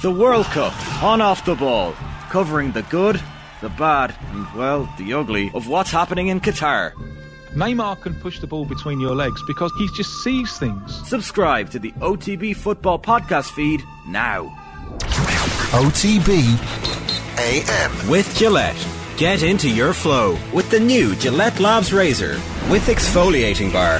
The World Cup, on off the ball, covering the good, the bad, and well, the ugly of what's happening in Qatar. Neymar can push the ball between your legs because he just sees things. Subscribe to the OTB Football Podcast feed now. OTB AM. With Gillette. Get into your flow with the new Gillette Labs Razor with exfoliating bar.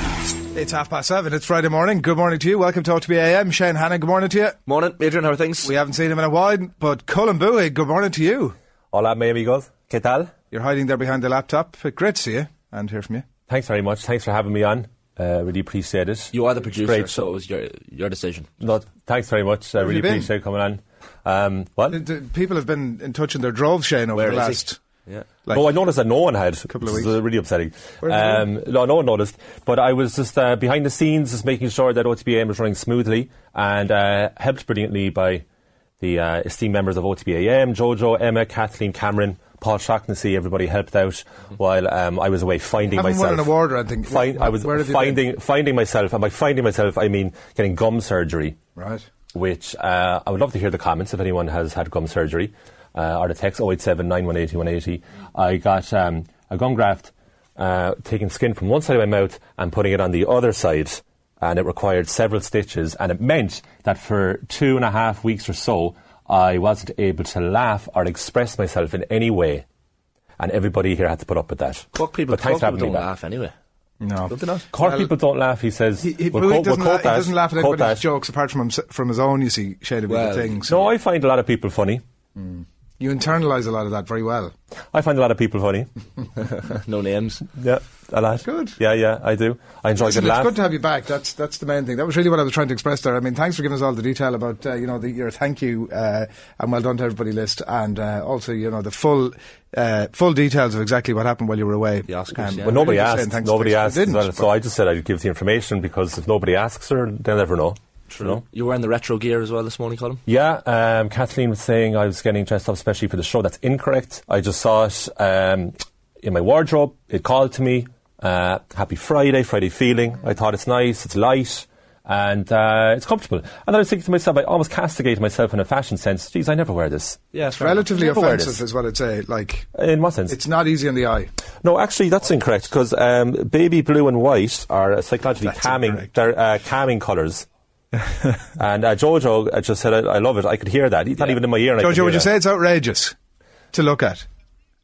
It's half past seven. It's Friday morning. Good morning to you. Welcome to OTB AM. Shane Hannon, good morning to you. Morning, Adrian. How are things? We haven't seen him in a while, but Colin Boohig, good morning to you. Hola, mi amigos. ¿Qué tal? You're hiding there behind the laptop. Great to see you and hear from you. Thanks very much. Thanks for having me on. Uh, really appreciate it. You are the producer, Great. so it was your your decision. No, thanks very much. I really appreciate you coming on. Um, what? The- the People have been in touch in their droves, Shane, over Where the is he? last. Yeah. Like, no, I noticed that no one had. A couple of weeks. is really upsetting. Um, no, no one noticed. But I was just uh, behind the scenes, just making sure that OTBAM was running smoothly and uh, helped brilliantly by the uh, esteemed members of OTBAM, Jojo, Emma, Kathleen, Cameron, Paul Shaughnessy, everybody helped out while um, I was away finding Haven't myself. won an award or anything. Find, I was finding finding myself, and by finding myself, I mean getting gum surgery Right. which uh, I would love to hear the comments if anyone has had gum surgery, uh, or the text 087 9180 180. I got um, a gum graft, uh, taking skin from one side of my mouth and putting it on the other side, and it required several stitches, and it meant that for two and a half weeks or so, I wasn't able to laugh or express myself in any way. And everybody here had to put up with that. Cork people, but thanks Cork for having people me don't back. laugh anyway. No. Don't they not? Cork Well, people don't laugh, he says. He, he, We'll Boohig quote- we'll doesn't, quote la- he doesn't laugh at anybody's that. jokes apart from, him, from his own, you see, shaded Well, with the things. No, I find a lot of people funny. You internalise a lot of that very well. I find a lot of people funny. no names. Yeah, a lot. Good. Yeah, yeah, I do. I enjoy Listen, good it's good to have you back. That's that's the main thing. That was really what I was trying to express there. I mean, thanks for giving us all the detail about uh, you know the, your thank you uh, and well done to everybody list, and uh, also you know the full uh, full details of exactly what happened while you were away. The Oscars, yeah. but nobody really asked. Nobody asked. they didn't, well. So I just said I'd give the information because if nobody asks her, they'll never know. You know? You were in the retro gear as well this morning, Colin. Yeah, um, Kathleen was saying I was getting dressed up especially for the show. That's incorrect. I just saw it um, in my wardrobe. It called to me. Uh, happy Friday, Friday feeling. I thought it's nice, it's light, and uh, it's comfortable. And then I was thinking to myself, I almost castigated myself in a fashion sense. Geez, I never wear this. Yeah, It's relatively offensive, is what I'd say. Like In what sense? it's not easy on the eye. No, actually, that's incorrect because um, baby blue and white are psychologically That's calming. incorrect. They're uh, calming colours. and uh, Jojo uh, just said, I, "I love it." I could hear that. He's not even in my ear. I Jojo, hear would you say it's outrageous to look at?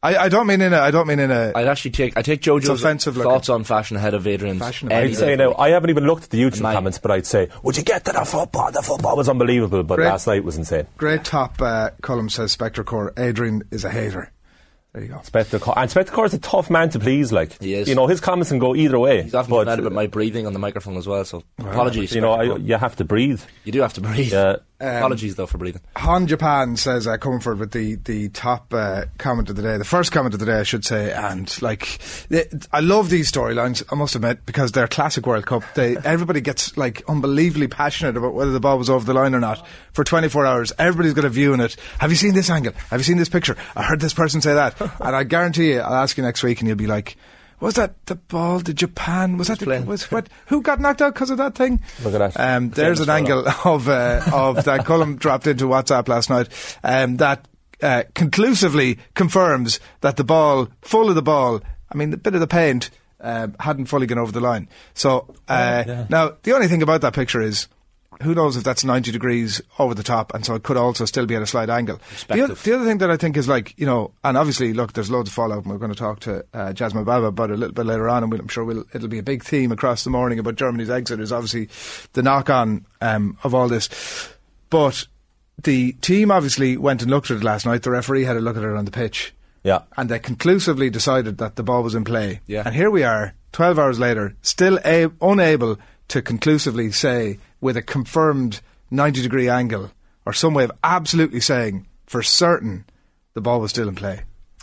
I, I don't mean in a. I don't mean in a. I'd actually take I take Jojo's offensive thoughts on fashion ahead of Adrian's. Fashion I'd say now, I haven't even looked at the YouTube Mine. comments, but I'd say, would you get to the football? The football was unbelievable, but Great. last night was insane. Great top uh, Colm says Spectre Core. Adrian is a hater. There you go. Spectre Core- and Spectre Core is a tough man to please, like. He is. You know, his comments can go either way. He's often but, mad about my breathing on the microphone as well. So apologies. You know, I, you have to breathe. you do have to breathe. Yeah. Apologies though for breathing. Han Japan says uh, coming forward with the the top uh, comment of the day, the first comment of the day, I should say, and like it, I love these storylines. I must admit because they're classic World Cup. They everybody gets like unbelievably passionate about whether the ball was over the line or not for 24 hours. Everybody's got a view in it. Have you seen this angle? Have you seen this picture? I heard this person say that, and I guarantee you, I'll ask you next week, and you'll be like. Was that the ball? The Japan? Was that the, was what? Who got knocked out because of that thing? Look at that. Um, there's an angle of uh, of that Colm dropped into WhatsApp last night um, that uh, conclusively confirms that the ball, full of the ball, I mean, the bit of the paint um, hadn't fully gone over the line. So uh, yeah. now the only thing about that picture is. Who knows if that's 90 degrees over the top, and so it could also still be at a slight angle. The, oth- the other thing that I think is like, you know, and obviously, look, there's loads of fallout, and we're going to talk to uh, Jasmine Baba about it a little bit later on, and we'll, I'm sure we'll, it'll be a big theme across the morning about Germany's exit, is obviously the knock on um, of all this. But the team obviously went and looked at it last night. The referee had a look at it on the pitch. Yeah. And they conclusively decided that the ball was in play. Yeah. And here we are, 12 hours later, still a- unable to conclusively say with a confirmed 90 degree angle or some way of absolutely saying for certain the ball was still in play.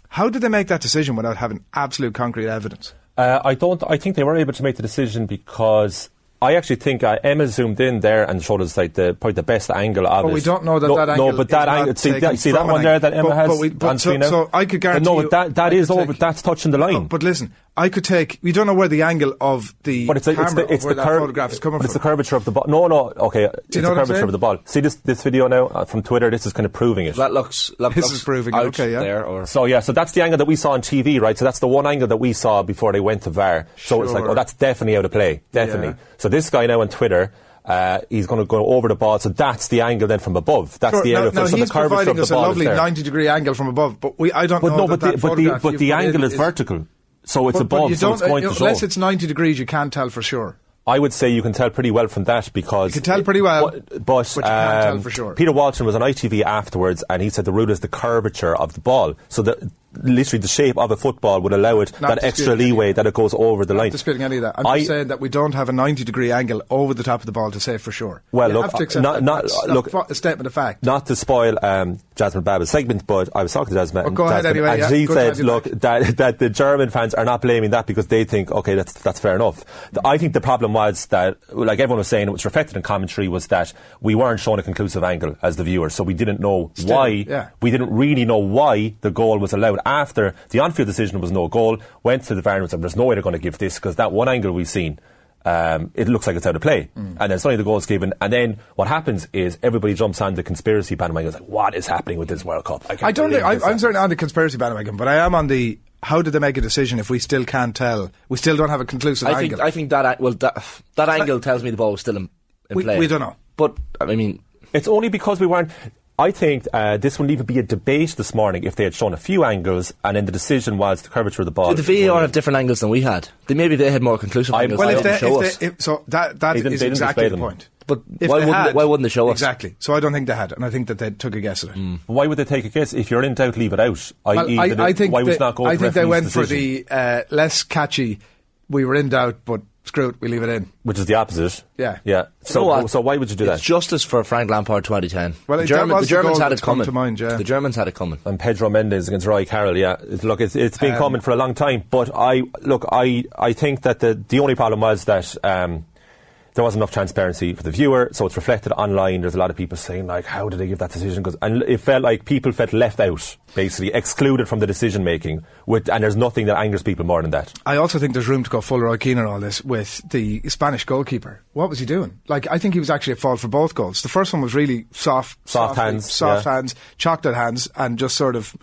How did they make that decision without having absolute concrete evidence? Uh, I don't. I think they were able to make the decision because I actually think uh, Emma zoomed in there and showed us like the probably the best angle of But it. we don't know that no, that no, but is that angle. See, that, see that from an one there that Emma But- has but we- but so- so I could But guarantee no, you- that, that is over. take- That's touching the line. But listen, I could take. We don't know where the angle of the But it's, a, camera it's the, it's where the that curve- photograph is coming but from. it's the curvature of the ball. No, no, okay. Do it's know the curvature of the ball. See this this video now uh, from Twitter. This is kind of proving it. That looks. Look, This looks is proving it, okay, yeah. There, or So yeah, so that's the angle that we saw on TV, right? So that's the one angle that we saw before they went to VAR. So it's like, oh, that's definitely out of play, definitely. Yeah. So this guy now on Twitter, uh, he's going to go over the ball. So that's the angle then from above. That's Sure, the now, area. now so he's the curvature providing of the us a lovely 90 degree angle from above, but we I don't But know no, that but the, that but the but the put in angle is vertical. So it's but, but above. you so it's going uh, to show. unless it's 90 degrees, you can't tell for sure. I would say you can tell pretty well from that because You can tell pretty well, but, but, but you can't tell um, for sure. Peter Walton was on ITV afterwards, and he said the rule is the curvature of the ball. So that literally the shape of a football would allow it Not that extra any- leeway that it goes over the I'm line. disputing any of that. I'm I- just saying that we don't have a 90 degree angle over the top of the ball to say for sure. Well, you look, accept not- not- look- a statement of fact. Not to spoil um, Jasmine Babba's segment, but I was talking to Jasmine, Oh, go ahead anyway, and yeah, she said, "Look, that that the German fans are not blaming that because they think, okay, that's that's fair enough." The- I think the problem was that, like everyone was saying, it was reflected in commentary, was that we weren't shown a conclusive angle as the viewers, so we didn't know Still, why. yeah. We didn't really know why the goal was allowed after the on-field decision was no goal. Went to the VAR and said, "There's no way they're going to give this because that one angle we've seen." Um, it looks like it's out of play, Mm. and then suddenly the goal's given, and then what happens is everybody jumps on the conspiracy bandwagon. It's like, what is happening with this World Cup? can't I don't think, believe I, I'm happened." certainly on the conspiracy bandwagon, but I am on the how did they make a decision if we still can't tell? We still don't have a conclusive I think angle. I think that well that that angle tells me the ball was still in, in We- play. we don't know. but I mean, It's only because we weren't. I think uh, this wouldn't even be a debate this morning if they had shown a few angles, and then the decision was the curvature of the ball. Did the VAR have different angles than we had. They maybe they had more conclusive I- angles. well, if they, show if they, if, so that that is exactly the point. But If why wouldn't they- had- why wouldn't they show us? Exactly. So I don't think they had, and I think that they took a guess at it. Why would they take a guess? If you're in doubt, leave it out. Well, i.e., I, I think why they, you not go I think they went for the uh, less catchy. We were in doubt, but screw it, we leave it in. which is the opposite. Yeah. yeah. You know So, so why would you do that? Justice for Frank Lampard 2010. Well, the, German, the the Germans goal had it that's come coming. to mind, yeah. The Germans had it coming. and Pedro Mendes against Roy Carroll. Yeah, It- look, it's it's been Um, coming for a long time. But I look, I I think that the the only problem was that. Um, there wasn't enough transparency for the viewer, so it's reflected online. There's a lot of people saying like, "How did they give that decision?" 'Cause- and it felt like people felt left out, basically excluded from the decision making. With and there's nothing that angers people more than that. I also think there's room to go full Roy Keane and all this with the Spanish goalkeeper. What was he doing? Like, I think he was actually at fault for both goals. The first one was really soft, Soft softly- hands, soft yeah. hands, chocolate hands, and just sort of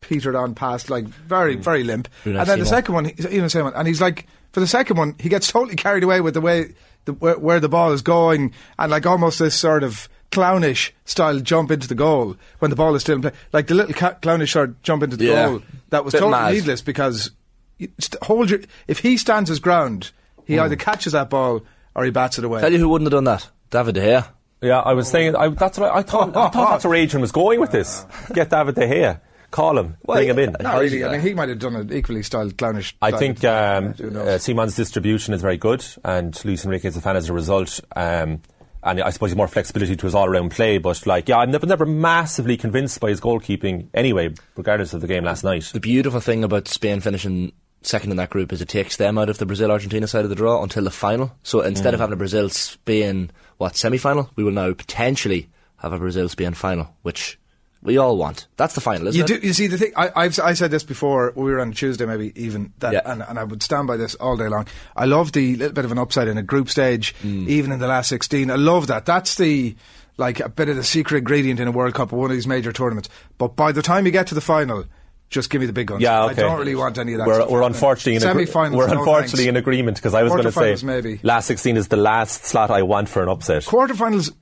petered on past, like very, very limp. Bruno and then the second one, he's- you know, same one, and he's like, for the second one, he gets totally carried away with the way the, where, where the ball is going, and like almost this sort of clownish style jump into the goal when the ball is still in play, like the little ca- clownish sort of jump into the Yeah. goal. That was Bit totally mad. needless because you st- hold your. If he stands his ground, he either hmm. catches that ball or he bats it away. Tell you who wouldn't have done that? David De Gea. Yeah, I was saying I, that's what I, I thought. I thought that's where Adrian was going with this. Get David De Gea, call him, bring him in. Not really. I mean, he might have done an equally styled clownish. I think thing. um, uh, knows? Simon's distribution is very good, and Luis Enrique is a fan as a result. Um, and I suppose he's more flexibility to his all-round play. But like, yeah, I'm never, never massively convinced by his goalkeeping anyway, regardless of the game last night. The beautiful thing about Spain finishing second in that group is it takes them out of the Brazil Argentina side of the draw until the final. So instead Mm. of having a Brazil Spain what semi final, we will now potentially have a Brazil Spain final, which we all want. That's the final, isn't You it? do. You see the thing. I, I've I said this before. We were on Tuesday, maybe even that, Yeah. and, and I would stand by this all day long. I love the little bit of an upside in a group stage, Mm. even in the last sixteen. I love that. That's the like a bit of the secret ingredient in a World Cup or one of these major tournaments. But by the time you get to the final. Just give me the big guns. Yeah, okay. I don't really want any of that. We're, we're unfortunately in Semi-finals, we're no unfortunately thanks. in agreement because I was going to say maybe. last 16 is the last slot I want for an upset. quarterfinals,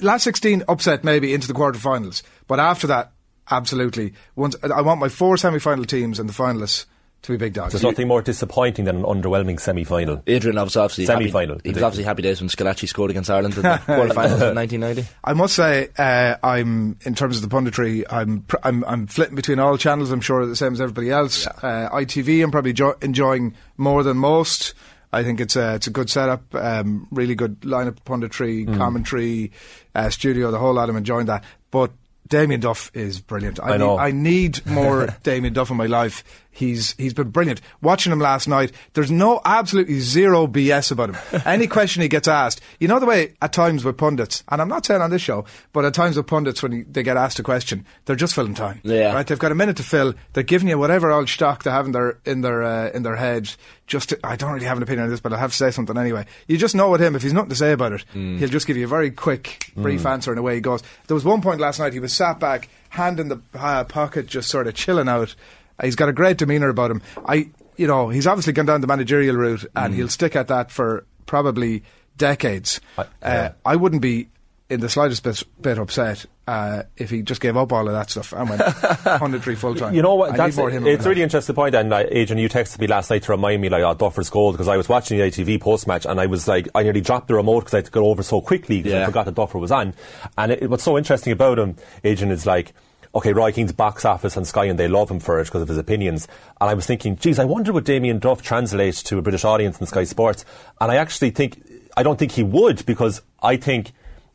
last 16 upset maybe into the quarterfinals, but after that, absolutely. Once I want my four semi-final teams and the finalists to be big dogs. There's nothing more disappointing than an underwhelming semi-final. Adrian was obviously Semi-final, Happy, he was obviously happy days when Schillaci scored against Ireland in the quarterfinals in 1990. I must say, uh, I'm in terms of the punditry, I'm pr- I'm I'm flitting between all channels. I'm sure the same as everybody else. Uh, ITV, I'm probably jo- enjoying more than most. I think it's a it's a good setup, um, really good lineup, punditry, Hmm. commentary, uh, studio, the whole lot. I'm enjoying that. But Damien Duff is brilliant. I, I know. Need, I need more Damien Duff in my life. He's he's been brilliant. Watching him last night, there's no absolutely zero BS about him. Any question he gets asked, you know the way at times with pundits, and I'm not saying on this show, but at times with pundits when he, they get asked a question, they're just filling time. Yeah. right. They've got a minute to fill. They're giving you whatever old stock they have in their in their uh, in their head. Just to, I don't really have an opinion on this, but I have to say something anyway. You just know with him if he's nothing to say about it, he'll just give you a very quick, brief answer and away he goes. There was one point last night he was sat back, hand in the uh, pocket, just sort of chilling out. Uh, He's got a great demeanour about him. I, you know, he's obviously gone down the managerial route, and he'll stick at that for probably decades. I- uh. I wouldn't be in the slightest bit, bit upset uh, if he just gave up all of that stuff and went punditry full time. You know what? That's him it's really interesting point. And uh, Adrian, you texted me last night to remind me like, oh, Duffer's gold because I was watching the ITV post match and I was like, I nearly dropped the remote because I had to go over so quickly because I forgot that Duffer was on. And it, what's so interesting about him, Adrian, is like. Okay, Roy Keane's box office on Sky and they love him for it because of his opinions. And I was thinking, geez, I wonder would Damien Duff translate to a British audience in Sky Sports? And I actually think, I don't think he would because I think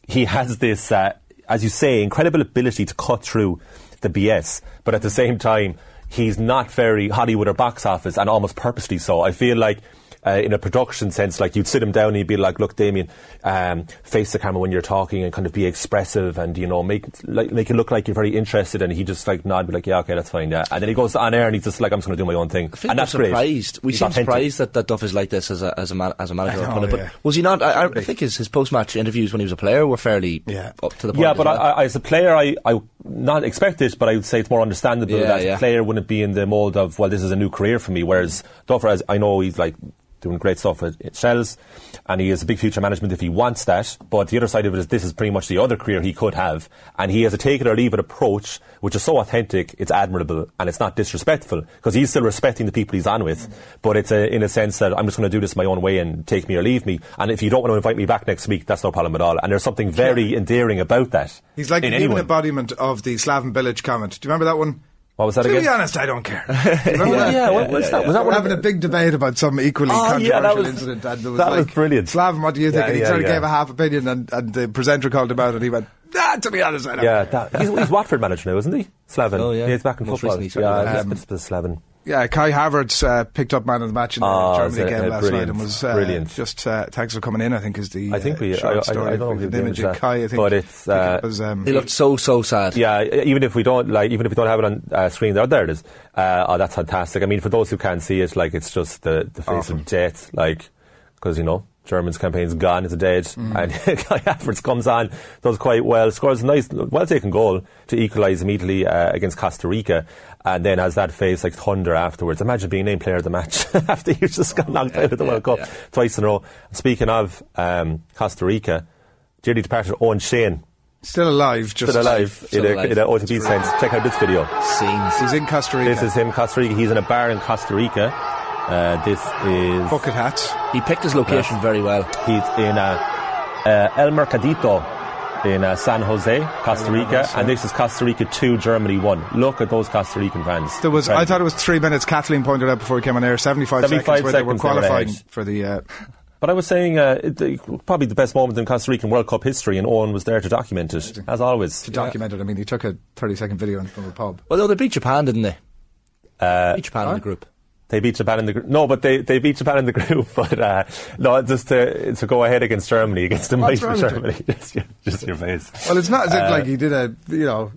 he has this, uh, as you say, incredible ability to cut through the BS, but at the same time, he's not very Hollywood or box office, and almost purposely so. I feel like. Uh, in a production sense, like you'd sit him down and you'd be like, "Look, Damien, um, face the camera when you're talking and kind of be expressive and you know make like make it look like you're very interested." And he just like nod, be like, "Yeah, okay, that's fine." Yeah, and then he goes on air and he's just like, "I'm just going to do my own thing," I think and we're great. surprised. We He's seem authentic. surprised that, that Duff is like this as a as a, man, as a manager. I or know, pundit, but was he not? I, I think his, his post match interviews when he was a player were fairly Yeah. up to the point. Yeah, but well. I, I, as a player, I, I not expect it, but I would say it's more understandable Yeah, that yeah. a player wouldn't be in the mould of, well, this is a new career for me. Whereas Duffer, as I know he's like doing great stuff at, at Shels, and he has a big future management if he wants that. But the other side of it is this is pretty much the other career he could have, and he has a take it or leave it approach, which is so authentic, it's admirable, and it's not disrespectful because he's still respecting the people he's on with. But it's a, in a sense that I'm just going to do this my own way and take me or leave me. And if you don't want to invite me back next week, that's no problem at all. And there's something very endearing about that. He's like anyone. embodiment of the Slaven Bilić comment. Do you remember that one? What was that to again? be honest, I don't care. Remember Yeah, that? yeah, what was that? Was that We're having a big debate about some equally Oh, controversial yeah, that was- incident. And there was that like, was brilliant. Slaven, what do you think? Yeah, and he yeah, sort of yeah. gave a half opinion, and, and the presenter called him out, and he went, ah, to be honest, I don't Yeah, care. that, he's, he's Watford manager now, isn't he? Slaven. Oh, yeah. He's back in Most football. recently, certainly yeah, was. it's, it's, it's Slaven. Yeah, Kai Havertz uh, picked up man of the match in the Oh, Germany is it? game Uh, last brilliant, night and was uh, brilliant. just uh, thanks for coming in. I think is the I think uh, we- short I- I- story. I don't know if the image of that, Kai. I think, but it's, I think uh, it was, um, he looked so so sad. Yeah, even if we don't like, even if we don't have it on uh, screen, there, there it is. Uh, oh, that's fantastic. I mean, for those who can't see it, like it's just the the face Awesome. of death, like because you know. German's campaign's gone, it's dead, Mm. and Kai Havertz comes on, does quite well, scores a nice, well taken goal to equalise immediately uh, against Costa Rica, and then has that face like thunder afterwards. Imagine being named player of the match after you just got knocked out of the World Cup yeah. twice in a row. Speaking of um, Costa Rica, dearly departed Owen Shane, still alive. Just still alive Still in a, alive. in a OTB sense. Check out this video. Scenes. He's in Costa Rica. This is him, Costa Rica. He's in a bar in Costa Rica. Uh, this is bucket hats. He picked his location Yes. very well. he's in uh, uh, El Mercadito in uh, San Jose, Costa Rica, yes, yeah. and this is Costa Rica two, Germany one. Look at those Costa Rican fans. There was. I thought it was three minutes. Kathleen pointed out before we came on air. Seventy-five, 75 seconds where they were seconds they were qualifying for the. Uh, But I was saying, uh, it, the, probably the best moment in Costa Rican World Cup history, and Owen was there to document it, as always. to document it. I mean, he took a thirty-second video in from a pub. Well, no, they beat Japan, didn't they? Uh, beat Japan in the group. They beat Japan in the group. No, but they, they beat Japan in the group. But uh, no, just to to go ahead against Germany, against the What's mighty wrong Germany. just, your, just your face. Well, it's not as if Uh, like he did a you know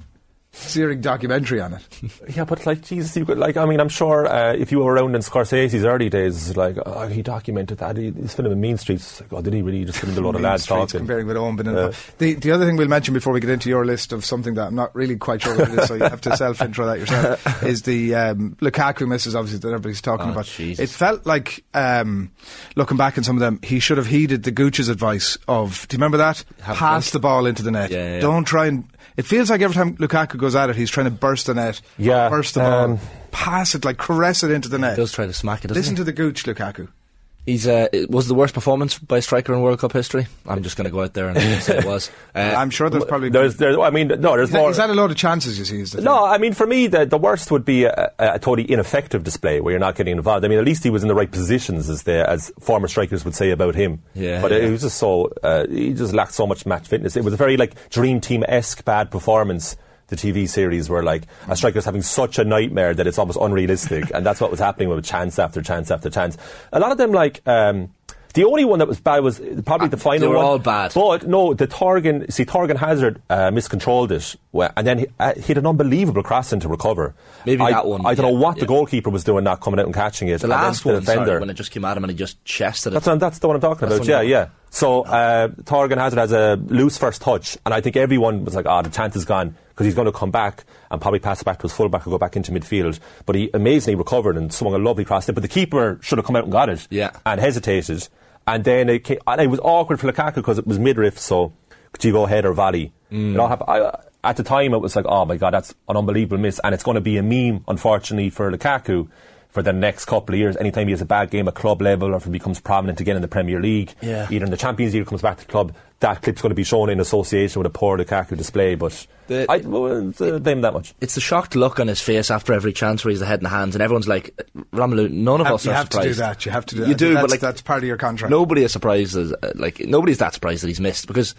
searing documentary on it. Yeah, but like Jesus, you could, like I mean, I'm sure uh, if you were around in Scorsese's early days, like oh, he documented that. He, he's filming Mean Streets. Like, oh, did he really just film a lot of lads Streets talking? comparing with Owen in Uh, the, the the other thing we'll mention before we get into your list of something that I'm not really quite sure what it is, so you have to self intro that yourself. is the um, Lukaku misses obviously that everybody's talking Oh, about. Jesus. It felt like um, looking back on some of them, he should have heeded the Gooch's advice of. Do you remember that? Have Pass the ball into the net. Yeah, yeah. Don't try and. It feels like every time Lukaku goes at it, he's trying to burst the net. Yeah, burst the ball, um, pass it, like caress it into the net. He does try to smack it, doesn't Listen he? to the Gooch, Lukaku. He's uh, it was the worst performance by a striker in World Cup history. I'm just going to go out there and say it was. Uh, I'm sure there's probably. There's, there's, I mean, no, there's he's, had, more. he's had a load of chances. You see, is the thing. No, I mean, for me, the, the worst would be a, a, a totally ineffective display where you're not getting involved. I mean, at least he was in the right positions, as the, as former strikers would say about him. Yeah, but yeah. it was just so uh, he just lacked so much match fitness. It was a very like dream team esque bad performance the TV series where like a striker's having such a nightmare that it's almost unrealistic, and that's what was happening with chance after chance after chance. A lot of them like. Um, the only one that was bad was probably the final they were one. all bad. But no, the Thorgan, see, Thorgan Hazard uh, miscontrolled it, and then he, uh, he had an unbelievable cross in to recover. Maybe I, that one, I don't know yeah, what the goalkeeper was doing, not coming out and catching it. The last the one, sorry, defender. when it just came at him and he just chested it. That's, that's the one I'm talking That's about. Yeah, yeah. So uh, Thorgan Hazard has a loose first touch, and I think everyone was like, "Ah, the chance is gone," because he's going to come back and probably pass it back to his fullback or go back into midfield. But he amazingly recovered and swung a lovely cross. But the keeper should have come out and got it. Yeah. And hesitated, and then it, came, and it was awkward for Lukaku because it was midriff. So could you go head or volley? Mm. It all happened. I, at the time, it was like, "Oh my god, that's an unbelievable miss," and it's going to be a meme, unfortunately, for Lukaku. For the next couple of years, anytime he has a bad game at club level or if he becomes prominent again in the Premier League, Yeah. either in the Champions League or comes back to the club, that clip's going to be shown in association with a poor Lukaku display. But The- I wouldn't uh, blame him that much. it's the shocked look on his face after every chance where he's the head in the hands, and everyone's like, Romelu, none of Have- us you are have to do that. You have to do You that. do, that's, but like that's part of your contract. Nobody is surprised. As, uh, like nobody's that surprised that he's missed because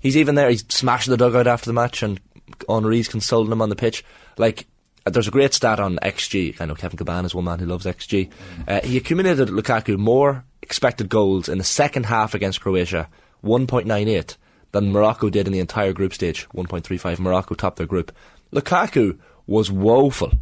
he's even there. He's smashing the dugout after the match, and Henri's consoling him on the pitch. Like there's a great stat on XG. I know Kevin Kilbane is one man who loves XG. Uh, he accumulated Lukaku more expected goals in the second half against Croatia, 1.98, than Morocco did in the entire group stage, 1.35. Morocco topped their group. Lukaku was woeful,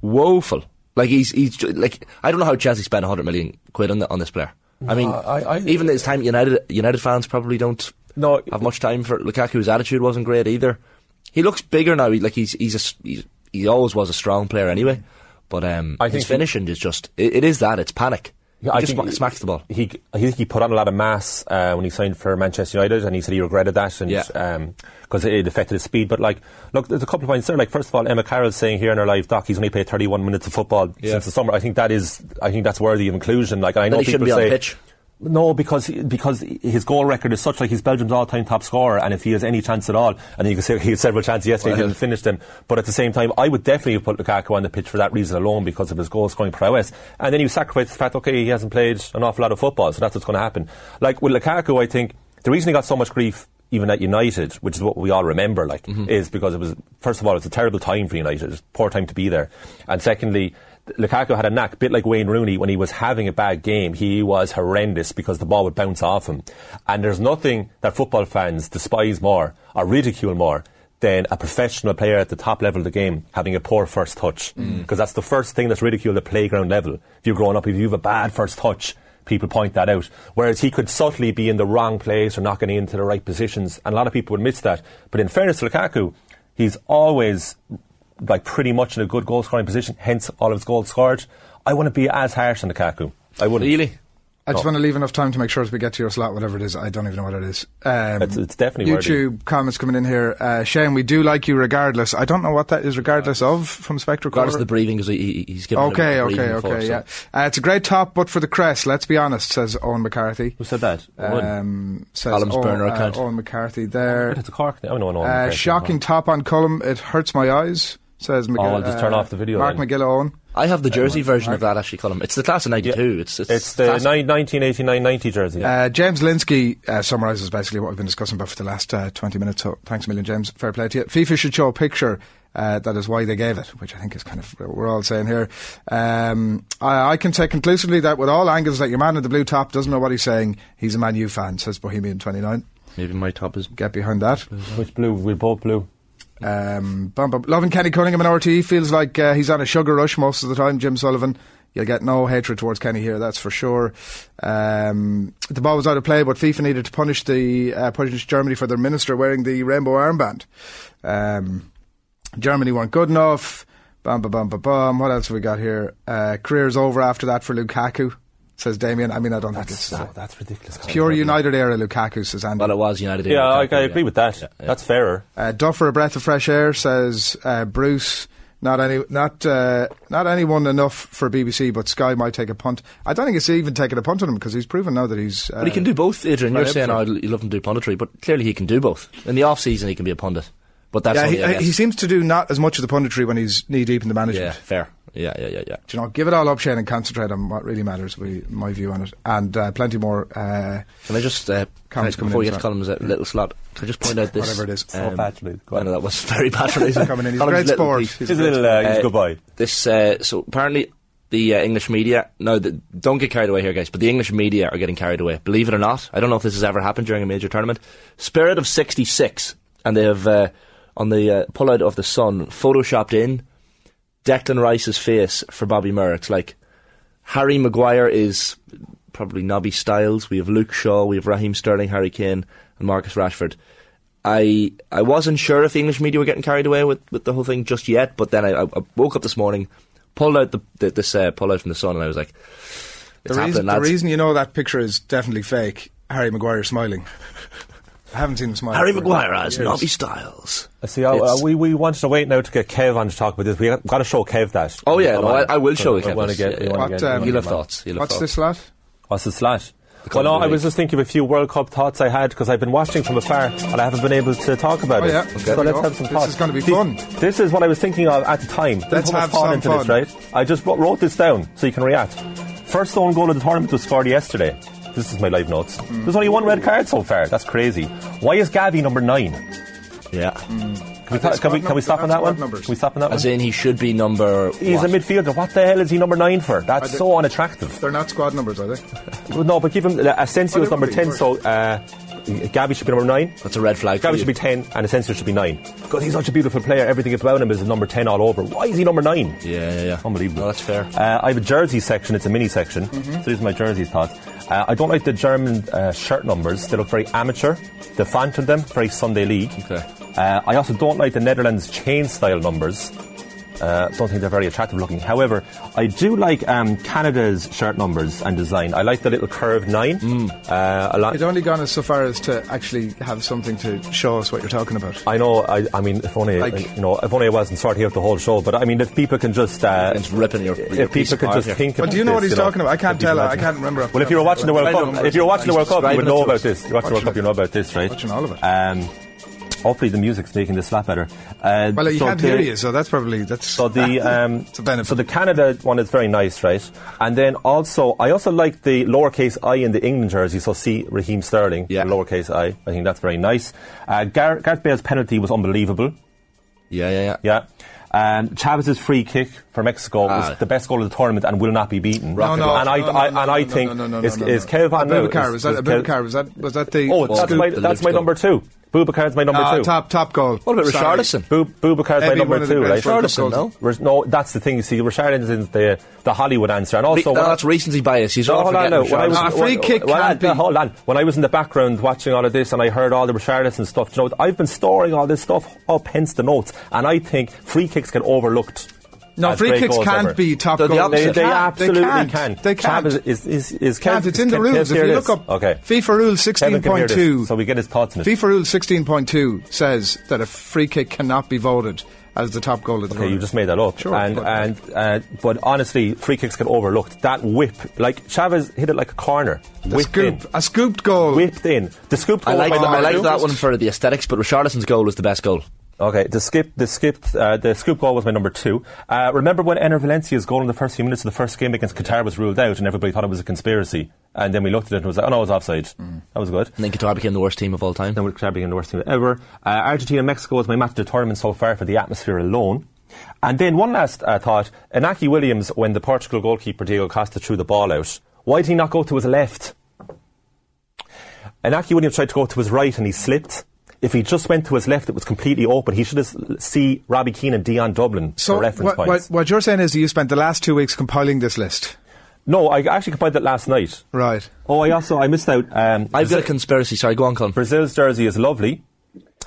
woeful. Like he's he's like I don't know how Chelsea spent 100 million quid on the, on this player. I mean, I- I- even his time United United fans probably don't No, have much time for Lukaku. His attitude wasn't great either. He looks bigger now. He, like he's he's a he's, he always was a strong player anyway. But um, I his think he- finishing is just it, it is that it's panic. Yeah, he I just think sma- smacks the ball. He, I think he put on a lot of mass uh, when he signed for Manchester United, and he said he regretted that, and Yeah. because it affected his speed. But like, look, there's a couple of points there. Like, first of all, Emma Carroll's saying here in her live doc, he's only played 31 minutes of football Yeah. since the summer. I think that is, I think that's worthy of inclusion. Like, I know people shouldn't be on say. No, because because his goal record is such like he's Belgium's all-time top scorer, and if he has any chance at all, and you can say he had several chances yesterday, he Well. didn't finish them. But at the same time, I would definitely have put Lukaku on the pitch for that reason alone because of his goal-scoring prowess. And then you sacrifice the fact, okay, he hasn't played an awful lot of football, so that's what's going to happen. Like with Lukaku, I think the reason he got so much grief. Even at United, which is what we all remember, like, mm-hmm. is because it was first of all, it was a terrible time for United. It was a poor time to be there, and secondly, Lukaku had a knack, a bit like Wayne Rooney, when he was having a bad game, he was horrendous because the ball would bounce off him. And there's nothing that football fans despise more or ridicule more than a professional player at the top level of the game having a poor first touch. Mm. Because that's the first thing that's ridiculed at playground level. If you're growing up, if you have a bad first touch, people point that out. Whereas he could subtly be in the wrong place or not getting into the right positions, and a lot of people would miss that. But in fairness to Lukaku, he's always like pretty much in a good goal scoring position, hence all of his goals scored. I wouldn't be as harsh on the Lukaku. I wouldn't. Really? I just No. want to leave enough time to make sure as we get to your slot, whatever it is. I don't even know what it is. Um, It's- it's definitely worthy. YouTube comments coming in here. Uh, Shane, we do like you regardless. I don't know what that is regardless of from Spectre Regardless of the breathing, because he, he- he's given Okay, a okay, breathing okay, before, so- yeah. Uh, it's a great top, but for the crest, let's be honest, says Owen McCarthy. Who said that? Um, says Owen, burner uh. Owen McCarthy there. it's a Cork. I don't know. Uh, shocking top on Colm. It hurts my eyes, says McGill. Oh, I'll just turn off the video Mark then. McGill I have the jersey version of that actually, Colin. It's the class of '92. It's, it's It's the classic. 1989-90 jersey. Uh, James Linsky uh, summarises basically what we've been discussing about for the last uh, 20 minutes. So thanks a million, James. Fair play to you. FIFA should show a picture. Uh, that is why they gave it, which I think is kind of what we're all saying here. Um, I, I can say conclusively that with all angles that your man in the blue top doesn't know what he's saying. He's a Man U fan, says Bohemian 29. Maybe my top is. Get behind that. Which blue? We're both blue. Um, bum, bum. Loving Kenny Cunningham in RTE feels like uh, he's on a sugar rush most of the time. Jim Sullivan, you'll get no hatred towards Kenny here, that's for sure. Um, the ball was out of play, but FIFA needed to punish the uh, punish Germany for their minister wearing the rainbow armband. Um, Germany weren't good enough. Bum, bum, bum, bum, bum. What else have we got here? Uh, career's over after that for Lukaku, says Damien. I mean, I don't think it's uh, Oh, that's ridiculous. pure United era Lukaku, says Andy. Well, it was United. era. Yeah, I, I Lukaku, agree with that. Yeah, yeah. That's fairer. Uh, Duff for a breath of fresh air says uh, Bruce. Not any, not uh, not anyone enough for BBC, but Sky might take a punt. I don't think it's even taking a punt on him because he's proven now that he's. Uh, But he can do both, Adrian. You're saying for it. you love him to do punditry, but clearly he can do both. In the off season, he can be a pundit, But that's yeah, he, I he seems to do not as much of the punditry when he's knee deep in the management. yeah, management. fair. Yeah, yeah, yeah, yeah. Do you know, give it all up, Shane, and concentrate on what really matters. Be my view on it, and uh, plenty more. Uh, Can I just, uh, can I, Comments coming before in you get as Colm's uh, little slot, can I just point out this? Whatever it is. So patronizing. Go I know that was very patronizing. Coming in. He's a great little sport. piece. He's He's a little, uh, he's a Uh, good boy. This, uh, so apparently the uh, English media, no, the, don't get carried away here, guys, but the English media are getting carried away. Believe it or not, I don't know if this has ever happened during a major tournament. Spirit of 66, and they have, uh, on the uh, pullout of the Sun, photoshopped in Declan Rice's face for Bobby Moore. It's like Harry Maguire is probably Nobby Stiles. We have Luke Shaw, we have Raheem Sterling, Harry Kane, and Marcus Rashford. I I wasn't sure if the English media were getting carried away with, with the whole thing just yet, but then I, I woke up this morning, pulled out the, the this uh, out from the sun, and I was like, the, "It's happening, reason, the reason you know that picture is definitely fake. Harry Maguire smiling. I haven't seen him smile. Harry Maguire as years. Nobby Stiles. See, uh, we, we wanted to wait now to get Kev on to talk about this. We've got to show Kev that. Oh, yeah, no, I- I will show Kev wanna get- yeah, yeah. What, um, You'll have thoughts. You'll have What's thoughts. this lot? What's this slash? The Well, no, I was just thinking of a few World Cup thoughts I had because I've been watching from afar and I haven't been able to talk about Oh, it. yeah. So Okay. There we let's have some This thoughts. is gonna be See, fun. This is what I was thinking of at the time. Didn't Let's put have thought some into fun. this, right? I just wrote- wrote this down so you can react. First own goal of the tournament was scored yesterday. This is my live notes. Mm. There's only one red card so far. That's crazy. Why is Gavi number nine? Yeah. Can we, ta- can we, can we stop on that one? numbers. Can we stop on that As one? As in, he should be number. He's what? a midfielder. What the hell is he number nine for? That's they- so unattractive. They're not squad numbers, are they? Well, no, but give him. Uh, Asensio Oh, is number be, 10, so uh, Gavi should be number 9. That's a red flag. Gavi should be 10, and Asensio should be 9. Because he's such a beautiful player, everything about him is number 10 all over. Why is he number 9? Yeah, yeah, yeah. Unbelievable. No, that's fair. Uh, I have a jersey section, it's a mini section. So these are my jersey thoughts. Uh, I don't like the German uh, shirt numbers, they look very amateur. The font on them, very Sunday League. Okay. Uh, I also don't like the Netherlands chain style numbers. Uh, don't think they're very attractive looking. However, I do like um, Canada's shirt numbers and design. I like the little curved nine. Uh, a lot. It's only gone as so far as to actually have something to show us what you're talking about. I know. I, I mean, if only Like- you know, if only I wasn't sorting out the whole show. But I mean, if people can just, uh, It's ripping your. your if people could apart just here. think. But about do you know this, what he's you know, talking about? I can't if you tell. I can't remember. Well, if you're of my watching the. World Cup, if you're watching the World Cup, you would know about this. You watch the World Cup, you know about this, right? Watching all of it. Hopefully, the music's making this a lot better. Uh, Well, you so can't the- hear you, so that's probably that's. So the um, It's a benefit. so the Canada one is very nice, right? And then also, I also like the lowercase i in the England jersey. So see Raheem Sterling, Yeah. the lowercase i. I think that's very nice. Uh, Gar- Gareth Bale's penalty was unbelievable. Yeah, yeah, yeah. Yeah. Um, Chavez's free kick for Mexico Ah. was the best goal of the tournament and will not be beaten. no, no, and I, no, no, I, and I think is, no, is no. Kev on? Abubakar Is- was that is Kev- Was that was that the? Oh, that's my the that's my number two. Bubakar's my number Ah, two. top top goal. What about Sorry. Richarlison? Bu- Bubakar's my number two, right? greatest Richarlison, no? Ris- No, that's the thing. You see, Richarlison's the the Hollywood answer, and Re- also no, that's recency bias. He's no, all hold on forgetting now. When I was, Richarlison. Ah, free when- kick when can't be- Hold on. When I was in the background watching all of this, and I heard all the Richarlison stuff, you know, I've been storing all this stuff up, hence the notes, and I think free kicks get overlooked. No, free kicks can't ever. be top They're the goals. They, opposite. they can't. absolutely can't. They can't. Chavez is, is, is can't. Kev- It's in the Kev- rules. Kev's If you look up okay. FIFA rule Kevin sixteen can hear point this, two, so we get his thoughts on it. FIFA rule sixteen point two says that a free kick cannot be voted as the top goal of the Okay, you just made that up. Sure, And, but- and, uh, but honestly, free kicks get overlooked. That whip, like Chavez hit it like a corner. a Whipped in. a scooped goal. Whipped in. The scoop I goal like by that, I like two- that one for the aesthetics, but Richarlison's goal was the best goal. Okay, the skip, the skipped, uh, the scoop goal was my number two. Uh, remember when Enner Valencia's goal in the first few minutes of the first game against Qatar was ruled out, and everybody thought it was a conspiracy, and then we looked at it and it was like, oh no, it was offside. That was good. And then Qatar became the worst team of all time. Then Qatar became the worst team ever. Uh, Argentina Mexico was my match of the tournament so far for the atmosphere alone. And then one last uh, thought: Inaki Williams, when the Portugal goalkeeper Diego Costa threw the ball out, why did he not go to his left? Inaki Williams tried to go to his right and he slipped. If he just went to his left, it was completely open. He should have s- see Robbie Keane and Dion Dublin So for reference what, what, points. what you're saying is that you spent the last two weeks compiling this list, No, I actually compiled that last night. right? Oh, I also I missed out. Um, I've got a conspiracy. Sorry, go on, Colin. Brazil's jersey is lovely.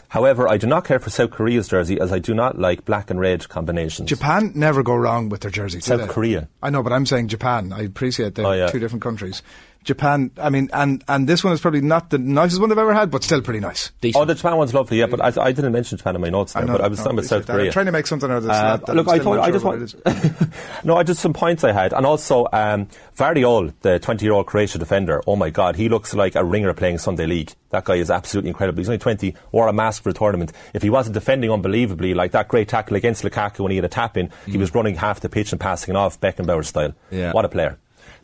However, I do not care for South Korea's jersey as I do not like black and red combinations. Japan never go wrong with their jersey. do South they? Korea. I know, but I'm saying Japan. I appreciate they're Oh, yeah. two different countries. Japan. I mean, and and this one is probably not the nicest one I've ever had, but still pretty nice. Decent. Oh, the Japan one's lovely, yeah, but I, I didn't mention Japan in my notes there, know, but I was no, talking about South that. Korea. I'm trying to make something out of this. Uh, that- that look, I'm I thought not I just what want. no, I just some points I had, and also um, Gvardiol, the 20-year-old Croatia defender. Oh my God, he looks like a ringer playing Sunday League. That guy is absolutely incredible. He's only 20, wore a mask for a tournament. If he wasn't defending unbelievably, like that great tackle against Lukaku when he had a tap in, he was running half the pitch and passing it off Beckenbauer style. Yeah. What a player.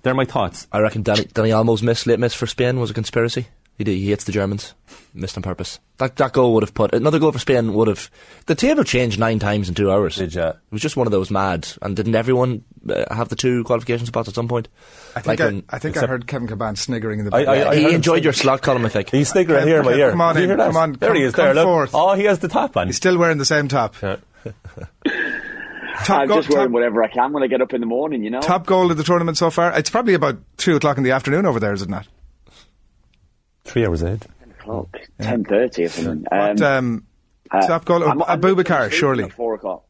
They're my thoughts. I reckon Danny, Dani Olmo's miss, late miss for Spain was a conspiracy. He did, he hits the Germans. Missed on purpose. That that goal would have put another goal for Spain would have the table changed nine times in two hours. Did ya? It was just one of those mad. And didn't everyone uh, have the two qualification spots at some point? I think Like I, when- I think I except- heard Kevin Kilbane sniggering in the I- back. I- Yeah, I he heard him enjoyed your slot Colm, I think. He's sniggering Okay, here in my okay, ear. come on Did you in, hear that? come on, there come- he is. come There, look. forth. Oh, he has the top on. He's still wearing the same top. Yeah. Top, I'm goal, just wearing top, whatever I can when I get up in the morning, you know. top goal of the tournament so far. It's probably about two o'clock in the afternoon over there, is it not? Three hours ahead. o'clock, ten thirty or something. What, um, uh, top goal? I'm- I'm Abubakar, surely. Four o'clock.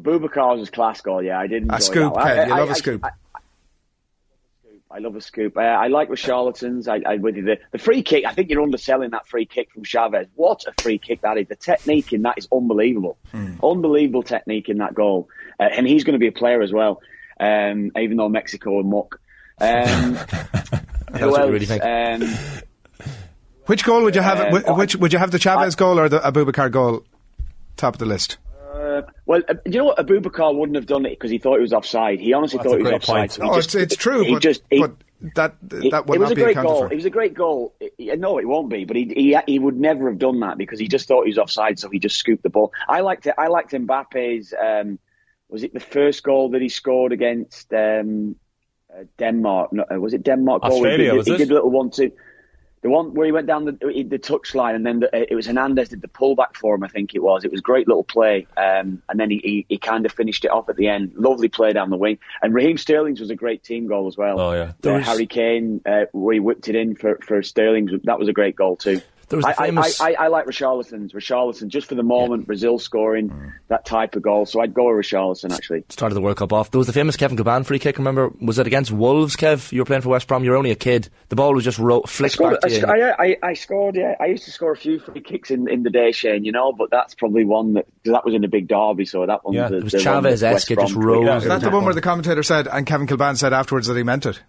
Abubakar was class goal. Yeah, I did enjoy A scoop, that. Kev. I- You I- love a I- scoop. I, I love a scoop. Uh, I like with charlatans. I, I with you. The, the free kick. I think you're underselling that free kick from Chavez. What a free kick that is! The technique in that is unbelievable. Hmm. Unbelievable technique in that goal. Uh, and he's going to be a player as well. Um, even though Mexico and muck. Um, who what you else? really think. Um, Which goal would you have? Whi- which would you have the Chavez goal or the Abubakar goal? Top of the list. Uh, well, uh, you know what? Abubakar wouldn't have done it because he thought he was offside. He honestly That's thought a he was great offside. point. so he Oh, just- it's it's true, he but, just, he, but that that would it was a be great goal. for. It was a great goal. I- I- no, it won't be. But he, he he would never have done that because he just thought he was offside, so he just scooped the ball. I liked it. I liked Mbappe's. Um, was it the first goal that he scored against um, uh, Denmark? No, uh, was it Denmark? goal? Australia, He did, was he it? did a little one-two. The one where he went down the the touch line and then the, uh, it was Hernandez did the pullback for him. I think it was. It was a great little play, um, and then he, he, he kind of finished it off at the end. Lovely play down the wing. And Raheem Sterling's was a great team goal as well. Oh, yeah. Uh, Harry Kane, uh, where he whipped it in for for Sterling. That was a great goal too. There was the I, I- famous- I, I, I like Richarlison's. Richarlison, just for the moment, Brazil scoring Mm. that type of goal. So I'd go with Richarlison actually. started the World Cup off. There was the famous Kevin Kilbane free kick. Remember, was it against Wolves? Kev, you were playing for West Brom. You were only a kid. The ball was just ro- I flicked scored, back to I, you. I, I, I scored, yeah. I used to score a few free kicks in, in the day, Shane, you know, but that's probably one that, cause that was in a big derby, so that one Yeah. was the, It was the one that Chavez-esque, it just rose. Yeah. Is that the one where the commentator said, and Kevin Kilbane said afterwards that he meant it?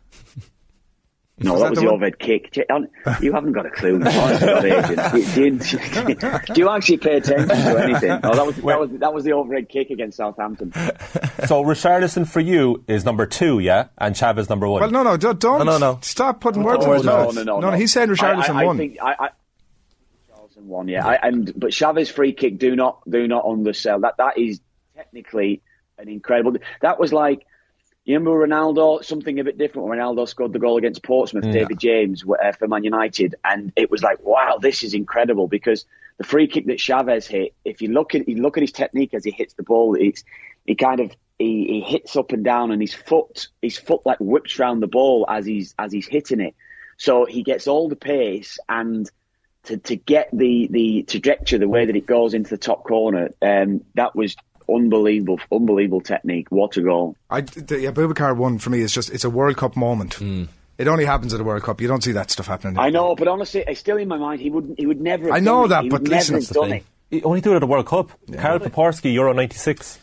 No, Is that that was the the one? overhead kick. Do you, you haven't got a clue. honest to Do, you actually pay attention to anything? Oh, that was, that was, that was the overhead kick against Southampton. So Richarlison for you is number two, yeah, and Chavez number one. Well, no, no, don't, don't No, no, no. stop putting words in his no, mouth. no, no, no, no. He's saying Richarlison I, I, I won. Think, I, I, Richarlison won, yeah. I, and but Chavez free kick, do not do not undersell that. That is technically an incredible. That was like you remember Ronaldo, something a bit different. when Ronaldo scored the goal against Portsmouth, David James uh, for Man United, and it was like, wow, this is incredible because the free kick that Chavez hit. If you look at you look at his technique as he hits the ball, it's he kind of he, he hits up and down, and his foot his foot like whips around the ball as he's as he's hitting it. So he gets all the pace and to, to get the, the trajectory, the way that it goes into the top corner, um, that was unbelievable, unbelievable technique. What a goal! I, the Abubakar one for me is just, it's a World Cup moment. It only happens at a World Cup. You don't see that stuff happening. I know, but honestly, it's still in my mind. He wouldn't. He would never. Have I know done that, it. He but listen, never that's have the done thing. it. He only do it at a World Cup. Karl Poborsky, Euro '96,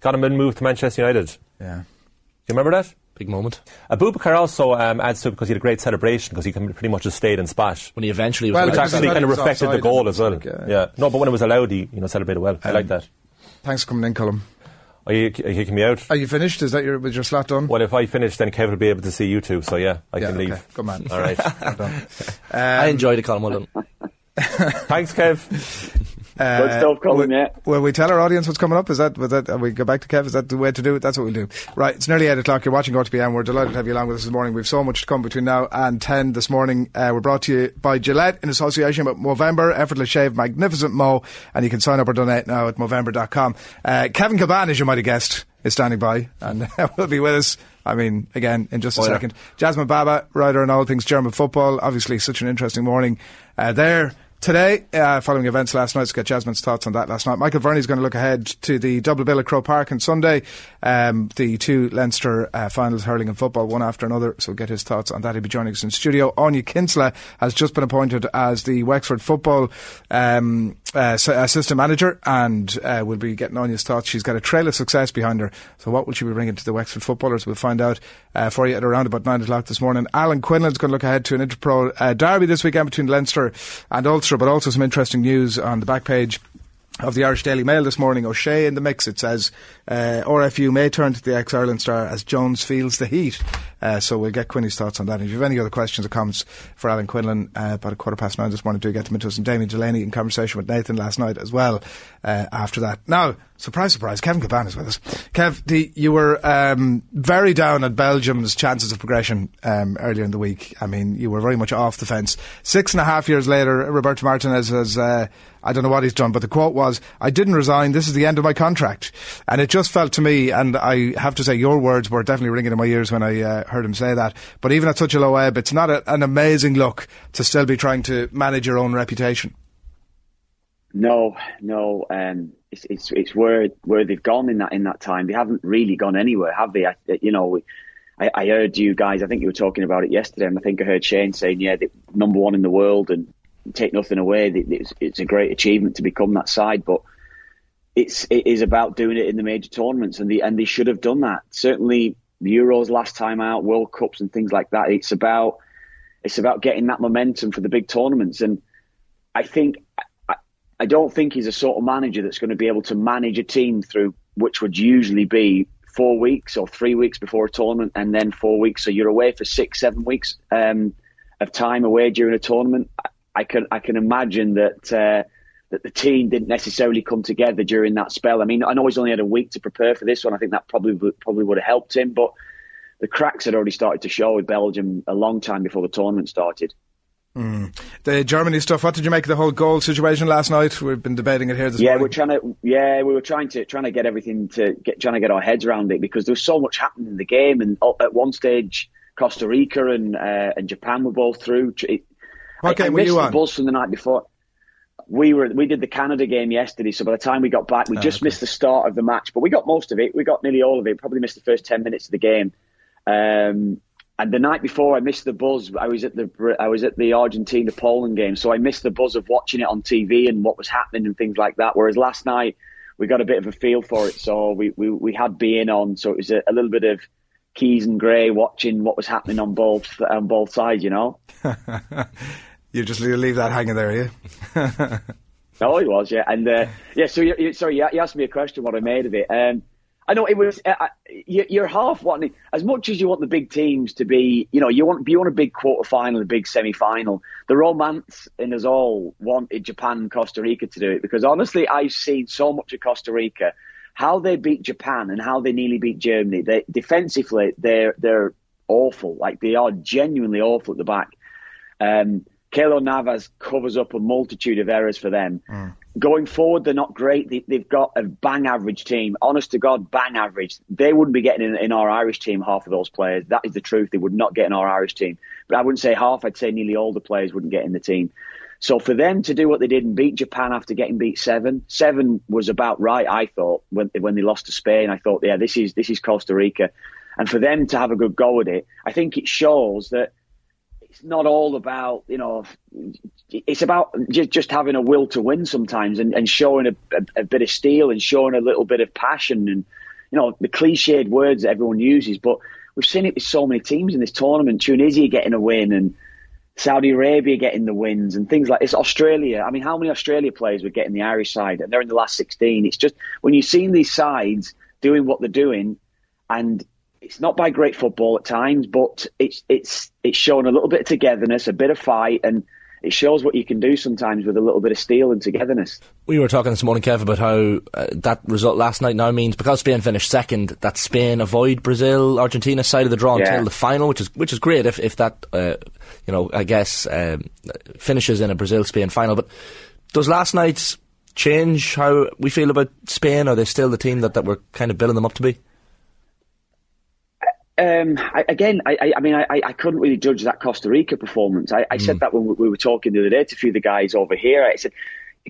got him in moved to Manchester United. Yeah, do you remember that? Big moment. Abubakar also um, adds to it because he had a great celebration because he can pretty much just stayed and spat. When he eventually was Well, Which actually kind of reflected the goal as well. like, uh, yeah. No, but when it was allowed, he you know celebrated well. I like that. Thanks for coming in, Colm. Are you, are you kicking me out? Are you finished? Is that your, with your slot done? Well, if I finish, then Kev will be able to see you too. So yeah, I yeah, can leave. Good man. All right. Well done. I um, enjoyed it, Colin. Well done. Thanks, Kev. Good stuff, Colin. Will, Yeah. will we tell our audience what's coming up? Is that, was that, uh, we go back to Kev? Is that the way to do it? That's what we'll do. Right, it's nearly 8 o'clock. You're watching OTBAM. We're delighted to have you along with us this morning. We've so much to come between now and 10 this morning. Uh, we're brought to you by Gillette in association with Movember, Effortless Shave, Magnificent Mo, and you can sign up or donate now at Movember.com. Uh, Kevin Kilbane, as you might have guessed, is standing by and will be with us. I mean, again, in just a Oh, yeah. second. Jasmine Baba, writer on all things German football. Obviously, such an interesting morning uh, there. Today, uh, following events last night, let's get Jasmine's thoughts on that last night. Michael Verney's going to look ahead to the double bill at Croke Park on Sunday. Um, the two Leinster uh, finals, hurling and football, one after another. So we'll get his thoughts on that. He'll be joining us in studio. Anya Kinsella has just been appointed as the Wexford football um, uh, assistant manager and uh, we'll be getting Anya's thoughts. She's got a trail of success behind her. So what will she be bringing to the Wexford footballers? We'll find out uh, for you at around about nine o'clock this morning. Alan Quinlan's going to look ahead to an Interpro uh, derby this weekend between Leinster and Ulster, but also some interesting news on the back page of the Irish Daily Mail this morning. O'Shea in the mix. It says uh, RFU may turn to the ex Ireland star as Jones feels the heat. Uh, so we'll get Quinny's thoughts on that. And if you have any other questions or comments for Alan Quinlan, uh, about a quarter past nine this morning, do get them into us. And Damien Delaney in conversation with Nathan last night as well uh, after that. Now, surprise, surprise, Kevin Kilbane is with us. Kev, the, you were um, very down at Belgium's chances of progression um, earlier in the week. I mean, you were very much off the fence. Six and a half years later, Roberto Martinez has, uh, I don't know what he's done, but the quote was, I didn't resign, this is the end of my contract. And it just felt to me, and I have to say your words were definitely ringing in my ears when I uh, heard him say that. But even at such a low ebb, it's not a, an amazing look to still be trying to manage your own reputation. No, no. Um, it's, it's it's where where they've gone in that in that time. They haven't really gone anywhere, have they? I, you know, I, I heard you guys. I think you were talking about it yesterday, and I think I heard Shane saying, "Yeah, number one in the world, and take nothing away. It's, it's a great achievement to become that side, but." It's it is about doing it in the major tournaments, and the and they should have done that. Certainly, the Euros last time out, World Cups, and things like that. It's about it's about getting that momentum for the big tournaments, and I think I, I don't think he's a sort of manager that's going to be able to manage a team through which would usually be four weeks or three weeks before a tournament, and then four weeks. So you're away for six, seven weeks um, of time away during a tournament. I can I can imagine that. Uh, that the team didn't necessarily come together during that spell. I mean, I know he's only had a week to prepare for this one. I think that probably probably would have helped him, but the cracks had already started to show with Belgium a long time before the tournament started. Mm. The Germany stuff. What did you make of the whole goal situation last night? We've been debating it here this yeah, morning. we're trying to. Yeah, we were trying to trying to get everything to get trying to get our heads around it because there was so much happening in the game, and at one stage, Costa Rica and uh, and Japan were both through. It, what I, game I were you on? The buzz from the night before we were we did the Canada game yesterday, so by the time we got back, we oh, just okay. missed the start of the match, but we got most of it. We got nearly all of it. Probably missed the first ten minutes of the game. Um, and the night before, I missed the buzz. I was at the I was at the Argentina Poland game, so I missed the buzz of watching it on TV and what was happening and things like that. Whereas last night, we got a bit of a feel for it, so we we, we had being on, so it was a, a little bit of Keys and Gray watching what was happening on both on both sides, you know. You just leave that hanging there, yeah? oh, he was, yeah. And uh, yeah, so you, you, sorry, you asked me a question what I made of it. Um, I know it was. Uh, uh you're half wanting as much as you want the big teams to be. You know, you want you want a big quarter final, a big semi final. The romance in us all wanted Japan and Costa Rica to do it because honestly, I've seen so much of Costa Rica, how they beat Japan and how they nearly beat Germany. They defensively, they're they're awful. Like they are genuinely awful at the back. Um, Keylor Navas covers up a multitude of errors for them. Mm. Going forward, they're not great. They, have got a bang average team. Honest to God, bang average. They wouldn't be getting in, in, our Irish team half of those players. That is the truth. They would not get in our Irish team. But I wouldn't say half. I'd say nearly all the players wouldn't get in the team. So for them to do what they did and beat Japan after getting beat seven, seven was about right. I thought when when they lost to Spain, I thought, yeah, this is this is Costa Rica, and for them to have a good go at it, I think it shows that it's not all about you know it's about just, having a will to win sometimes and, and showing a, a, a, bit of steel and showing a little bit of passion and you know the cliched words that everyone uses but we've seen it with so many teams in this tournament. Tunisia getting a win and Saudi Arabia getting the wins and things like this Australia. I mean how many Australia players were getting the Irish side and they're in the last 16 it's just when you've seen these sides doing what they're doing and it's not by great football at times, but it's it's it's shown a little bit of togetherness, a bit of fight, and it shows what you can do sometimes with a little bit of steel and togetherness. We were talking this morning, Kev, about how uh, that result last night now means because Spain finished second, that Spain avoid Brazil, Argentina side of the draw yeah. until the final, which is which is great if if that uh, you know I guess um, finishes in a Brazil Spain final. But does last night's change how we feel about Spain? Are they still the team that, that we're kind of building them up to be? Um, I, again, I, I mean, I, I, couldn't really judge that Costa Rica performance. I, I mm. said that when we were talking the other day to a few of the guys over here. I said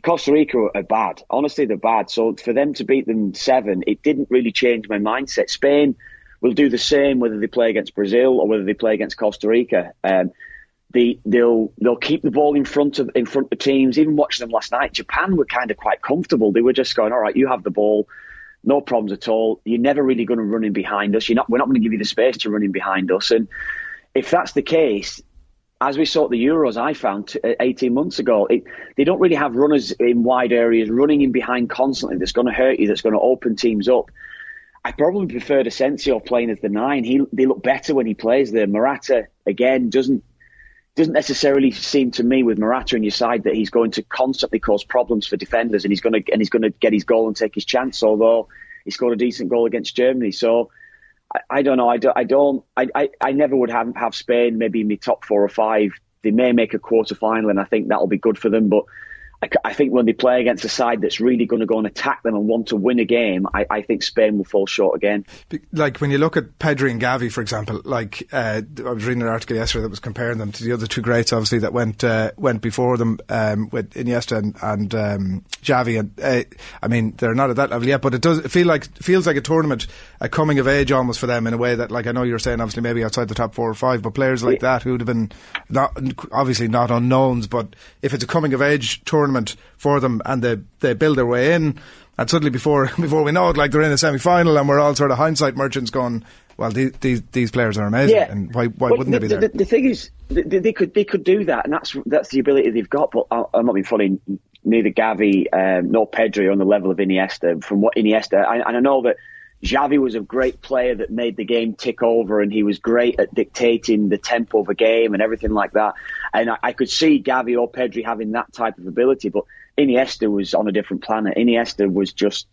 Costa Rica are bad. Honestly, they're bad. So for them to beat them seven, it didn't really change my mindset. Spain will do the same whether they play against Brazil or whether they play against Costa Rica. Um, they, they'll they'll keep the ball in front of in front of teams. Even watching them last night, Japan were kind of quite comfortable. They were just going, all right, you have the ball, no problems at all. You're never really going to run in behind us. You're not. We're not going to give you the space to run in behind us. And if that's the case, as we saw at the Euros, I found uh, 18 months ago, it, they don't really have runners in wide areas running in behind constantly. That's going to hurt you. That's going to open teams up. I probably preferred Asensio playing as the nine. He they look better when he plays there. Morata again doesn't doesn't necessarily seem to me with Morata in your side that he's going to constantly cause problems for defenders and he's going to and he's going to get his goal and take his chance. Although he scored a decent goal against Germany, so I, I don't know. I don't. I don't. I, I, I never would have have Spain maybe in my top four or five. They may make a quarter final, and I think that'll be good for them. But I, I, think when they play against a side that's really going to go and attack them and want to win a game, I, I, think Spain will fall short again. Like when you look at Pedri and Gavi, for example, like uh, I was reading an article yesterday that was comparing them to the other two greats, obviously that went uh, went before them um, with Iniesta and, and um, Xavi. And uh, I mean, they're not at that level yet, but it does feel like feels like a tournament, a coming of age almost for them in a way that, like I know you're saying, obviously maybe outside the top four or five, but players like that who would have been not obviously not unknowns, but if it's a coming of age tournament for them, and they they build their way in. And suddenly, before before we know it, like they're in the semi final, and we're all sort of hindsight merchants going, "Well, these these, these players are amazing, yeah. and why why wouldn't the, they be there?" The, the, thing is, they, they, could they could do that, and that's that's the ability they've got. But I'm not being funny. Neither Gavi um, nor Pedri are on the level of Iniesta. From what Iniesta, I, and I know that Xavi was a great player that made the game tick over, and he was great at dictating the tempo of a game and everything like that. And I, I could see Gavi or Pedri having that type of ability, but Iniesta was on a different planet. Iniesta was just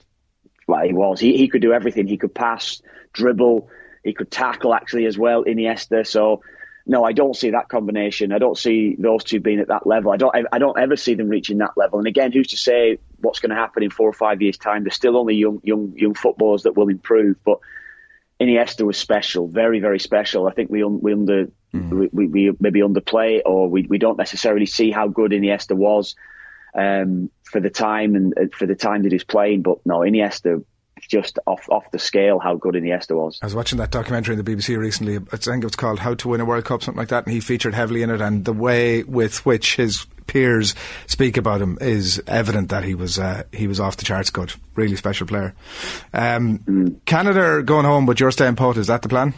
like he was. He he could do everything. He could pass, dribble, he could tackle actually as well. Iniesta. So no, I don't see that combination. I don't see those two being at that level. I don't. I don't ever see them reaching that level. And again, who's to say what's going to happen in four or five years' time? They're still only young, young, young footballers that will improve. But Iniesta was special, very, very special. I think we we under mm. we, we, maybe underplay or we we don't necessarily see how good Iniesta was um, for the time and uh, for the time that he's playing. But no, Iniesta just off off the scale how good Iniesta was. I was watching that documentary in the BBC recently. I think it was called How to Win a World Cup, something like that, and he featured heavily in it. And the way with which his peers speak about him is evident that he was uh, he was off the charts good. Really special player. Um, mm. Canada are going home, but you're staying put. Is that the plan?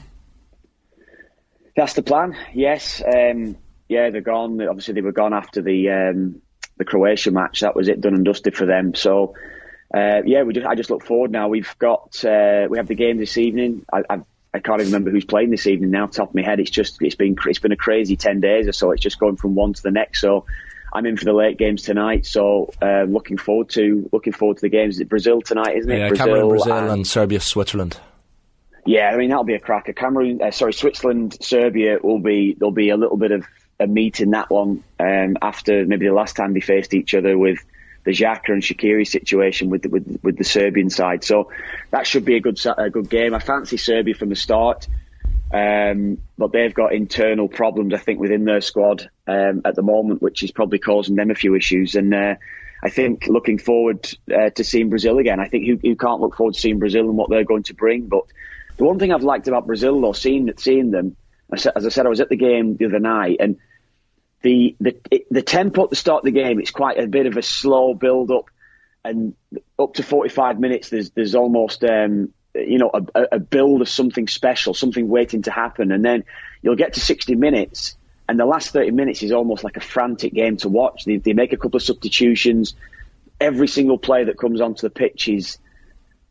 That's the plan. Yes. Um, yeah, they're gone. Obviously, they were gone after the um, the Croatia match. That was it, done and dusted for them. So, uh, yeah, we just I just look forward now. We've got uh, we have the game this evening. I, I've, I can't even remember who's playing this evening now. Top of my head, it's just it's been it's been a crazy ten days or so. It's just going from one to the next. So I'm in for the late games tonight. So uh, looking forward to looking forward to the games. Brazil tonight, isn't it? Yeah, Brazil, Cameroon, Brazil, and, and Serbia, Switzerland. Yeah, I mean that'll be a cracker. Cameroon, uh, sorry, Switzerland, Serbia will be there'll be a little bit of a meet in that one um, after maybe the last time they faced each other with the Xhaka and Shaqiri situation with the, with with the Serbian side. So that should be a good a good game. I fancy Serbia from the start, um, but they've got internal problems I think within their squad um, at the moment, which is probably causing them a few issues. And uh, I think looking forward uh, to seeing Brazil again. I think who can't look forward to seeing Brazil and what they're going to bring. But the one thing I've liked about Brazil, though, seeing seeing them, as I said, I was at the game the other night and the the the tempo at the start of the game it's quite a bit of a slow build up, and up to forty five minutes there's there's almost um, you know a, a, build of something special, something waiting to happen, and then you'll get to sixty minutes, and the last thirty minutes is almost like a frantic game to watch. They, they make a couple of substitutions. Every single player that comes onto the pitch is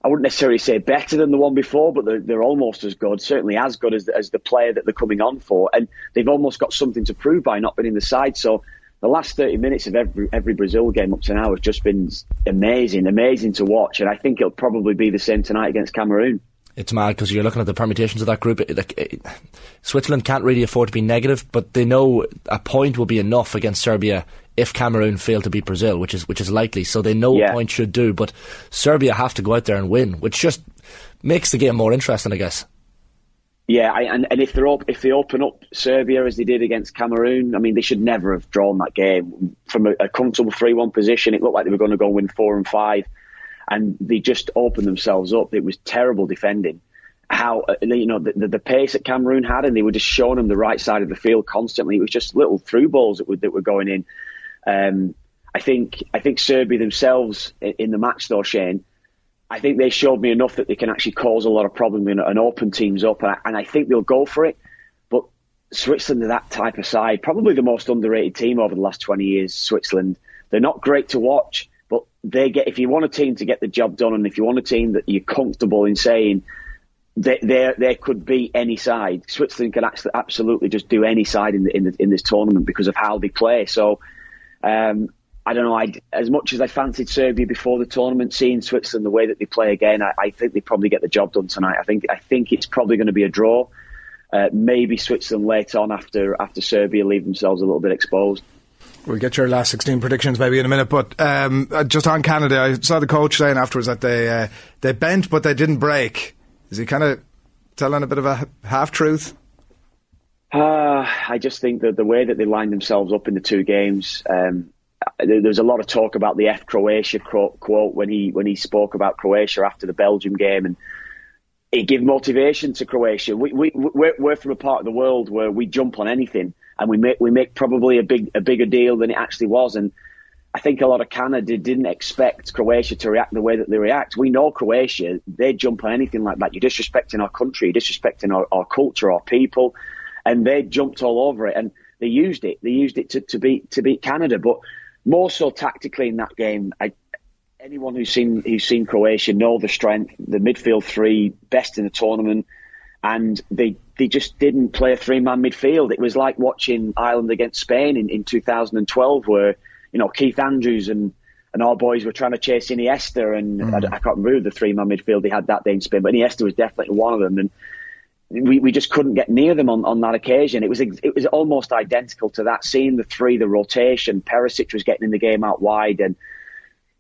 I wouldn't necessarily say better than the one before, but they're, they're almost as good, certainly as good as, as the player that they're coming on for. And they've almost got something to prove by not being in the side. So the last 30 minutes of every, every Brazil game up to now has just been amazing, amazing to watch. And I think it'll probably be the same tonight against Cameroon it's mad because you're looking at the permutations of that group. It, like, it, Switzerland can't really afford to be negative, but they know a point will be enough against Serbia if Cameroon fail to beat Brazil, which is which is likely. So they know yeah. a point should do, but Serbia have to go out there and win, which just makes the game more interesting, I guess. Yeah, I, and, and if they're op- if they open up Serbia as they did against Cameroon, I mean they should never have drawn that game from a, a comfortable three-one position. It looked like they were going to go win four and five, and they just opened themselves up. It was terrible defending. How uh, you know the, the, the pace that Cameroon had, and they were just showing them the right side of the field constantly. It was just little through balls that were, that were going in. Um, I think I think Serbia themselves in, the match though, Shane I think they showed me enough that they can actually cause a lot of problem and open teams up, and I, and I think they'll go for it. But Switzerland are that type of side, probably the most underrated team over the last 20 years. Switzerland, they're not great to watch, but they get. If you want a team to get the job done, and if you want a team that you're comfortable in saying there there could be any side, Switzerland can actually absolutely just do any side in the, in, the, in this tournament because of how they play. So. Um, I don't know. I, as much as I fancied Serbia before the tournament, seeing Switzerland the way that they play again, I, I think they probably get the job done tonight. I think I think it's probably going to be a draw. Uh, maybe Switzerland later on after after Serbia leave themselves a little bit exposed. We'll get your last 16 predictions maybe in a minute, but um, uh, just on Canada, I saw the coach saying afterwards that they uh, they bent but they didn't break. Is he kind of telling a bit of a half truth? Uh, I just think that the way that they lined themselves up in the two games, um, was a lot of talk about the F Croatia quote when he when he spoke about Croatia after the Belgium game, and it gave motivation to Croatia. We, we we're, we're from a part of the world where we jump on anything, and we make we make probably a big a bigger deal than it actually was, and I think a lot of Canada didn't expect Croatia to react the way that they react. We know Croatia; they jump on anything like that. You're disrespecting our country, you're disrespecting our, our culture, our people, and they jumped all over it, and they used it. They used it to, to beat to beat Canada, but more so tactically in that game. I, anyone who's seen who's seen Croatia know the strength, the midfield three, best in the tournament, and they they just didn't play a three man midfield. It was like watching Ireland against Spain in, in 2012, where you know Keith Andrews and and our boys were trying to chase Iniesta, and mm. I, I, can't remember the three man midfield they had that day in Spain, but Iniesta was definitely one of them, and we, we just couldn't get near them on, on that occasion. It was it was almost identical to that. Seeing the three, the rotation, Perisic was getting in the game out wide, and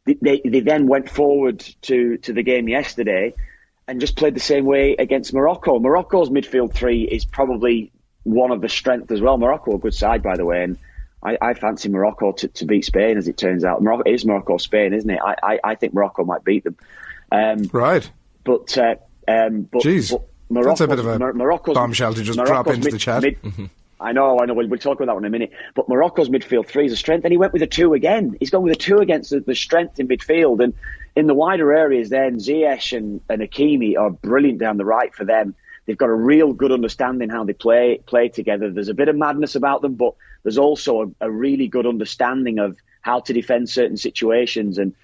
they they then went forward to to the game yesterday and just played the same way against Morocco. Morocco's midfield three is probably one of the strengths as well. Morocco a good side by the way, and I, I fancy Morocco to, to beat Spain as it turns out. Morocco is Morocco Spain, isn't it? I, I, I think Morocco might beat them. Um, right. But uh, um, but, Jeez. but Morocco's, That's a bit of a Mor- Morocco's, bombshell to just Morocco's drop into mid, the chat. Mid, mm-hmm. I know, I know. We'll, we'll, talk about that one in a minute. But Morocco's midfield three is a strength, and he went with a two again. He's gone with a two against the, the strength in midfield, and in the wider areas, then Ziyech and, and Hakimi are brilliant down the right for them. They've got a real good understanding how they play play together. There's a bit of madness about them, but there's also a, a really good understanding of how to defend certain situations. And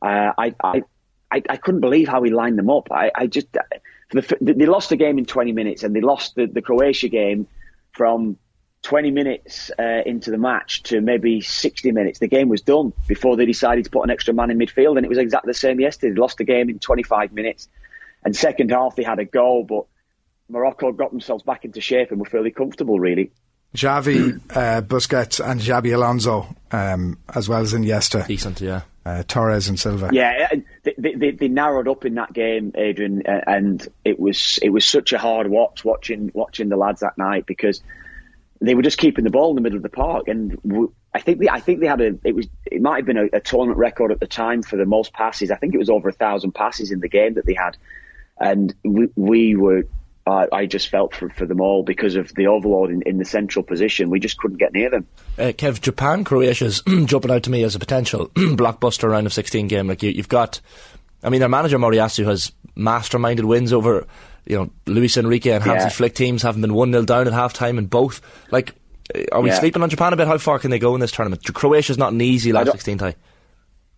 uh, I, I, I, I couldn't believe how he lined them up. I, I just the, they lost the game in 20 minutes and they lost the, the Croatia game from 20 minutes uh, into the match to maybe 60 minutes. The game was done before they decided to put an extra man in midfield, and it was exactly the same yesterday. They lost the game in 25 minutes, and second half they had a goal, but Morocco got themselves back into shape and were fairly comfortable, really. Xavi, uh, Busquets, and Xabi Alonso, um, as well as Iniesta. Decent, yeah. Uh, Torres and Silva. Yeah, they, they, they, narrowed up in that game, Adrian, and it was it was such a hard watch watching watching the lads that night because they were just keeping the ball in the middle of the park, and I think they, I think they had a it was it might have been a, a tournament record at the time for the most passes. I think it was over a thousand passes in the game that they had, and we, we were uh, I just felt for, for them all because of the overload in, in the central position. We just couldn't get near them. Uh, Kev, Japan, Croatia's jumping out to me as a potential blockbuster round of 16 game. Like you, have got, I mean, their manager Moriyasu has masterminded wins over, you know, Luis Enrique and Hansi yeah. Flick teams having been 1 0 down at half time in both. Like, uh, are we yeah. sleeping on Japan a bit? How far can they go in this tournament? Croatia's not an easy last 16 tie.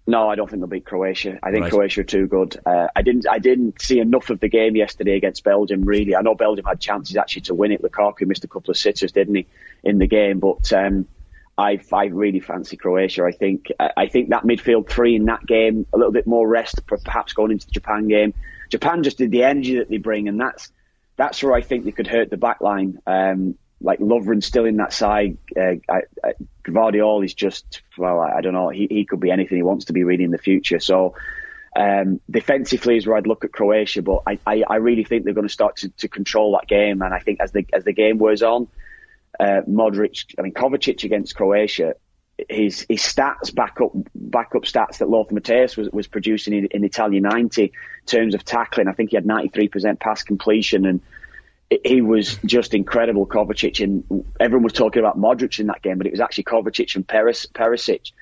No, I don't think they'll beat Croatia. I think right. Croatia are too good. Uh, I didn't. I didn't see enough of the game yesterday against Belgium. Really, I know Belgium had chances actually to win it. Lukaku missed a couple of sitters, didn't he, in the game? But um, I, I really fancy Croatia. I think. I think that midfield three in that game, a little bit more rest, perhaps going into the Japan game. Japan just did the energy that they bring, and that's that's where I think they could hurt the back line. Um, like Lovren still in that side. Uh, I, I, Gvardiol is just well, I, I, don't know. He he could be anything he wants to be really in the future. So Um, defensively is where I'd look at Croatia, but I, I, I really think they're going to start to, to control that game. And I think as the as the game wears on, uh, Modric, I mean Kovacic against Croatia, his his stats back up back up stats that Lothar Matthäus was, was producing in, in Italia 90 in terms of tackling. I think he had 93% pass completion and he was just incredible, Kovacic. And everyone was talking about Modric in that game, but it was actually Kovacic and Peris, Perisic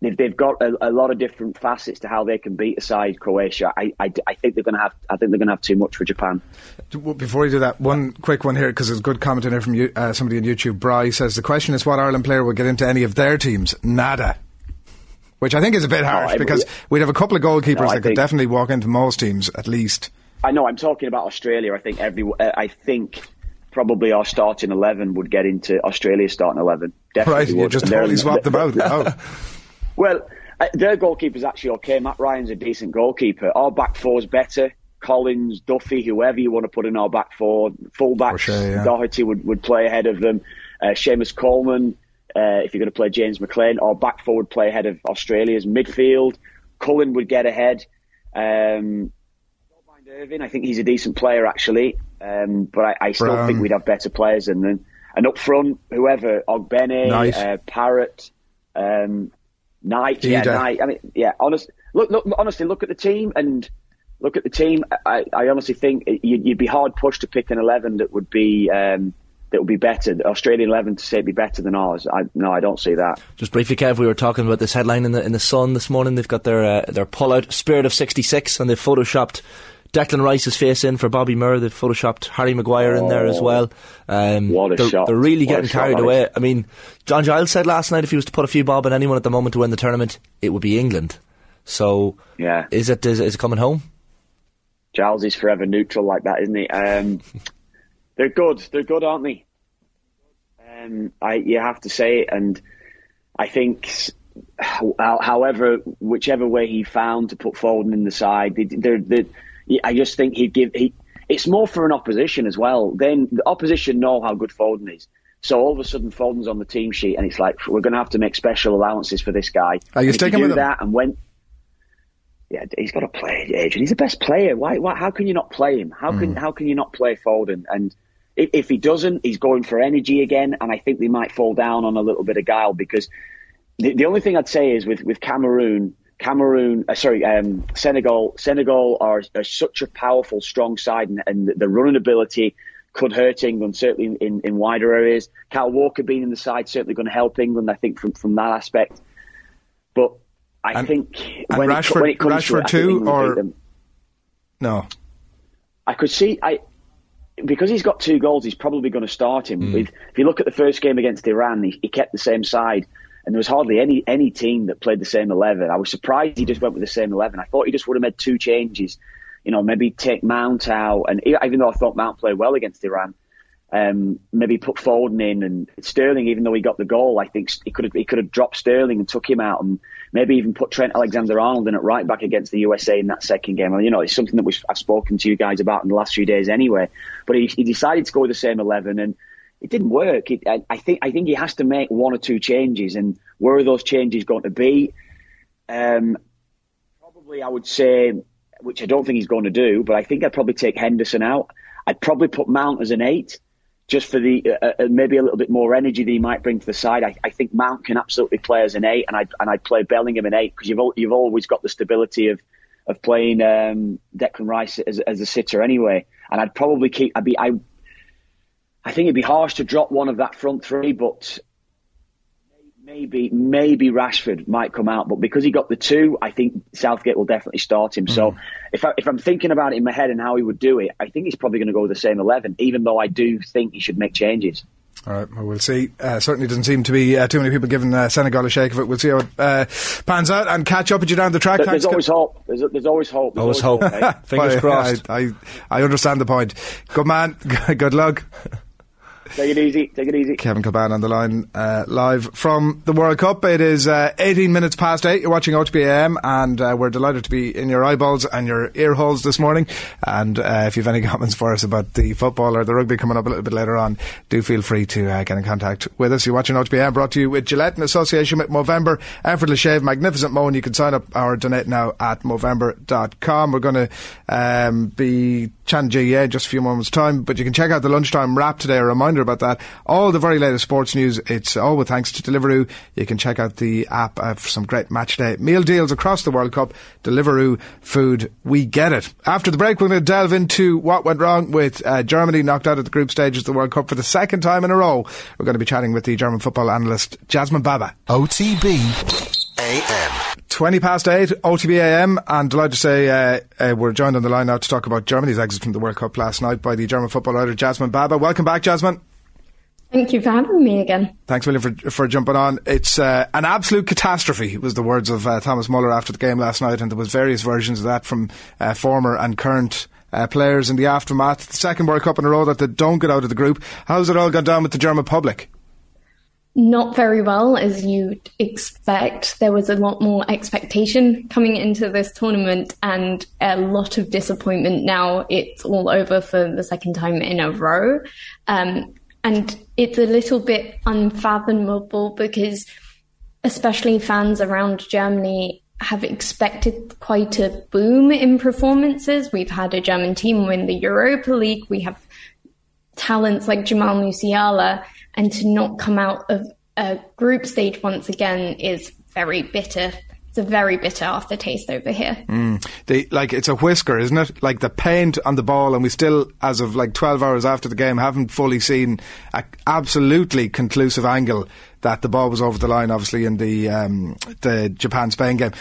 they've, they've got a, a, lot of different facets to how they can beat aside Croatia. I, I, I think they're going to have I think they're going to have too much for Japan. Before you do that, one quick one here because there's a good comment in here from you, uh, somebody on YouTube. Bry says the question is what Ireland player will get into any of their teams. Nada. Which I think is a bit harsh no, because we'd have a couple of goalkeepers no, that could definitely walk into most teams at least. I know. I'm talking about Australia. I think every. Uh, I think probably our starting eleven would get into Australia's starting eleven. Definitely right, you just totally swapped them out. Oh. Well, uh, their goalkeeper's actually okay. Mat Ryan's a decent goalkeeper. Our back four's better. Collins, Duffy, whoever you want to put in our back four, fullbacks, sure, yeah. Doherty would, would play ahead of them. Uh, Seamus Coleman, uh, if you're going to play James McClean, our back four would play ahead of Australia's midfield. Cullen would get ahead. Um, don't mind Irvine. I think he's a decent player actually, um, but I, I still Brown. think we'd have better players than them. And up front, whoever, Ogbene, nice. uh, Parrott, um, Knight, yeah, Knight. I mean, yeah. Honest, look, look, honestly, look at the team and look at the team. I, I honestly think you'd, you'd, be hard pushed to pick an eleven that would be um, that would be better. The Australian eleven to say it'd be better than ours. I, no, I don't see that. Just briefly, Kev, we were talking about this headline in the in the Sun this morning. They've got their uh, their pull out spirit of '66, and they've photoshopped Declan Rice's face in for Bobby Moore. They've photoshopped Harry Maguire oh, in there as well. Um, what a they're, shot. They're really what getting carried away. I mean, John Giles said last night if he was to put a few bob on anyone at the moment to win the tournament, it would be England. So, yeah, is it is, is it coming home? Giles is forever neutral like that, isn't he? Um, they're good. They're good, aren't they? Um, I, you have to say it, and I think however, whichever way he found to put Foden in the side, they're, they're, I just think he'd give. He, it's more for an opposition as well. Then the opposition know how good Foden is. So all of a sudden, Foden's on the team sheet, and it's like we're going to have to make special allowances for this guy. Are you sticking with that? And when, yeah, he's got to play, Adrian. He's the best player. Why? why how can you not play him? How can mm. how can you not play Foden? And if, if, he doesn't, he's going for energy again. And I think they might fall down on a little bit of guile because the, the only thing I'd say is with with Cameroon Cameroon, uh, sorry, um, Senegal. Senegal are, are, such a powerful, strong side, and, and the running ability could hurt England certainly in, in, wider areas. Kyle Walker being in the side certainly going to help England. I think from from that aspect, but I and, think and when, Rashford, it, when it comes Rashford to it, too, or no, I could see I because he's got two goals. He's probably going to start him. Mm. If, if you look at the first game against Iran, he, he kept the same side and there was hardly any any team that played the same eleven. I was surprised he just went with the same eleven. I thought he just would have made two changes, you know, maybe take Mount out, and even though I thought Mount played well against Iran, um, maybe put Foden in and Sterling, even though he got the goal, I think he could have he could have dropped Sterling and took him out, and maybe even put Trent Alexander-Arnold in at right back against the USA in that second game. you know, it's something that we've, I've spoken to you guys about in the last few days anyway. But he, he decided to go with the same eleven and it didn't work. It, I, I, think I think he has to make one or two changes, and where are those changes going to be? Um, probably, I would say, which I don't think he's going to do, but I think I'd probably take Henderson out. I'd probably put Mount as an eight, just for the uh, uh, maybe a little bit more energy that he might bring to the side. I, I think Mount can absolutely play as an eight, and I and I'd play Bellingham an eight because you've you've always got the stability of of playing um, Declan Rice as, as a sitter anyway. And I'd probably keep. I'd be. I I think it'd be harsh to drop one of that front three, but maybe maybe Rashford might come out. But because he got the two, I think Southgate will definitely start him. Mm. So if I, if I'm thinking about it in my head and how he would do it, I think he's probably going to go with the same eleven. Even though I do think he should make changes. All right, well, we'll see. Uh, certainly doesn't seem to be uh, too many people giving uh, Senegal a shake of it. We'll see how it uh, pans out and catch up with you down the track. There, there's, always hope. There's, there's, always hope. There's always, hope. hope. Fingers crossed. I, I, I understand the point. Good man. Good luck. Take it easy. Take it easy. Kevin Kilbane on the line uh, live from the World Cup. It is uh, 18 minutes past 8. You're watching OTBAM and uh, we're delighted to be in your eyeballs and your ear holes this morning. And uh, if you have any comments for us about the football or the rugby coming up a little bit later on, do feel free to uh, get in contact with us. You're watching OTBAM brought to you with Gillette in association with Movember. Effortless Shave, magnificent mow. And you can sign up or donate now at Movember.com. We're going to um, be chatting GAA just a few moments time, but you can check out the lunchtime wrap today. A reminder about that. All the very latest sports news. It's all with thanks to Deliveroo. You can check out the app uh, for some great match day meal deals across the World Cup. Deliveroo food, we get it. After the break, we're going to delve into what went wrong with uh, Germany knocked out at the group stages of the World Cup for the second time in a row. We're going to be chatting with the German football analyst Jasmine Baba. OTB AM. 20 past 8, OTB AM, and delighted to say uh, uh, we're joined on the line now to talk about Germany's exit from the World Cup last night by the German football writer Jasmine Baba. Welcome back, Jasmine. Thank you for having me again. Thanks, William, for, for jumping on. It's uh, an absolute catastrophe, was the words of uh, Thomas Muller after the game last night, and there was various versions of that from uh, former and current uh, players in the aftermath. The second World Cup in a row that they don't get out of the group. How's it all gone down with the German public? Not very well, as you'd expect. There was a lot more expectation coming into this tournament and a lot of disappointment. Now it's all over for the second time in a row. Um, and it's a little bit unfathomable because, especially fans around Germany, have expected quite a boom in performances. We've had a German team win the Europa League. We have talents like Jamal Musiala and to not come out of a group stage once again is very bitter. It's a very bitter aftertaste over here. Mm. Like it's a whisker, isn't it? Like the paint on the ball, and we still, as of like twelve hours after the game, haven't fully seen an absolutely conclusive angle that the ball was over the line. Obviously, in the um, the Japan Spain game,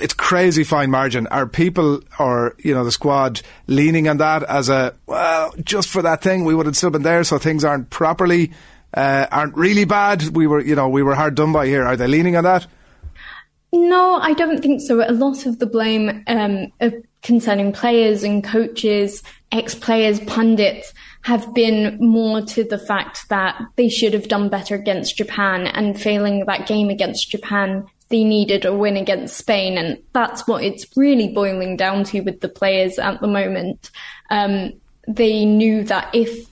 it's crazy fine margin. Are people or you know the squad leaning on that as a well, just for that thing, we would have still been there, so things aren't properly uh, aren't really bad. We were, you know, we were hard done by here. Are they leaning on that? No, I don't think so. A lot of the blame um, concerning players and coaches, ex-players, pundits have been more to the fact that they should have done better against Japan and failing that game against Japan, they needed a win against Spain. And that's what it's really boiling down to with the players at the moment. Um, they knew that if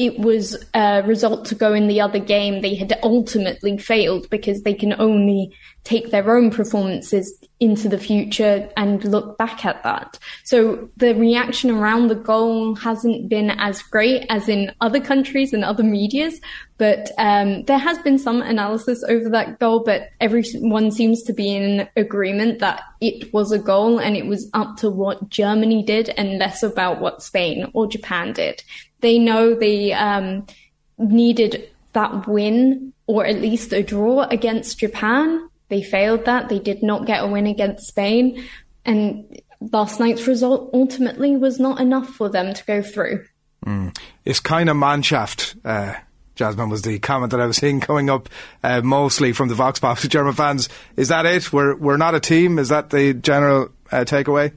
it was a result to go in the other game, they had ultimately failed because they can only take their own performances into the future and look back at that. So the reaction around the goal hasn't been as great as in other countries and other medias, but um, there has been some analysis over that goal, but everyone seems to be in agreement that it was a goal and it was up to what Germany did and less about what Spain or Japan did. They know they um, needed that win or at least a draw against Japan. They failed that. They did not get a win against Spain. And last night's result ultimately was not enough for them to go through. Mm. It's kind of Mannschaft. Uh, Jasmine was the comment that I was seeing coming up uh, mostly from the Vox Pop German fans. Is that it? We're we're not a team. Is that the general uh, takeaway?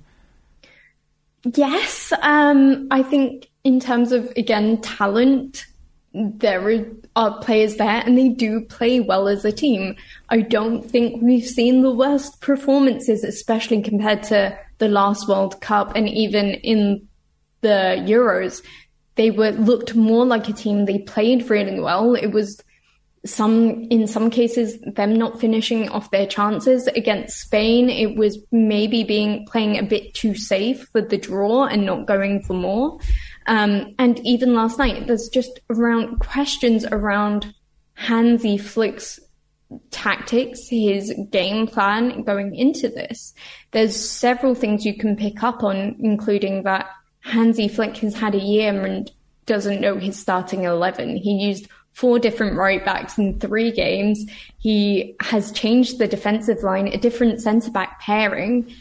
Yes, um, I think in terms of again talent, there are uh, players there and they do play well as a team. I don't think we've seen the worst performances, especially compared to the last World Cup and even in the Euros. They were looked more like a team. They played really well. It was some in some cases them not finishing off their chances against Spain. It was maybe being playing a bit too safe for the draw and not going for more. Um, and even last night, there's just around questions around Hansi Flick's tactics, his game plan going into this. There's several things you can pick up on, including that Hansi Flick has had a year and doesn't know his starting 11. He used four different right backs in three games. He has changed the defensive line, a different centre back pairing,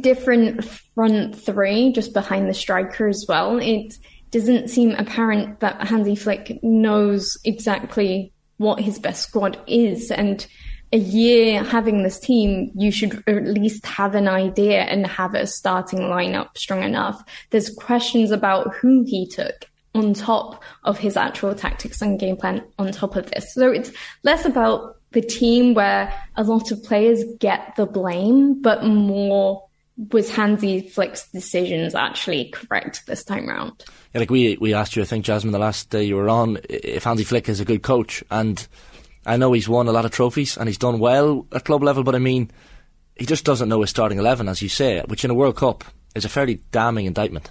different front three just behind the striker as well. It doesn't seem apparent that Hansi Flick knows exactly what his best squad is. And a year having this team, you should at least have an idea and have a starting lineup strong enough. There's questions about who he took on top of his actual tactics and game plan on top of this. So it's less about the team where a lot of players get the blame, but more was Hansi Flick's decisions actually correct this time round? Yeah, like we we asked you, I think Jasmine, the last day you were on, if Hansi Flick is a good coach, and I know he's won a lot of trophies and he's done well at club level, but I mean, he just doesn't know his starting eleven, as you say, which in a World Cup is a fairly damning indictment.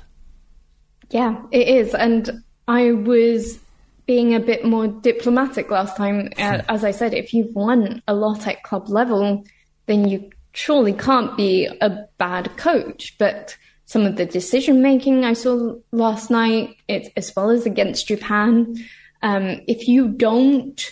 Yeah, it is, and I was being a bit more diplomatic last time. Uh, as I said, if you've won a lot at club level, then you surely can't be a bad coach. But some of the decision making I saw last night, it, as well as against Japan, um, if you don't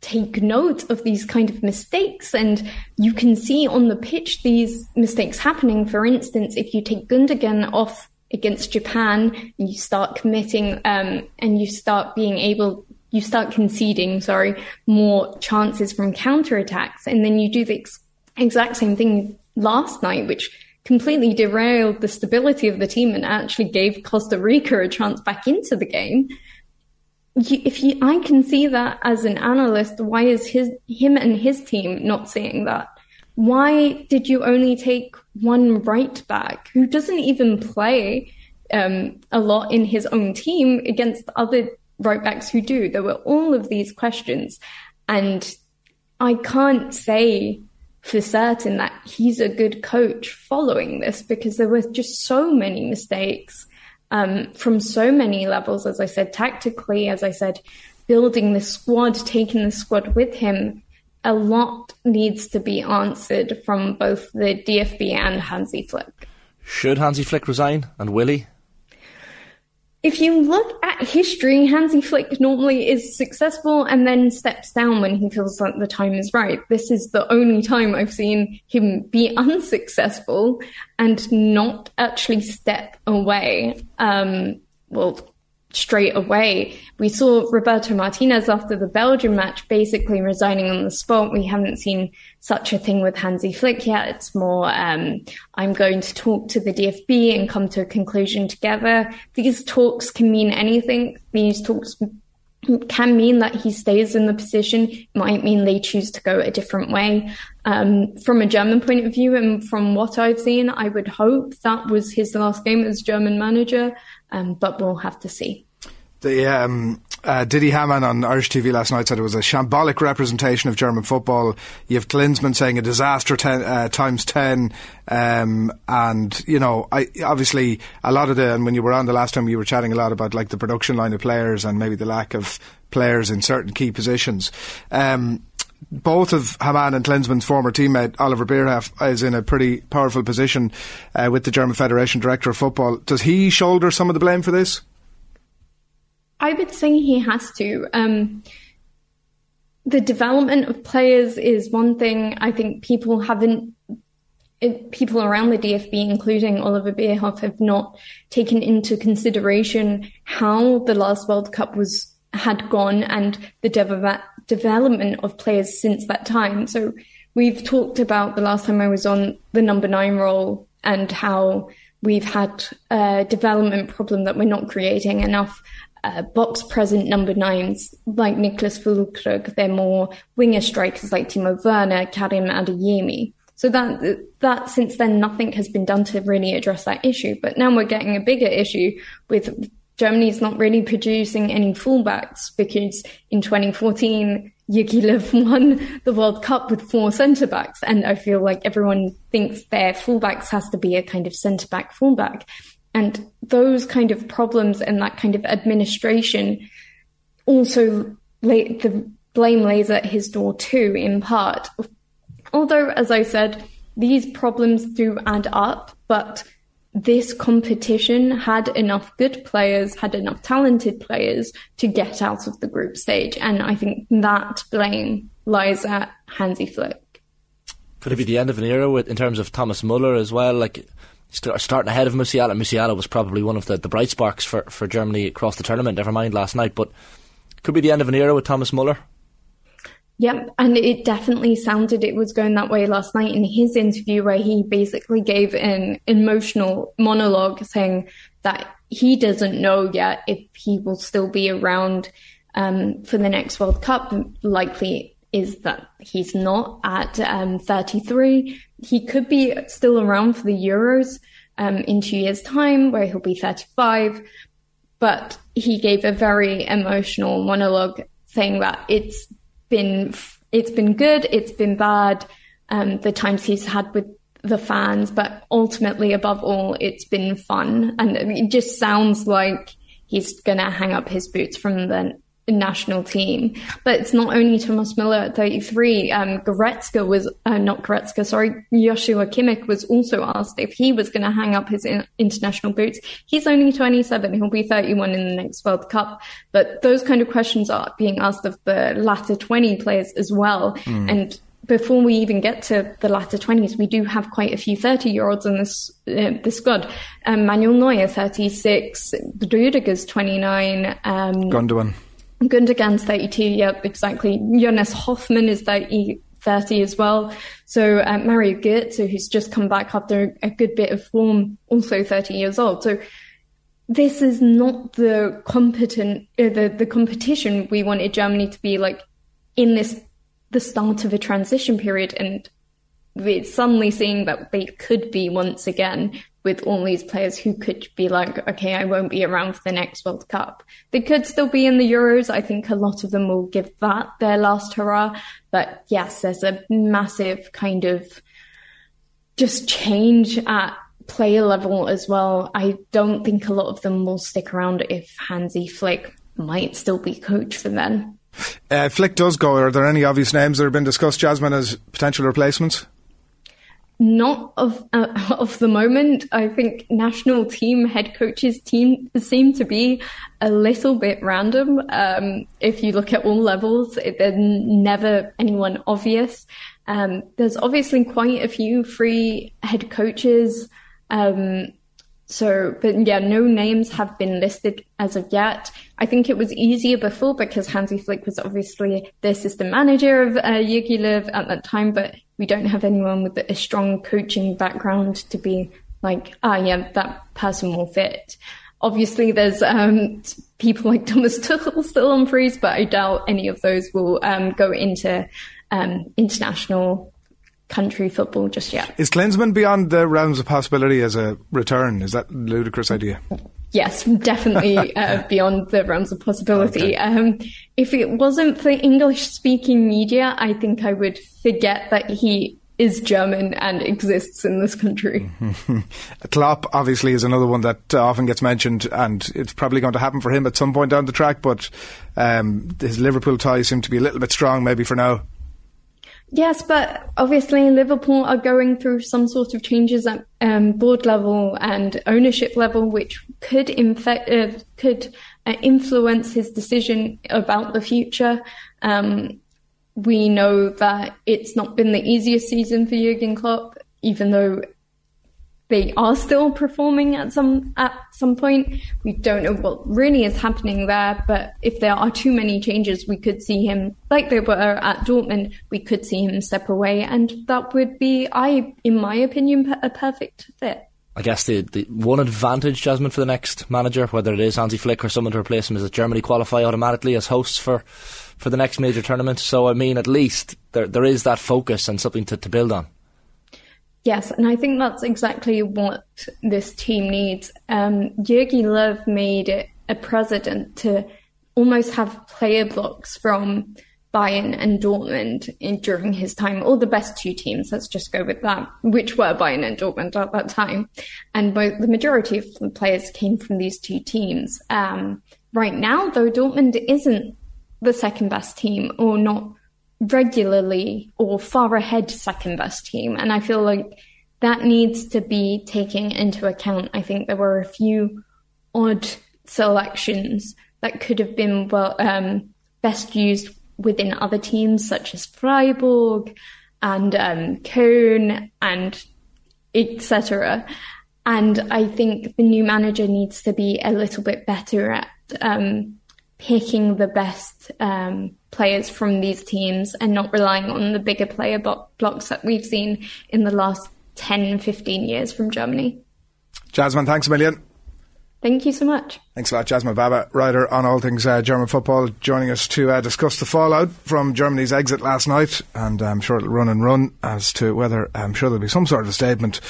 take note of these kind of mistakes and you can see on the pitch these mistakes happening. For instance, if you take Gundogan off against Japan and you start committing um, and you start being able you start conceding sorry more chances from counterattacks and then you do the exact same thing last night which completely derailed the stability of the team and actually gave Costa Rica a chance back into the game if you, I can see that as an analyst, why is his him and his team not seeing that? Why did you only take one right back who doesn't even play um, a lot in his own team against other right backs who do? There were all of these questions, and I can't say for certain that he's a good coach following this because there were just so many mistakes um, from so many levels, as I said, tactically, as I said, building the squad, taking the squad with him. A lot needs to be answered from both the DFB and Hansi Flick. Should Hansi Flick resign, and will he? If you look at history, Hansi Flick normally is successful and then steps down when he feels like the time is right. This is the only time I've seen him be unsuccessful and not actually step away. Um, well, straight away. We saw Roberto Martinez after the Belgium match basically resigning on the spot. We haven't seen such a thing with Hansi Flick yet. It's more, um, I'm going to talk to the DFB and come to a conclusion together. These talks can mean anything. These talks can mean that he stays in the position. It might mean they choose to go a different way. Um, from a German point of view, and from what I've seen, I would hope that was his last game as German manager um, but we'll have to see. The um, uh, Didi Hamann on Irish TV last night said it was a shambolic representation of German football. You have Klinsmann saying a disaster ten, uh, times ten, um, and you know, I obviously a lot of the and when you were on the last time, you were chatting a lot about like the production line of players and maybe the lack of players in certain key positions. Um, both of Hamann and Klinsmann's former teammate Oliver Bierhoff is in a pretty powerful position uh, with the German Federation Director of Football. Does he shoulder some of the blame for this? I would say he has to. Um, the development of players is one thing I think people haven't. It, people around the DFB, including Oliver Bierhoff, have not taken into consideration how the last World Cup was had gone and the dev- development of players since that time. So we've talked about the last time I was on the number nine role and how we've had a development problem that we're not creating enough uh, box present number nines like Niklas Füllkrug. They're more winger strikers like Timo Werner, Karim Adeyemi. So that that since then nothing has been done to really address that issue. But now we're getting a bigger issue with Germany's not really producing any fullbacks because in 2014, Jogi Löw won the World Cup with four centre backs. And I feel like everyone thinks their fullbacks has to be a kind of centre back fullback. And those kind of problems and that kind of administration also lay, the blame lays at his door too, in part. Although, as I said, these problems do add up, but this competition had enough good players, had enough talented players to get out of the group stage. And I think that blame lies at Hansi Flick. Could it be the end of an era with, in terms of Thomas Muller as well? Like starting ahead of Musiala. Musiala was probably one of the, the bright sparks for, for Germany across the tournament, never mind last night. But could be the end of an era with Thomas Muller. Yep, and it definitely sounded it was going that way last night in his interview, where he basically gave an emotional monologue saying that he doesn't know yet if he will still be around um, for the next World Cup. Likely is that he's not at um, 33. He could be still around for the Euros um, in two years' time, where he'll be 35. But he gave a very emotional monologue saying that it's been it's been good, it's been bad, um, the times he's had with the fans, but ultimately, above all, it's been fun, and it just sounds like he's gonna hang up his boots from the national team. But it's not only Thomas Müller at 33. Um, Goretzka was, uh, not Goretzka, sorry, Joshua Kimmich was also asked if he was going to hang up his in- international boots. He's only 27. He'll be 31 in the next World Cup. But those kind of questions are being asked of the latter 20 players as well. Mm. And before we even get to the latter 20s, we do have quite a few 30 year olds in this, uh, this squad. Um, Manuel Neuer, 36, Rudiger's 29, um, Gundogan. Gundogan's 32, yep, exactly. Jonas Hofmann is 30, 30 as well. So uh, Mario Götze, who's just come back after a good bit of form, also 30 years old. So this is not the competent, uh, the, the competition we wanted Germany to be like in this, the start of a transition period. And we're suddenly seeing that they could be once again with all these players who could be like, okay, I won't be around for the next World Cup. They could still be in the Euros. I think a lot of them will give that their last hurrah. But yes, there's a massive kind of just change at player level as well. I don't think a lot of them will stick around if Hansi Flick might still be coach for them. Uh, Flick does go. Are there any obvious names that have been discussed, Jasmine, as potential replacements? Not of uh, of the moment. I think national team head coaches team seem to be a little bit random. Um, if you look at all levels, it, there's never anyone obvious. Um, there's obviously quite a few free head coaches. Um, so, but yeah, no names have been listed as of yet. I think it was easier before because Hansi Flick was obviously the assistant manager of uh, at that time, but we don't have anyone with a strong coaching background to be like, ah, yeah, that person will fit. Obviously, there's um, people like Thomas Tuchel still on freeze, but I doubt any of those will um, go into um, international country football just yet. Is Klinsmann beyond the realms of possibility as a return? Is that a ludicrous idea? Yes, definitely uh, beyond the realms of possibility. Okay. Um, if it wasn't for English speaking media, I think I would forget that he is German and exists in this country. Klopp obviously is another one that uh, often gets mentioned, and it's probably going to happen for him at some point down the track. But um, his Liverpool ties seem to be a little bit strong, maybe for now. Yes, but obviously Liverpool are going through some sort of changes at um, board level and ownership level, which could infect, uh, could uh, influence his decision about the future. Um, we know that it's not been the easiest season for Jurgen Klopp, even though they are still performing at some at some point. We don't know what really is happening there, but if there are too many changes, we could see him like they were at Dortmund. We could see him step away, and that would be, I, in my opinion, a perfect fit. I guess the, the one advantage, Jasmine, for the next manager, whether it is Hansi Flick or someone to replace him, is that Germany qualify automatically as hosts for, for the next major tournament. So, I mean, at least there there is that focus and something to, to build on. Yes, and I think that's exactly what this team needs. Um, Jurgen Löw made it a precedent to almost have player blocks from Bayern and Dortmund in, during his time, or the best two teams, let's just go with that, which were Bayern and Dortmund at that time. And both, the majority of the players came from these two teams. Um, right now, though, Dortmund isn't the second best team or not regularly or far ahead second best team. And I feel like that needs to be taken into account. I think there were a few odd selections that could have been well um, best used within other teams such as Freiburg and um, and etc. And I think the new manager needs to be a little bit better at um, picking the best um, players from these teams and not relying on the bigger player bo- blocks that we've seen in the last 10, 15 years from Germany. Jasmine, thanks a million. Thank you so much. Thanks a lot, Jasmine Baba, writer on all things uh, German football, joining us to uh, discuss the fallout from Germany's exit last night. And I'm sure it'll run and run as to whether, I'm sure there'll be some sort of a statement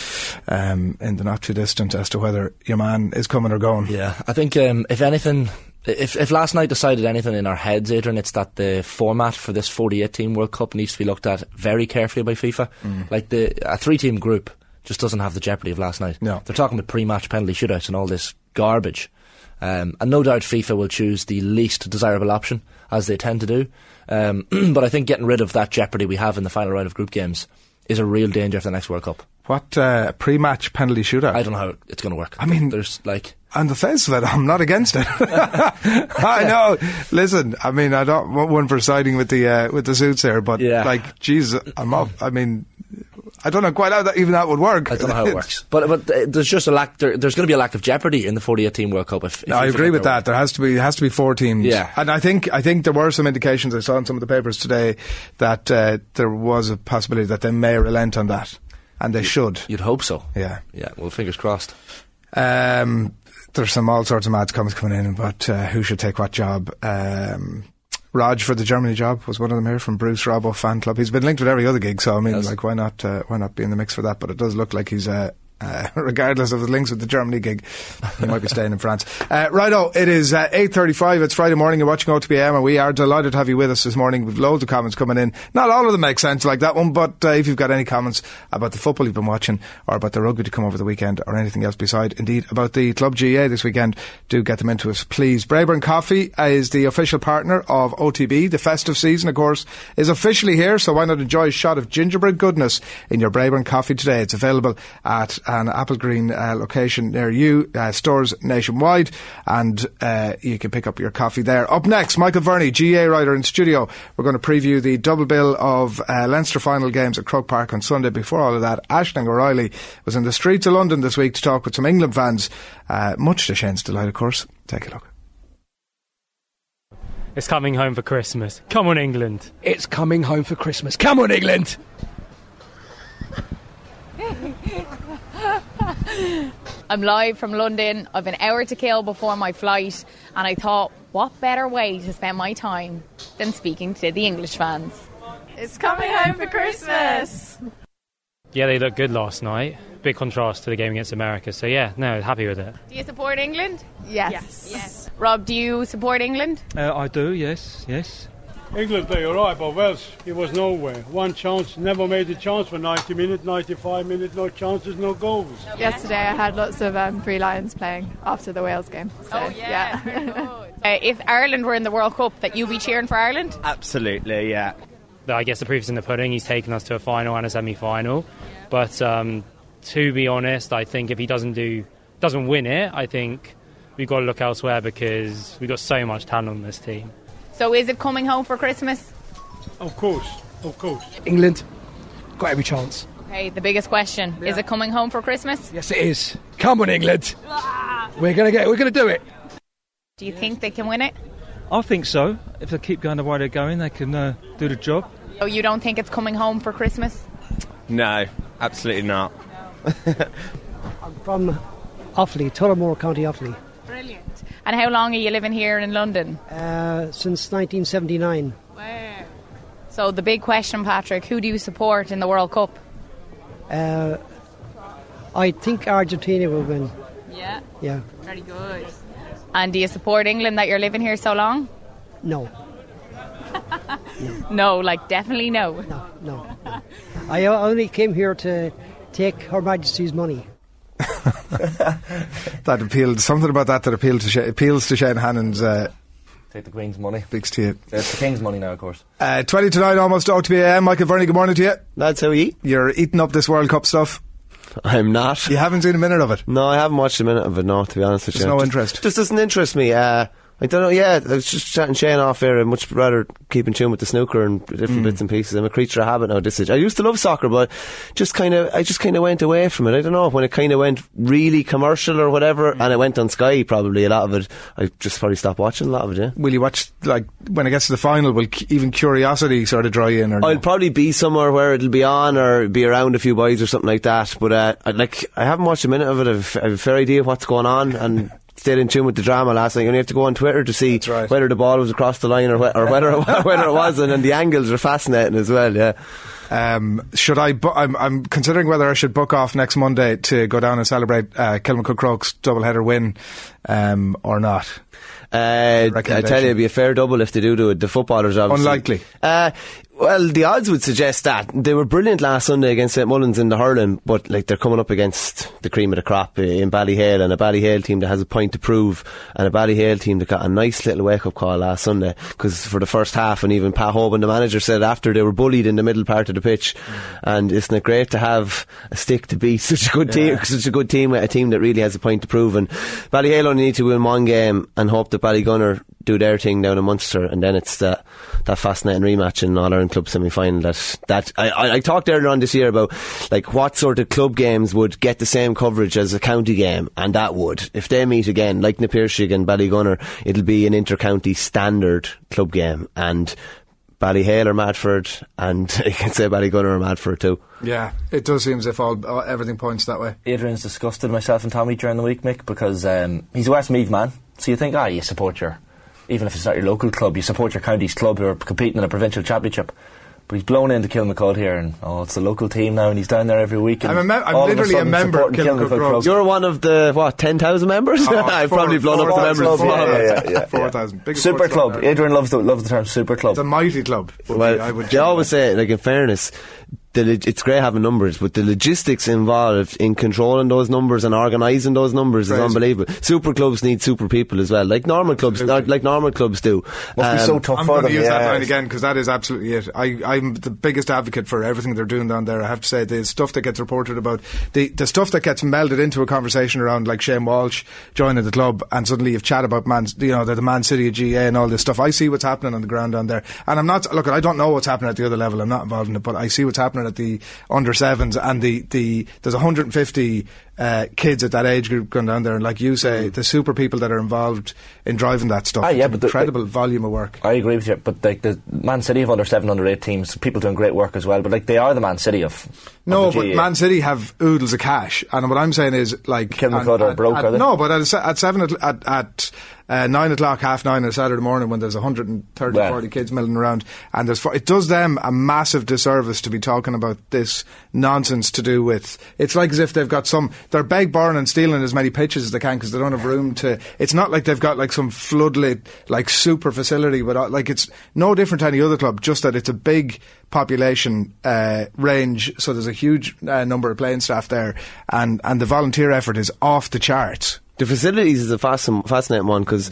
um, in the not too distant as to whether your man is coming or going. Yeah, I think um, if anything, if if last night decided anything in our heads, Adrian, it's that the format for this 48 team World Cup needs to be looked at very carefully by FIFA. Like the a three team group just doesn't have the jeopardy of last night. No. they're talking about pre match penalty shootouts and all this garbage. Um, and no doubt FIFA will choose the least desirable option, as they tend to do. Um, but I think getting rid of that jeopardy we have in the final round of group games is a real danger for the next World Cup. What uh, pre-match penalty shootout? I don't know how it's going to work. I mean- there's like On the face of it, I'm not against it. I know. Listen, I mean, I don't want one for siding with the uh, with the suits here, but Yeah. like, Jesus, I'm up. I mean, I don't know quite how that even that would work. I don't know how it works, but but uh, there's just a lack. There, there's going to be a lack of jeopardy in the 48 team World Cup. If, if No, I agree with that. There has to be has to be four teams. Yeah. and I think I think there were some indications I saw in some of the papers today that uh, there was a possibility that they may relent on that, and they should. You'd hope so. Yeah. Yeah. Well, fingers crossed. Um, there's some all sorts of mad comments coming in about uh, who should take what job. Um, Raj for the Germany job was one of them here from Bruce Robbo fan club. He's been linked with every other gig, so I mean, Yes. like, why not? Uh, why not be in the mix for that? But it does look like he's. Uh, uh, regardless of the links with the Germany gig, he might be staying in France. Uh, righto, it is uh, 8.35, it's Friday morning, you're watching OTBAM, and we are delighted to have you with us this morning. We've loads of comments coming in. Not all of them make sense like that one, but uh, if you've got any comments about the football you've been watching, or about the rugby to come over the weekend, or anything else beside, indeed, about the Club GAA this weekend, do get them into us, please. Braeburn Coffee is the official partner of OTB. The festive season, of course, is officially here, so why not enjoy a shot of gingerbread goodness in your Braeburn Coffee today? It's available at an Applegreen uh, location near you, uh, stores nationwide, and uh, you can pick up your coffee there. Up next, Michael Verney, GAA writer in studio. We're going to preview the double bill of uh, Leinster final games at Croke Park on Sunday. Before all of that, Ashling O'Reilly was in the streets of London this week to talk with some England fans, uh, much to Shane's delight, of course. Take a look. It's coming home for Christmas. Come on, England. It's coming home for Christmas. Come on, England! I'm live from London. I've an hour to kill before my flight, and I thought, what better way to spend my time than speaking to the English fans? It's coming home for Christmas. Yeah, they looked good last night. Big contrast to the game against America. So yeah, no, happy with it. Do you support England? Yes. Yes. Rob, do you support England? Uh, I do, yes, yes. England play all right, but Wales, it was nowhere. One chance, never made a chance for 90 minutes, 95 minutes, no chances, no goals. Yesterday I had lots of um, Free Lions playing after the Wales game. So, Oh, yeah. Uh, if Ireland were in the World Cup, that you'd be cheering for Ireland? Absolutely, yeah. I guess the proof's in the pudding. He's taken us to a final and a semi-final. But um, to be honest, I think if he doesn't do, doesn't win it, I think we've got to look elsewhere because we've got so much talent on this team. So is it coming home for Christmas? Of course, of course. England, got every chance. Okay, the biggest question. Is it coming home for Christmas? Yes, it is. Come on, England! We're gonna get. We're gonna do it. Do you think they can win it? I think so. If they keep going the way they're going, they can uh, do the job. So you don't think it's coming home for Christmas? No, absolutely not. I'm from Offaly, Tullamore County Offaly, Brilliant. And how long are you living here in London? uh, since 1979. Wow. So the big question, Patrick, who do you support in the World Cup? Uh, I think Argentina will win. Yeah. Yeah, Very good. And do you support England that you're living here so long? no, No, like definitely no. no, no. I o- only came here to take Her Majesty's money. That appealed, something about that that appealed to Sha- appeals to Shane Hannon's uh, Take the Queen's money. speaks to you. It's the King's money now, of course. Uh, 20 to 9 almost OTBAM. Michael Verney, good morning to you. That's how we eat. You're eating up this World Cup stuff. I'm not. You haven't seen a minute of it. No, I haven't watched a minute of it. No, to be honest with There's you, no Just- interest. Just doesn't interest me. Uh, I don't know. Yeah, I was just chatting Shane off there. I'd much rather keep in tune with the snooker and different Mm. bits and pieces. I'm a creature of habit now. This age. I used to love soccer, but just kind of, I just kind of went away from it. I don't know when it kind of went really commercial or whatever, Mm. and it went on Sky. Probably a lot of it. I just probably stopped watching a lot of it. Yeah. Will you watch, like, when it gets to the final, will even curiosity sort of draw you in? Or? I'll probably be somewhere where it'll be on or be around a few boys or something like that. But uh, I, like, I haven't watched a minute of it. I've, I've a fair idea of what's going on, and stayed in tune with the drama last night. You only have to go on Twitter to see whether the ball was across the line or, whe- or whether it, whether it wasn't, and the angles are fascinating as well. Yeah. Um, should I? Bu- I'm, I'm considering whether I should book off next Monday to go down and celebrate uh, Kilmacud Crokes double header win, um, or not. Uh, I tell you, it'd be a fair double if they do do it. The footballers obviously Unlikely. Uh, well, the odds would suggest that. They were brilliant last Sunday against St Mullins in the hurling, but like they're coming up against the cream of the crop uh, in Ballyhale, and a Ballyhale team that has a point to prove, and a Ballyhale team that got a nice little wake up call last Sunday because for the first half, and even Pat Hoban, the manager, said after they were bullied in the middle part of the pitch, and isn't it great to have a stick to beat such a good team, such a good team a team that really has a point to prove, and Ballyhale only need to win one game and hope that Ballygunner do their thing down in Munster, and then it's that that fascinating rematch in All Ireland Club semi final. That that I, I, I talked earlier on this year about like what sort of club games would get the same coverage as a county game, and that would if they meet again, like Na Piarsaigh and Ballygunner, it'll be an inter-county standard club game, and Ballyhale or Madford, and you can say Ballygunner or Madford too. Yeah, it does seem as if all, all everything points that way. Adrian's disgusted myself and Tommy during the week, Mick, because um, he's a Westmeath man. So you think, ah, you support your, even if it's not your local club, you support your county's club who are competing in a provincial championship. But he's blown into Kilmacud here, and oh, it's the local team now, and he's down there every week. And I'm a mem- I'm literally a sudden member of supporting Kilmacud Kilmacud Club. Club. You're one of the what ten thousand members? Oh, I've four- probably blown up the members. club, before. yeah, yeah, yeah, yeah. 4,000. Biggest Super club club. Adrian loves the loves the term super club. It's a mighty club. would be- I would they say. always say, like in fairness, the log- it's great having numbers, but the logistics involved in controlling those numbers and organising those numbers Crazy. is unbelievable. Super clubs need super people as well, like normal clubs, like, like normal clubs do. Must be so um, tough I'm going to them. use that line again because that is absolutely it. I, I'm the biggest advocate for everything they're doing down there. I have to say, the stuff that gets reported about, the, the stuff that gets melded into a conversation around like Shane Walsh joining the club and suddenly you've chat about Man, you know, the, the Man City of GAA and all this stuff. I see what's happening on the ground down there. And I'm not, look, I don't know what's happening at the other level. I'm not involved in it, but I see what's happening at the under sevens and the, the, there's 150 uh, kids at that age group going down there. And like you say, the super people that are involved in driving that stuff. Mm. Ah, yeah, but the- incredible volume of work. I agree with you, but like the Man City have under seven, under eight teams, people doing great work as well. But like they are the Man City of. No, of the but GAA. Man City have oodles of cash, and what I'm saying is like Kilmacud are broke, at- are they? No, but at, at seven at, at, at uh, nine o'clock, half nine on a Saturday morning, when there's 130, Well. 40 kids milling around, and there's fo- it does them a massive disservice to be talking about this nonsense to do with. It's like as if they've got some. They're beg, borrowing, and stealing as many pitches as they can because they don't have room to. It's not like they've got like some floodlit like super facility, but like it's no different to any other club. Just that it's a big population uh, range, so there's a huge uh, number of playing staff there, and and the volunteer effort is off the charts. The facilities is a fascin- fascinating one because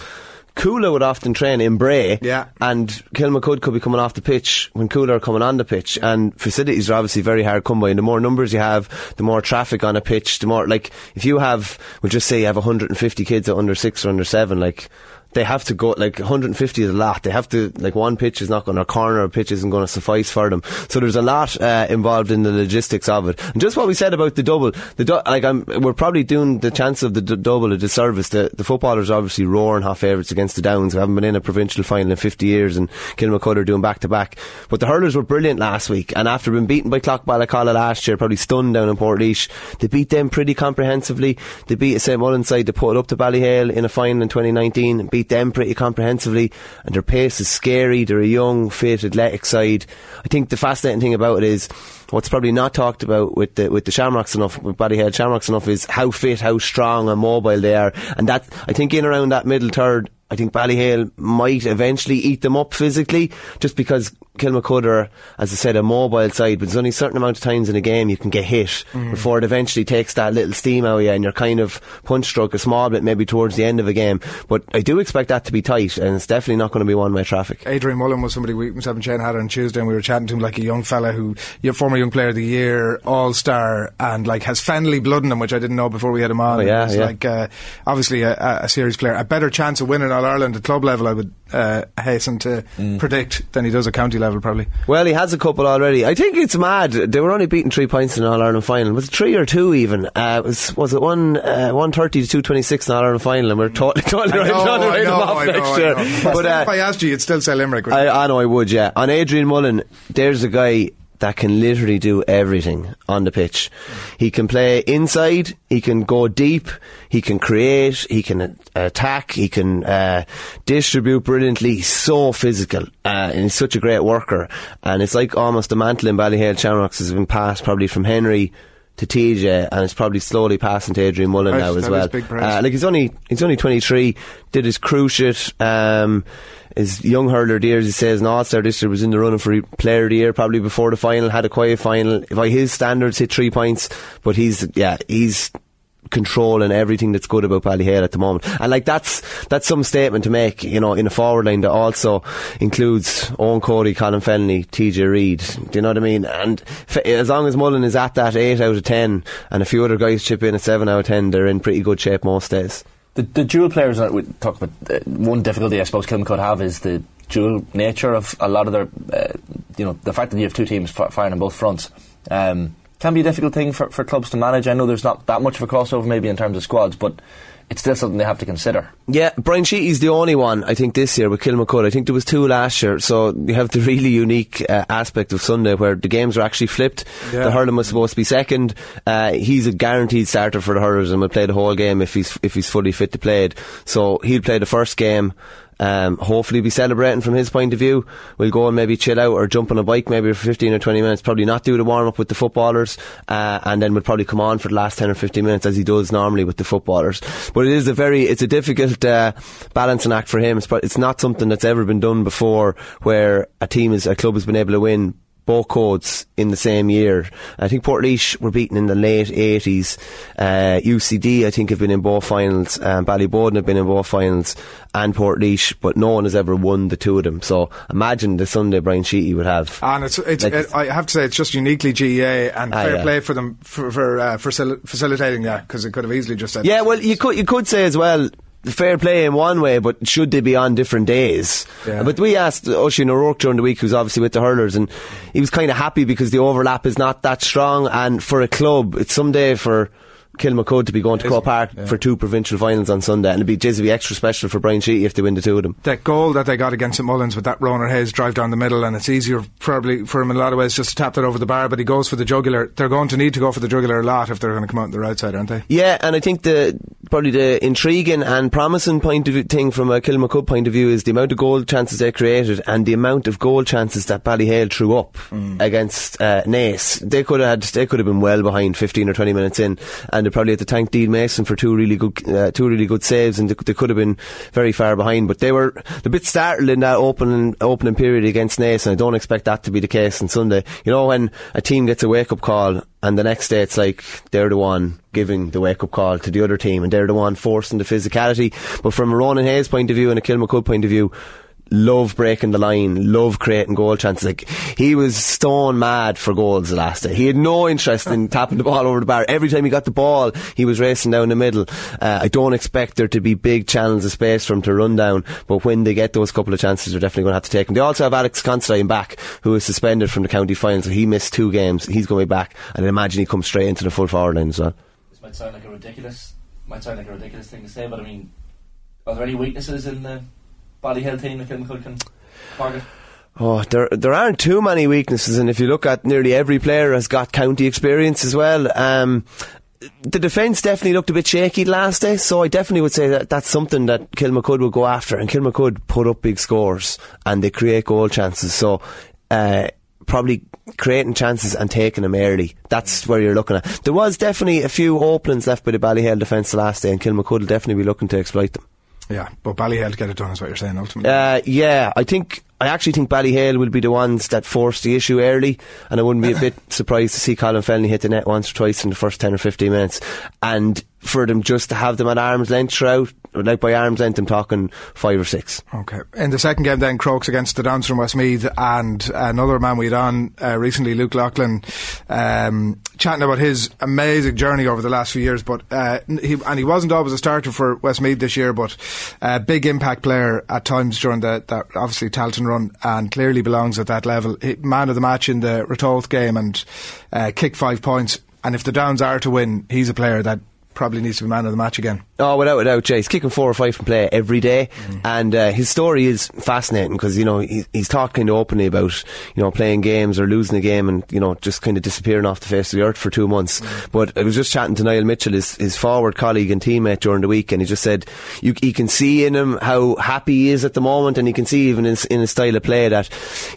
Cuala would often train in Bray, Yeah. and Kilmacud could be coming off the pitch when Cuala are coming on the pitch, and facilities are obviously very hard to come by. And the more numbers you have, the more traffic on a pitch, the more like if you have, we'll just say you have 150 kids at under six or under seven, like. They have to go like 150 is a lot. They have to like one pitch is not going to corner of pitch isn't going to suffice for them. So there's a lot uh, involved in the logistics of it. And just what we said about the double, the du- like I'm, we're probably doing the chance of the d- double a disservice. The, the footballers are obviously roaring hot favourites against the Downs, who haven't been in a provincial final in 50 years, and Kilmacud are doing back to back. But the hurlers were brilliant last week, and after being beaten by Clough-Ballacolla last year, probably stunned down in Portlaoise, they beat them pretty comprehensively. They beat a St Mullins side, they put up to Ballyhale in a final in 2019, and beat them pretty comprehensively. And their pace is scary. They're a young, fit, athletic side. I think the fascinating thing about it is what's probably not talked about with the with the Shamrocks enough, with Ballyhale Shamrocks enough, is how fit, how strong and mobile they are. And that I think in around that middle third. I think Ballyhale might eventually eat them up physically, just because Kilmacud are, as I said, a mobile side, but there's only a certain amount of times in a game you can get hit Mm. before it eventually takes that little steam out of you and you're kind of punch stroke a small bit maybe towards the end of a game. But I do expect that to be tight and it's definitely not going to be one way traffic. Adrian Mullen was somebody we myself and Shane had on Tuesday, and we were chatting to him like a young fella who, your former young player of the year, all star, and like has Fennelly blood in him, which I didn't know before we had him on. Oh, yeah, yeah. like uh, obviously a, a- a serious player, a better chance of winning All Ireland at club level, I would uh, hasten to Mm. predict than he does at county level, probably. Well, he has a couple already. I think it's mad. They were only beating three points in All Ireland final. Was it three or two even? Uh, was was it one uh, one thirty to two twenty six in All Ireland final? And we're totally totally right, know, totally I right know, off next year. But uh, if I asked you, you'd still say Limerick. I, I know I would, yeah. On Adrian Mullen, there's a guy that can literally do everything on the pitch. He can play inside, he can go deep, he can create, he can attack, he can uh, distribute brilliantly. He's so physical, uh, and he's such a great worker. And it's like almost the mantle in Ballyhale Shamrocks has been passed probably from Henry to TJ, and it's probably slowly passing to Adrian Mullen now as well. Uh, like he's only he's only 23, did his cruciate, um, his young hurler of the year, as he says, an all-star this year, was in the running for player of the year probably before the final, had a quiet final. By his standards, hit three points, but he's, yeah, he's controlling everything that's good about Ballyhale at the moment. And like that's that's some statement to make, you know, in a forward line that also includes Eoin Cody, Colin Fennelly, TJ Reid. Do you know what I mean? And f- as long as Mullen is at that eight out of ten, and a few other guys chip in at seven out of ten, they're in pretty good shape most days. The, the dual players that we talk about, uh, one difficulty I suppose Kilmacud have is the dual nature of a lot of their, uh, you know, the fact that you have two teams fi- firing on both fronts. Um, can be a difficult thing for, for clubs to manage. I know there's not that much of a crossover maybe in terms of squads, but it's still something they have to consider. Yeah, Brian Sheehy's the only one, I think, this year with Kilmacud. I think there was two last year, so you have the really unique uh, aspect of Sunday where the games are actually flipped. Yeah. The hurling was supposed to be second. Uh, he's a guaranteed starter for the hurlers and will play the whole game if he's if he's fully fit to play it. So he'll play the first game. Um, hopefully be celebrating from his point of view. We'll go and maybe chill out or jump on a bike maybe for 15 or 20 minutes. Probably not do the warm up with the footballers. Uh, and then we'll probably come on for the last 10 or 15 minutes as he does normally with the footballers. But it is a very, it's a difficult, uh, balancing act for him. It's, it's not something that's ever been done before where a team is, a club has been able to win both codes in the same year. I think Portlaoise were beaten in the late 80s. Uh, UCD, I think, have been in both finals. Um, Ballyboden have been in both finals and Portlaoise, but no one has ever won the two of them. So imagine the Sunday Brian Sheehy would have. And it's, it's Like- it, I have to say, it's just uniquely GAA and Ah, fair yeah. play for them for, for uh, facil- facilitating that because it could have easily just said, Yeah, well, you could you could say as well. Fair play in one way, but should they be on different days? Yeah. But we asked Oisin O'Rourke during the week, who's obviously with the hurlers, and he was kind of happy because the overlap is not that strong. And for a club, it's someday for Kilmacud to be going to Croke Park for two provincial finals on Sunday, and it'd be, geez, it'd be extra special for Brian Sheehy if they win the two of them. that goal that they got against St Mullins with that Ronan Hayes drive down the middle, and it's easier probably for him in a lot of ways just to tap that over the bar, but he goes for the jugular. They're going to need to go for the jugular a lot if they're going to come out on the right side, aren't they? Yeah, and I think the probably the intriguing and promising point of view, thing from a Kilmacud point of view is the amount of goal chances they created and the amount of goal chances that Ballyhale threw up against uh, Naas. They could have had, they could have been well behind 15 or 20 minutes in, and they probably had to thank Dean Mason for two really good uh, two really good saves, and they, they could have been very far behind. But they were a bit startled in that opening opening period against Naas, and I don't expect that to be the case on Sunday. You know, when a team gets a wake up call and the next day it's like they're the one giving the wake up call to the other team and they're the one forcing the physicality. But from a Ronan Hayes point of view and a Kilmacud point of view, love breaking the line, love creating goal chances. Like he was stone mad for goals the last day. He had no interest in tapping the ball over the bar. Every time he got the ball, he was racing down the middle. Uh, I don't expect there to be big channels of space for him to run down, but when they get those couple of chances, they're definitely going to have to take them. They also have Alex Considine back, who is suspended from the county final, so he missed two games. He's going to be back, and I imagine he comes straight into the full forward line as well. This might sound like a ridiculous, might sound like a ridiculous thing to say, but I mean, are there any weaknesses in the Ballyhale team that Kilmacud? Oh, there there aren't too many weaknesses, and if you look at nearly every player has got county experience as well. Um, the defence definitely looked a bit shaky last day, so I definitely would say that that's something that Kilmacud will go after, and Kilmacud put up big scores and they create goal chances. So. Uh, Probably creating chances and taking them early. That's where you're looking at. There was definitely a few openings left by the Ballyhale defence last day, and Kilmacud will definitely be looking to exploit them. Yeah, but Ballyhale to get it done is what you're saying ultimately. Uh, yeah, I think I actually think Ballyhale will be the ones that force the issue early, and I wouldn't be a bit surprised to see Colin Fennelly hit the net once or twice in the first ten or fifteen minutes, and for them just to have them at arm's length throughout. Like by arm's length, I'm talking five or six. Okay. In the second game, then Crokes against the Downs from Westmeath, and another man we had on uh, recently, Luke Loughlin, um, chatting about his amazing journey over the last few years. But uh, he and he wasn't always a starter for Westmeath this year, but a big impact player at times during the, that obviously Tailteann run, and clearly belongs at that level. He, man of the match in the Ratoath game, and uh, kicked five points. And if the Downs are to win, he's a player that probably needs to be man of the match again. Oh, without a doubt, Jay. He's kicking four or five from play every day, and uh, his story is fascinating because you know he, he's talking openly about you know playing games or losing a game and you know just kind of disappearing off the face of the earth for two months. But I was just chatting to Niall Mitchell, his, his forward colleague and teammate during the week, and he just said you, you can see in him how happy he is at the moment, and you can see even in, his- in his style of play that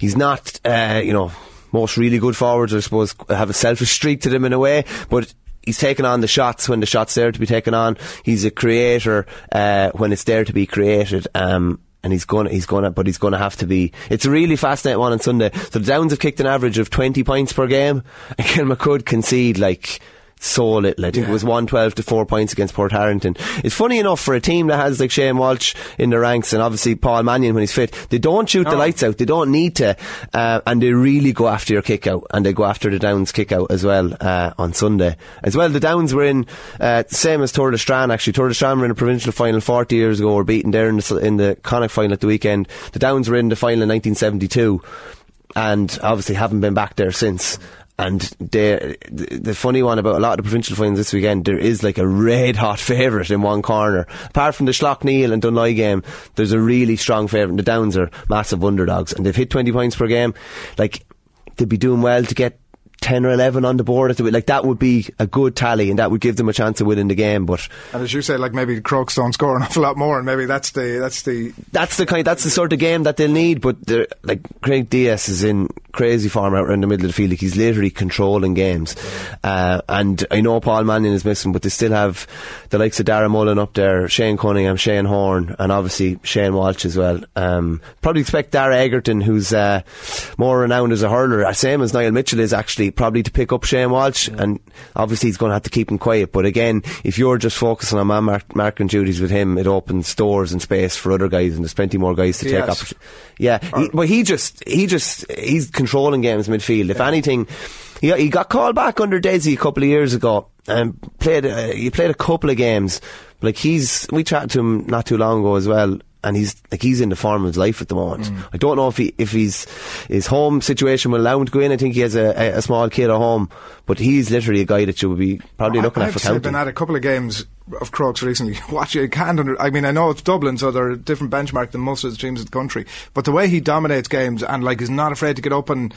he's not uh, you know most really good forwards, I suppose, have a selfish streak to them in a way, but he's taking on the shots when the shots there to be taken on. He's a creator uh, when it's there to be created. Um, and he's going, he's going to, but he's going to have to be. It's a really fascinating one on Sunday. So the Downs have kicked an average of 20 points per game, and Kilmacud concede like so little. I think it was 112 to 4 points against Portarlington. It's funny enough for a team that has like Shane Walsh in the ranks and obviously Paul Mannion when he's fit, they don't shoot the lights out. They don't need to. Uh, and they really go after your kick out and they go after the Downs kick out as well uh, on Sunday. As well, the Downs were in, uh, same as Tourlestrane actually. Tourlestrane were in a provincial final 40 years ago, were beaten there in the, in the Connacht final at the weekend. The Downs were in the final in 1972 and obviously haven't been back there since. And the, the funny one about a lot of the provincial finals this weekend, there is like a red hot favourite in one corner. Apart from the Slaughtneil and Dunloy game, there's a really strong favourite. The Downs are massive underdogs, and they've hit 20 points per game. Like they'd be doing well to get 10 or 11 on the board at the like that would be a good tally and that would give them a chance of winning the game but And as you say, like maybe Crokes don't score an awful lot more, and maybe that's the that's the that's the kind that's the sort of game that they'll need but like Craig Dias is in crazy form out around the middle of the field like he's literally controlling games. Uh, and I know Paul Mannion is missing but they still have the likes of Darren Mullen up there Shane Cunningham Shane Horn and obviously Shane Walsh as well. Um, probably expect Dara Egerton who's uh, more renowned as a hurler same as Niall Mitchell is actually probably to pick up Shane Walsh and obviously he's going to have to keep him quiet but again if you're just focusing on man mark- marking duties with him it opens doors and space for other guys and there's plenty more guys to take up. yeah, he, but he just he just he's controlling games midfield. If anything, he, he got called back under Desi a couple of years ago and played. Uh, he played a couple of games. Like he's we chatted to him not too long ago as well. And he's like he's in the form of his life at the moment. Mm. I don't know if he if he's his home situation will allow him to go in. I think he has a, a, a small kid at home, but he's literally a guy that you would be probably looking I, at I've for say been at a couple of games of Crokes recently. Watch it, can't under. I mean, I know it's Dublin, so they're a different benchmark than most of the teams in the country. But the way he dominates games and like is not afraid to get up and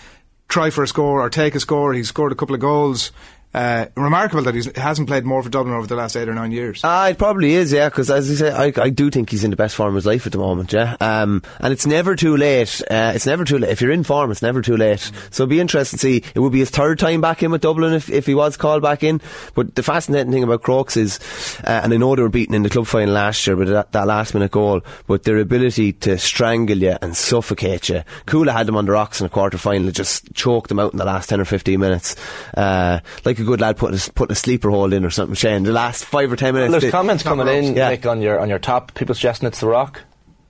try for a score or take a score. He's scored a couple of goals. Uh, remarkable that he hasn't played more for Dublin over the last eight or nine years. Ah, it probably is, yeah, because as you say, I, I do think he's in the best form of his life at the moment, yeah. Um, and it's never too late. Uh, it's never too late. If you're in form, it's never too late. So it'd be interesting to see. It would be his third time back in with Dublin if, if he was called back in. But the fascinating thing about Crokes is, uh, and I know they were beaten in the club final last year with that, that last minute goal, but their ability to strangle you and suffocate you. Cuala had them on the rocks in a quarter final, just choked them out in the last 10 or 15 minutes. Uh, like good lad putting a, putting a sleeper hold in or something, Shane. The last five or 10 minutes. There's they- comments coming in, Yeah. Nick, on your on your top. People suggesting it's the Rock.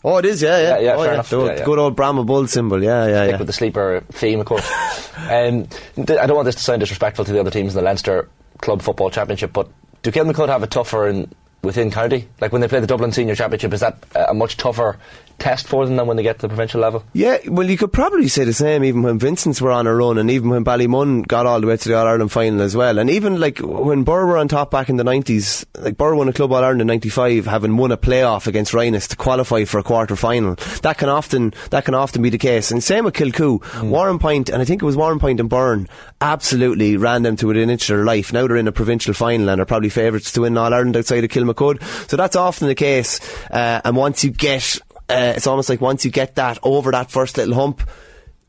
Oh, it is, yeah, yeah. Yeah, yeah, oh, fair yeah. enough. The old- Yeah, yeah. good old Brahma Bull symbol, yeah, yeah, Stick yeah. with the sleeper theme, of course. um, th- I don't want this to sound disrespectful to the other teams in the Leinster Club Football Championship, but do Kilmacud have a tougher in, within county? Like when they play the Dublin Senior Championship, is that a a much tougher test for them than when they get to the provincial level? Yeah, well, you could probably say the same even when Vincent's were on a run, and even when Ballymun got all the way to the All Ireland final as well, and even like when Burr were on top back in the nineties, like Burr won a Club All Ireland in '95, having won a playoff against Rhinus to qualify for a quarter final. That can often that can often be the case, and same with Kilcoo, Warrenpoint, and I think it was Warrenpoint and Burren, absolutely ran them to within an inch of their life. Now they're in a provincial final and are probably favourites to win All Ireland outside of Kilmacud. So that's often the case, uh, and once you get uh, it's almost like once you get that over that first little hump,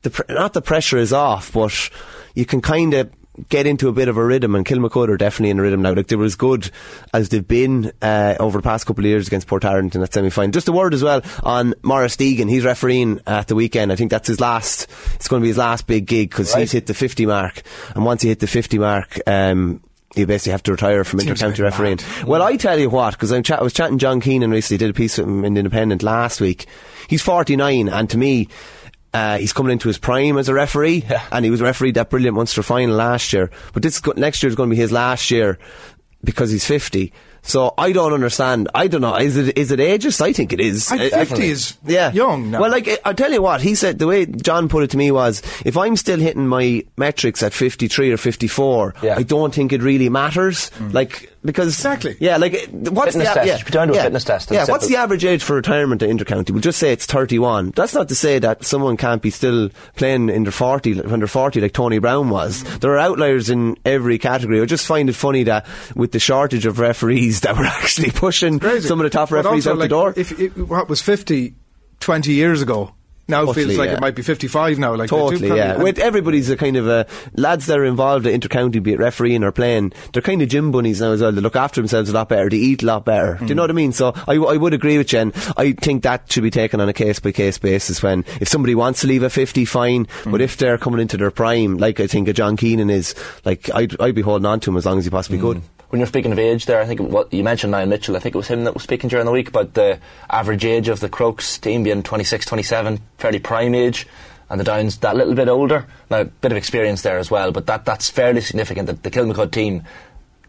the pr- not the pressure is off, but you can kind of get into a bit of a rhythm. And Kilmacud are definitely in a rhythm now. Like they were as good as they've been uh, over the past couple of years against Portarlington at semi final. Just a word as well on Maurice Deegan. He's refereeing at the weekend. I think that's his last. It's going to be his last big gig because he's hit the fifty mark. And once he hit the fifty mark. Um, you basically have to retire from inter-county refereeing. Well, I tell you what, because chat- I was chatting John Keenan recently, did a piece with him in Independent last week. He's 49, and to me, uh, he's coming into his prime as a referee, and he was refereed that brilliant Munster final last year. But this next year is going to be his last year because he's 50. So I don't understand. I don't know. Is it is it ageist? I think it is. I- Uh, 50 is yeah. young now. Well, like I- tell you what he said. The way John put it to me was, if I'm still hitting my metrics at 53 or 54, I don't think it really matters. Mm. Like because exactly. Yeah, like what's Fitness the test. Yeah, You down to a yeah, fitness test Yeah, what's the average age for retirement at intercounty? We'll just say it's 31. That's not to say that someone can't be still playing in their 40 like- when they're 40 like Tony Browne was. There are outliers in every category. I just find it funny that with the shortage of referees that we're actually pushing some of the top referees also, out like, the door. If it, what was 50 20 years ago now Totally, feels like yeah. it might be 55 now. Like Totally, yeah. With everybody's a kind of a lads that are involved at intercounty, be it refereeing or playing. They're kind of gym bunnies now as well. They look after themselves a lot better. They eat a lot better. Do you Hmm. know what I mean? So I, I would agree with Jen. I think that should be taken on a case by case basis. When if somebody wants to leave a fifty, fine. Hmm. But if they're coming into their prime, like I think a John Keenan is, like I'd, I'd be holding on to him as long as he possibly could. When you're speaking of age there, I think what you mentioned Niall Mitchell, I think it was him that was speaking during the week about the average age of the Crokes team being 26, 27, fairly prime age, and the Downs that little bit older. Now, a bit of experience there as well, but that, that's fairly significant that the Kilmacud team,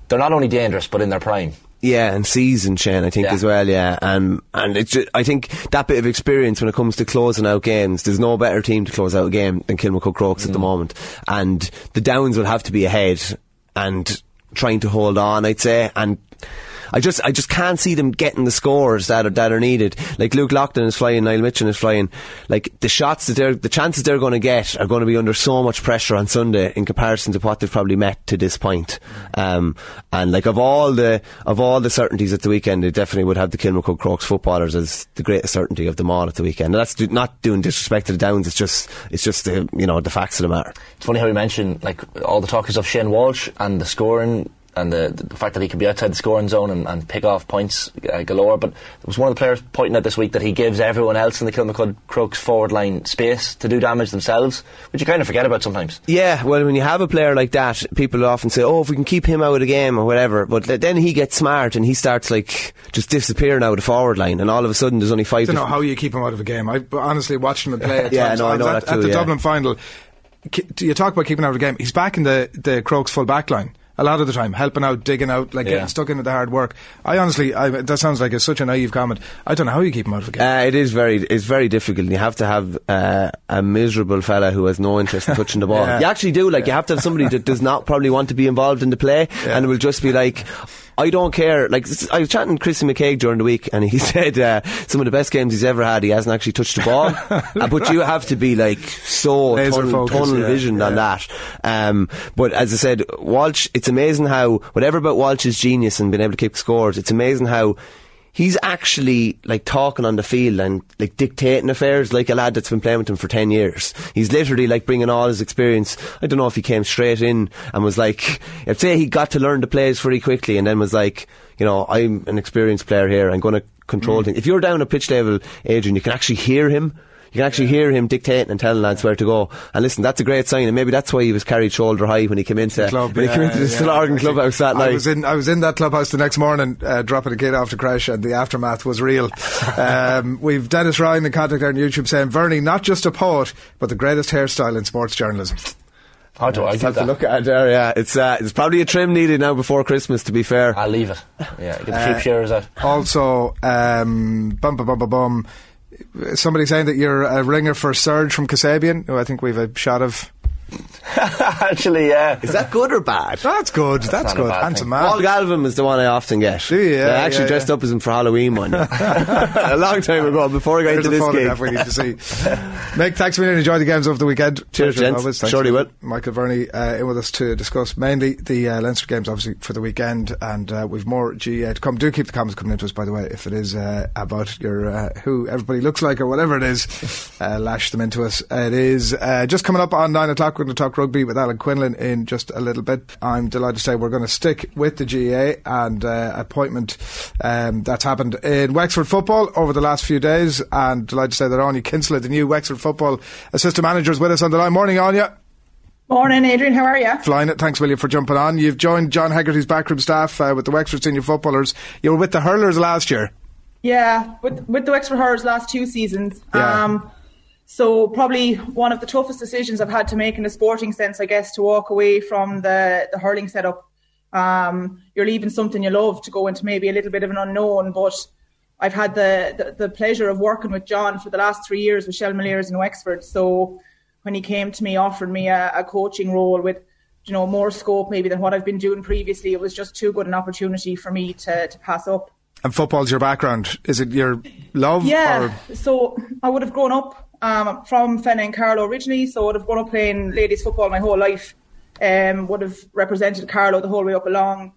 they're not only dangerous, but in their prime. Yeah, and seasoned Shane, I think Yeah. as well. Yeah, um, and it's ju- I think that bit of experience when it comes to closing out games. There's no better team to close out a game than Kilmacud Crokes at the moment, and the Downs will have to be ahead and trying to hold on. I'd say, and I just I just can't see them getting the scores that are that are needed. Like Luke Loughlin is flying, Niall Mitchell is flying. Like the shots that they're the chances they're going to get are going to be under so much pressure on Sunday in comparison to what they've probably met to this point. Um, and like of all the of all the certainties at the weekend, they definitely would have the Kilmacud Crokes footballers as the greatest certainty of them all at the weekend. And that's not doing disrespect to the Downs. It's just it's just the you know the facts of the matter. It's funny how we mentioned like all the talk is of Shane Walsh and the scoring and the, the fact that he can be outside the scoring zone and, and pick off points uh, galore. But it was one of the players pointing out this week that he gives everyone else in the Kilmacud Crokes forward line space to do damage themselves, which you kind of forget about sometimes. Yeah, well, when you have a player like that, people often say, "Oh, if we can keep him out of the game or whatever," but then he gets smart and he starts like just disappearing out of the forward line, and all of a sudden there's only five. I five. don't know how you keep him out of a game. I honestly watched him play. At Yeah, times. no, I know at, that at the yeah. Dublin final. K- You talk about keeping out of the game. He's back in the the Crokes full back line. A lot of the time, helping out, digging out, like Yeah. getting stuck into the hard work. I honestly, I, that sounds like a, such a naive comment. I don't know how you keep him out of a game. Uh, it is very, it's very difficult. You have to have uh, a miserable fella who has no interest in touching the ball. Yeah. You actually do. Like you have to have somebody that does not probably want to be involved in the play, and will just be like. I don't care. Like I was chatting to Chrissy McKaigue during the week, and he said uh, some of the best games he's ever had. He hasn't actually touched the ball, Uh, but you have to be like so Laser tunnel, focused, tunnel yeah, visioned on that. Um, but as I said, Walsh. It's amazing how whatever about Walsh's genius and being able to kick scores. It's amazing how he's actually like talking on the field and like dictating affairs like a lad that's been playing with him for 10 years. He's literally like bringing all his experience. I don't know if he came straight in and was like, I'd say he got to learn the plays very quickly and then was like, you know, I'm an experienced player here. I'm going to control mm. things. If you're down at pitch level, Adrian, you can actually hear him. You can actually hear him dictating and telling lads where to go. And listen, that's a great sign, and maybe that's why he was carried shoulder high when he came into the club, when he came into the yeah. Stillorgan clubhouse that I night. was in I was in that clubhouse the next morning, uh, dropping a kid off to crash, and the aftermath was real. um, we've Dennis Ryan in contact there on YouTube saying, "Verney, not just a poet, but the greatest hairstyle in sports journalism." How do I Just do have to look at it there, yeah. It's uh, it's probably a trim needed now before Christmas, to be fair. I'll leave it. Yeah, get the Uh, cheap shearers out. Also, um, bum bum bum bum bum. Somebody saying that you're a ringer for Serge from Kasabian, who I think we've a shot of. Actually, yeah. Is that good or bad? That's good. That's, not a good. bad Handsome man. Paul Galvin is the one I often get. Do you? Yeah, I actually yeah, dressed yeah. up as him for Halloween one a long time ago, before I got Here's into this photograph gig. we need to see. Mick, thanks a million. Enjoy the games over the weekend. Cheers, Pleasure, gents. always. Surely will. Michael Verney uh, in with us to discuss mainly the uh, Leinster games, obviously, for the weekend. And uh, we've more GAA to come. Do keep the comments coming into us, by the way, if it is uh, about your uh, who everybody looks like or whatever it is. Uh, lash them into us. It is uh, just coming up on 9 o'clock. We're going to talk rugby with Alan Quinlan in just a little bit. I'm delighted to say we're going to stick with the GAA and uh, appointment um, that's happened in Wexford football over the last few days. And delighted to say that Anya Kinsella, the new Wexford football assistant manager, is with us on the line. Morning, Anya. Morning, Adrian. How are you? Flying it. Thanks, William, for jumping on. You've joined John Hegarty's backroom staff uh, with the Wexford senior footballers. You were with the Hurlers last year. Yeah, with with the Wexford Hurlers last two seasons. Yeah. Um, so probably one of the toughest decisions I've had to make in a sporting sense, I guess, to walk away from the the hurling setup. Um, you're leaving something you love to go into maybe a little bit of an unknown, but I've had the, the, the pleasure of working with John for the last three years with Shelmaliers in Wexford. So when he came to me offering me a, a coaching role with you know, more scope maybe than what I've been doing previously. It was just too good an opportunity for me to, to pass up. And football's your background. Is it your love? Yeah. Or? So I would have grown up um, from Fenagh and Carlow originally, so I would have grown up playing ladies football my whole life. Um, would have represented Carlow the whole way up along.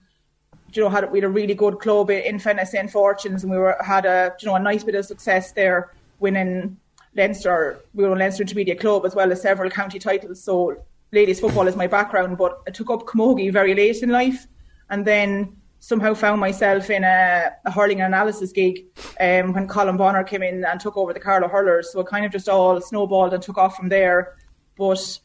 You know, had we had a really good club in Fenagh St Fortunes, and we were had a you know a nice bit of success there, winning Leinster. We were a Leinster Intermediate Club as well as several county titles. So ladies football is my background, but I took up camogie very late in life, and then somehow found myself in a, a hurling analysis gig um, when Colm Bonnar came in and took over the Carlow Hurlers. So it kind of just all snowballed and took off from there. But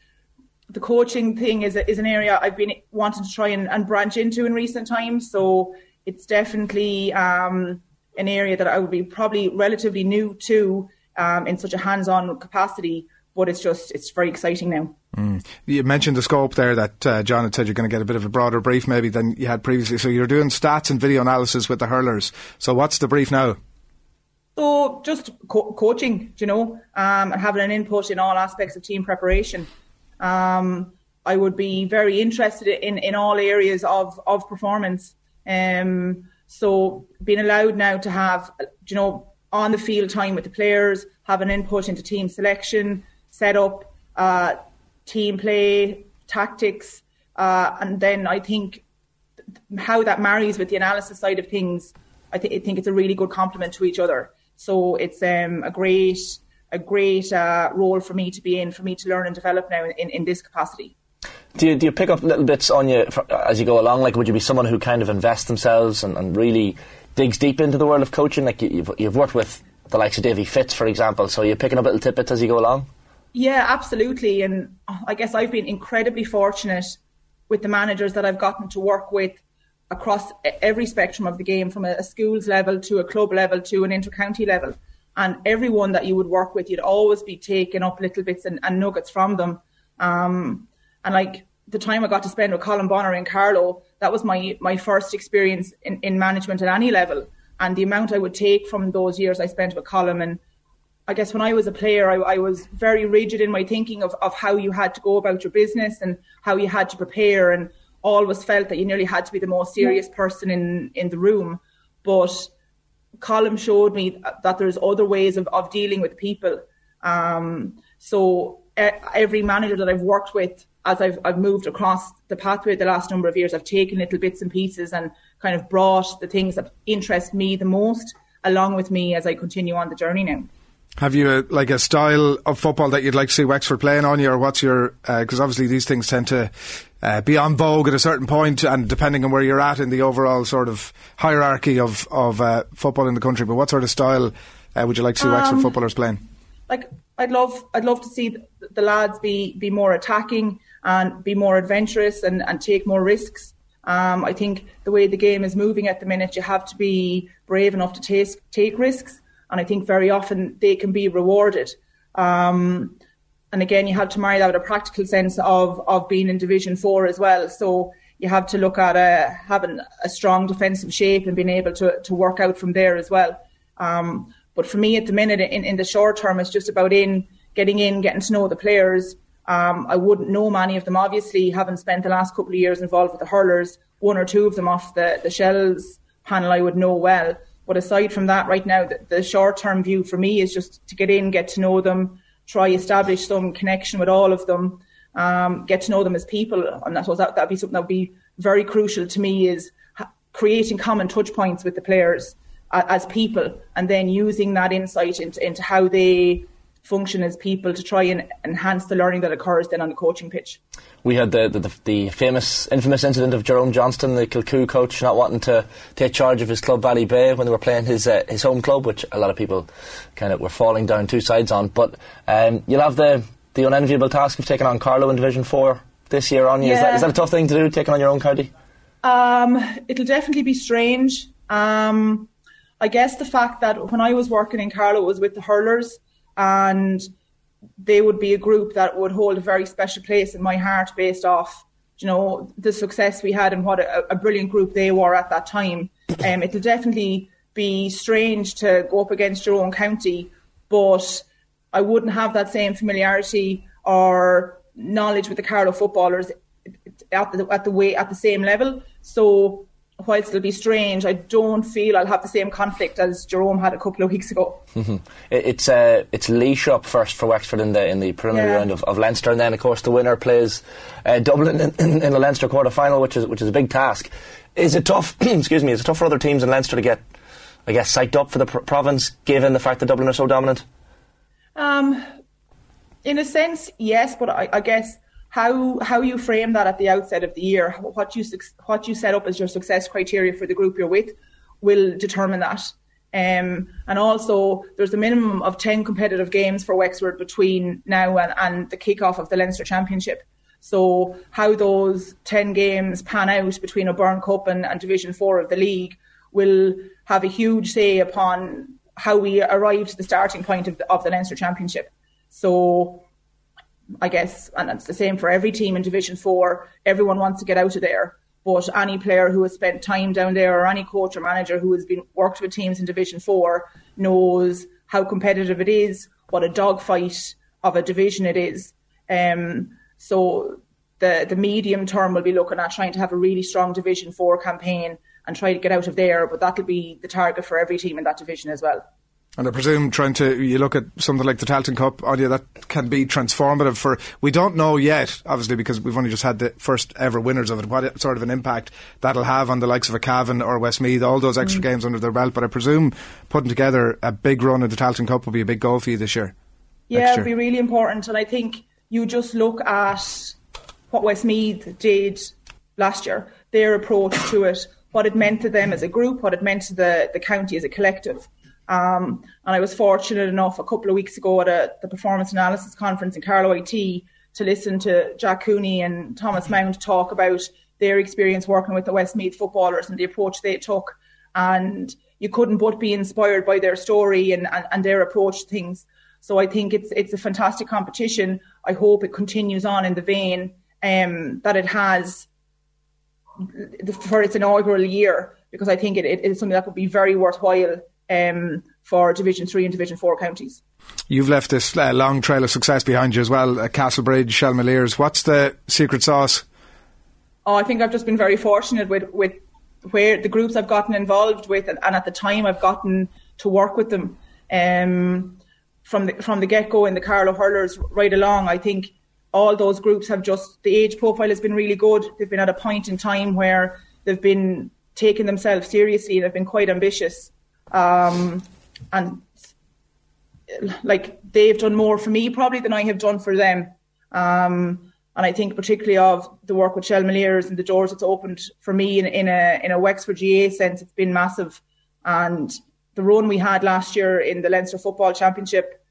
the coaching thing is is an area I've been wanting to try and, and branch into in recent times. So it's definitely um, an area that I would be probably relatively new to um, in such a hands-on capacity. But it's just it's very exciting now. Mm. You mentioned the scope there that uh, John had said you're going to get a bit of a broader brief maybe than you had previously. So you're doing stats and video analysis with the hurlers. So what's the brief now? So just co- coaching, you know, um, and having an input in all aspects of team preparation. Um, I would be very interested in, in all areas of, of performance. Um, so being allowed now to have, you know, on the field time with the players, have an input into team selection, set up, uh, team play, tactics, uh, and then I think how that marries with the analysis side of things, I, th- I think it's a really good complement to each other. So it's um, a great a great uh, role for me to be in, for me to learn and develop now in, in this capacity. Do you, do you pick up little bits on you for, as you go along? Like, would you be someone who kind of invests themselves and, and really digs deep into the world of coaching? Like, you, you've, you've worked with the likes of Davy Fitz, for example, so you're picking up little tidbits as you go along? Yeah, absolutely. And I guess I've been incredibly fortunate with the managers that I've gotten to work with across every spectrum of the game, from a, schools level to a club level to an inter-county level. And everyone that you would work with, you'd always be taking up little bits and, and nuggets from them. Um, and like the time I got to spend with Colm Bonnar and Carlow, that was my my first experience in, in management at any level. And the amount I would take from those years I spent with Colm and I guess when I was a player, I, I, was very rigid in my thinking of, of how you had to go about your business and how you had to prepare, and always felt that you nearly had to be the most serious person in, in the room. But Colin showed me that there's other ways of, of dealing with people. Um, so every manager that I've worked with, as I've, I've moved across the pathway the last number of years, I've taken little bits and pieces and kind of brought the things that interest me the most along with me as I continue on the journey now. Have you a, like a style of football that you'd like to see Wexford playing on you, or what's your? Because uh, obviously these things tend to uh, be on vogue at a certain point, and depending on where you're at in the overall sort of hierarchy of of uh, football in the country. But what sort of style uh, would you like to see um, Wexford footballers playing? Like I'd love, I'd love to see the, the lads be be more attacking and be more adventurous and, and take more risks. Um, I think the way the game is moving at the minute, you have to be brave enough to take take risks and I think very often they can be rewarded. Um, and again, you have to marry that with a practical sense of of being in Division Four as well. So you have to look at a, having a strong defensive shape and being able to to work out from there as well. Um, but for me, at the minute, in, in the short term, it's just about in getting in, getting to know the players. Um, I wouldn't know many of them, obviously, having spent the last couple of years involved with the hurlers. One or two of them off the, the Shels panel I would know well. But aside from that, right now, the, the short term view for me is just to get in, get to know them, try establish some connection with all of them, um, get to know them as people. And I suppose that would be something that would be very crucial to me is creating common touch points with the players uh, as people, and then using that insight into, into how they function as people to try and enhance the learning that occurs then on the coaching pitch. We had the, the, the famous, infamous incident of Jerome Johnston, the Kilcoo coach, not wanting to take charge of his club Ballybay when they were playing his uh, his home club, which a lot of people kind of were falling down two sides on. But um, you'll have the, the unenviable task of taking on Carlow in Division 4 this year on you. Yeah. Is, that, is that a tough thing to do, taking on your own county? Um, it'll definitely be strange. Um, I guess the fact that when I was working in Carlow, it was with the hurlers and they would be a group that would hold a very special place in my heart based off you know the success we had and what a, a brilliant group they were at that time um, it'll definitely be strange to go up against your own county but I wouldn't have that same familiarity or knowledge with the Carlow footballers at the at the way at the same level. So whilst it'll be strange, I don't feel I'll have the same conflict as Jerome had a couple of weeks ago. Mm-hmm. It's uh, it's Laois up first for Wexford in the in the preliminary Yeah. round of, of Leinster, and then of course the winner plays uh, Dublin in, in, in the Leinster quarter final, which is which is a big task. Is it tough? excuse me. Is it tough for other teams in Leinster to get, I guess, psyched up for the pr- province, given the fact that Dublin are so dominant? Um, in a sense, yes, but I, I guess how how you frame that at the outset of the year, what you what you set up as your success criteria for the group you're with, will determine that. Um, and also, there's a minimum of 10 competitive games for Wexford between now and, and the kick-off of the Leinster Championship. So, how those 10 games pan out between O'Byrne Cup and, and Division 4 of the league will have a huge say upon how we arrive to the starting point of the, of the Leinster Championship. So, I guess, and it's the same for every team in Division 4, everyone wants to get out of there. But any player who has spent time down there or any coach or manager who has been worked with teams in Division 4 knows how competitive it is, what a dogfight of a division it is. Um, so the, the medium term will be looking at trying to have a really strong Division 4 campaign and try to get out of there, but that'll be the target for every team in that division as well. And I presume trying to you look at something like the Tailteann Cup, Anya, that can be transformative for. We don't know yet, obviously, because we've only just had the first ever winners of it. What sort of an impact that'll have on the likes of a Cavan or Westmeath, all those extra Mm. games under their belt. But I presume putting together a big run in the Tailteann Cup will be a big goal for you this year. Yeah, it'll be really important. And I think you just look at what Westmeath did last year, their approach to it, what it meant to them as a group, what it meant to the, the county as a collective. Um, and I was fortunate enough a couple of weeks ago at a, the performance analysis conference in Carlow IT to listen to Jack Cooney and Thomas Mount talk about their experience working with the Westmeath footballers and the approach they took. And you couldn't but be inspired by their story and, and, and their approach to things. So I think it's it's a fantastic competition. I hope it continues on in the vein um, that it has for its inaugural year because I think it, it is something that would be very worthwhile um, for Division Three and Division Four counties. You've left this uh, long trail of success behind you as well. Uh, Castlebridge, Shelmaliers. What's the secret sauce? Oh, I think I've just been very fortunate with with where the groups I've gotten involved with, and, and at the time I've gotten to work with them. Um, from the from the get go in the Carlow hurlers right along, I think all those groups have just the age profile has been really good. They've been at a point in time where they've been taking themselves seriously and have been quite ambitious. Um, and like they've done more for me probably than I have done for them. Um, and I think particularly of the work with Shelmaliers and the doors it's opened for me in, in a in a Wexford GAA sense, it's been massive. And the run we had last year in the Leinster Football Championship,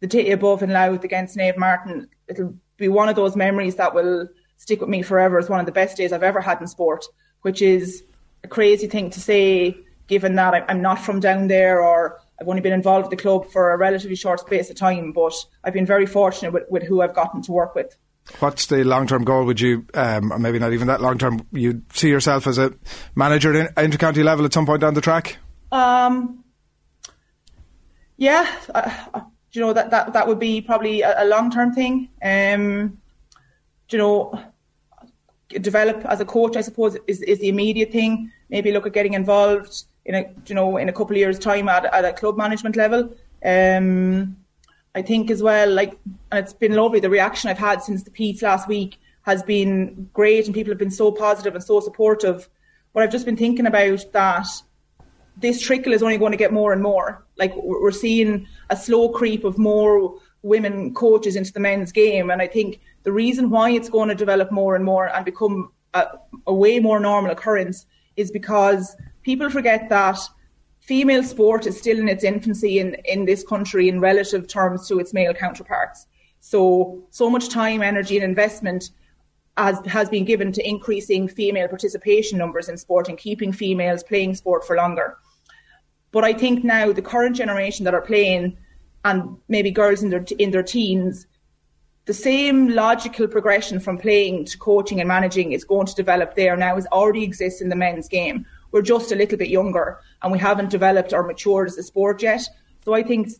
the day above in Louth against Naomh Máirtín, it'll be one of those memories that will stick with me forever as one of the best days I've ever had in sport, which is a crazy thing to say given that I'm- not from down there or I've only been involved with the club for a relatively short space of time, but I've been very fortunate with, with who I've gotten to work with. What's the long term goal? Would you, um, or maybe not even that long term, you see yourself as a manager at in- intercounty level at some point down the track? Um, yeah, uh, uh, you know that that that would be probably a, a long term thing. Um, you know, develop as a coach, I suppose, is is the immediate thing. Maybe look at getting involved in a you know in a couple of years' time at at a club management level. Um, I think as well, like, and it's been lovely. The reaction I've had since the Pete's last week has been great, and people have been so positive and so supportive. But I've just been thinking about that this trickle is only going to get more and more. Like we're we're seeing a slow creep of more women coaches into the men's game, and I think the reason why it's going to develop more and more and become a, a way more normal occurrence is because people forget that female sport is still in its infancy in, in this country in relative terms to its male counterparts. So, so much time, energy, and investment has, has been given to increasing female participation numbers in sport and keeping females playing sport for longer. But I think now the current generation that are playing, and maybe girls in their in their teens, the same logical progression from playing to coaching and managing is going to develop there now as already exists in the men's game. We're just a little bit younger and we haven't developed or matured as a sport yet. So I think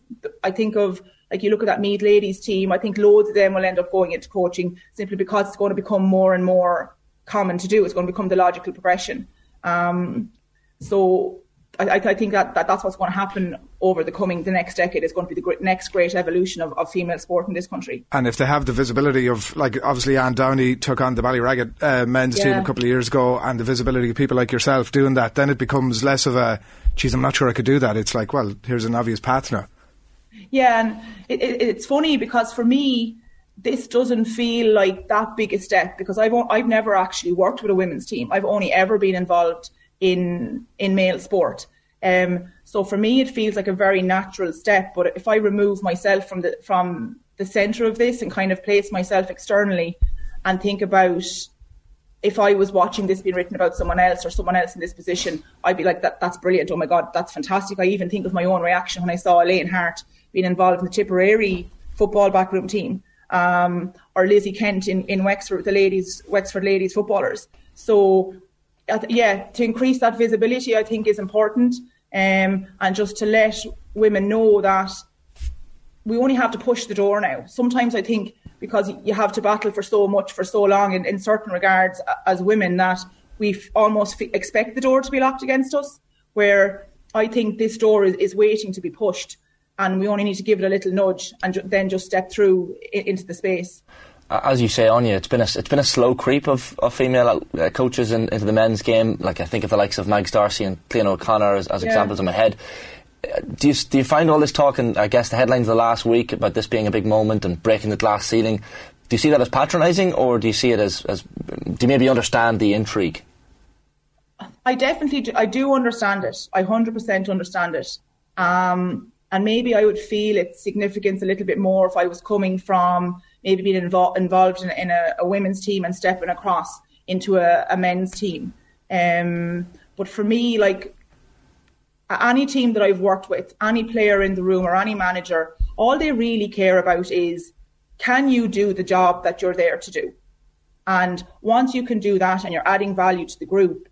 I think of like you look at that Meath ladies team, I think loads of them will end up going into coaching simply because it's going to become more and more common to do. It's going to become the logical progression. Um, so I, I think that, that that's what's going to happen over the coming the next decade. Is going to be the great, next great evolution of, of female sport in this country. And if they have the visibility of, like, obviously Anne Downey took on the Ballyragget uh, men's team a couple of years ago, and the visibility of people like yourself doing that, then it becomes less of a, geez, I'm not sure I could do that. It's like, well, here's an obvious path now. Yeah, and it, it, it's funny because for me, this doesn't feel like that big a step because I've o- I've never actually worked with a women's team. I've only ever been involved in in male sport. Um, so for me, it feels like a very natural step. But if I remove myself from the from the center of this and kind of place myself externally and think about if I was watching this being written about someone else or someone else in this position, I'd be like, that, that's brilliant. Oh my God, that's fantastic. I even think of my own reaction when I saw Elaine Hart being involved in the Tipperary football backroom team, um, or Lizzie Kent in, in Wexford, the ladies, Wexford ladies footballers. So, yeah, to increase that visibility, I think is important. Um, and just to let women know that we only have to push the door now. Sometimes I think because you have to battle for so much for so long in, in certain regards as women that we almost expect the door to be locked against us, where I think this door is, is waiting to be pushed and we only need to give it a little nudge and ju- then just step through into the space. As you say, Anya, it's been a it's been a slow creep of, of female uh, coaches in, into the men's game. Like I think of the likes of Mags Darcy and Cliodhna O'Connor as, as Yeah. examples in my head. Uh, Do you do you find all this talk and I guess the headlines of the last week about this being a big moment and breaking the glass ceiling? Do you see that as patronising, or do you see it as, as do you maybe understand the intrigue? I definitely do, I do understand it. I 100% understand it. Um, and maybe I would feel its significance a little bit more if I was coming from maybe being invo- involved in, in a, a women's team and stepping across into a, a men's team. Um, but for me, like any team that I've worked with, any player in the room or any manager, all they really care about is can you do the job that you're there to do? And once you can do that and you're adding value to the group,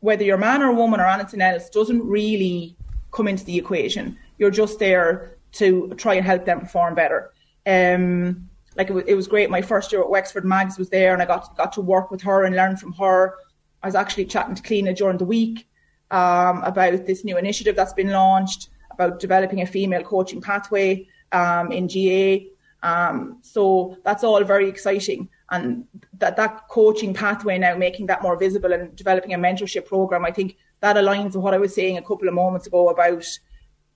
whether you're man or woman or anything else doesn't really come into the equation. You're just there to try and help them perform better. Um, like it was, it was great. My first year at Wexford, Mags was there, and I got got to work with her and learn from her. I was actually chatting to Cliodhna during the week um, about this new initiative that's been launched about developing a female coaching pathway um, in GAA. Um, so that's all very exciting, and that that coaching pathway now making that more visible and developing a mentorship program. I think that aligns with what I was saying a couple of moments ago about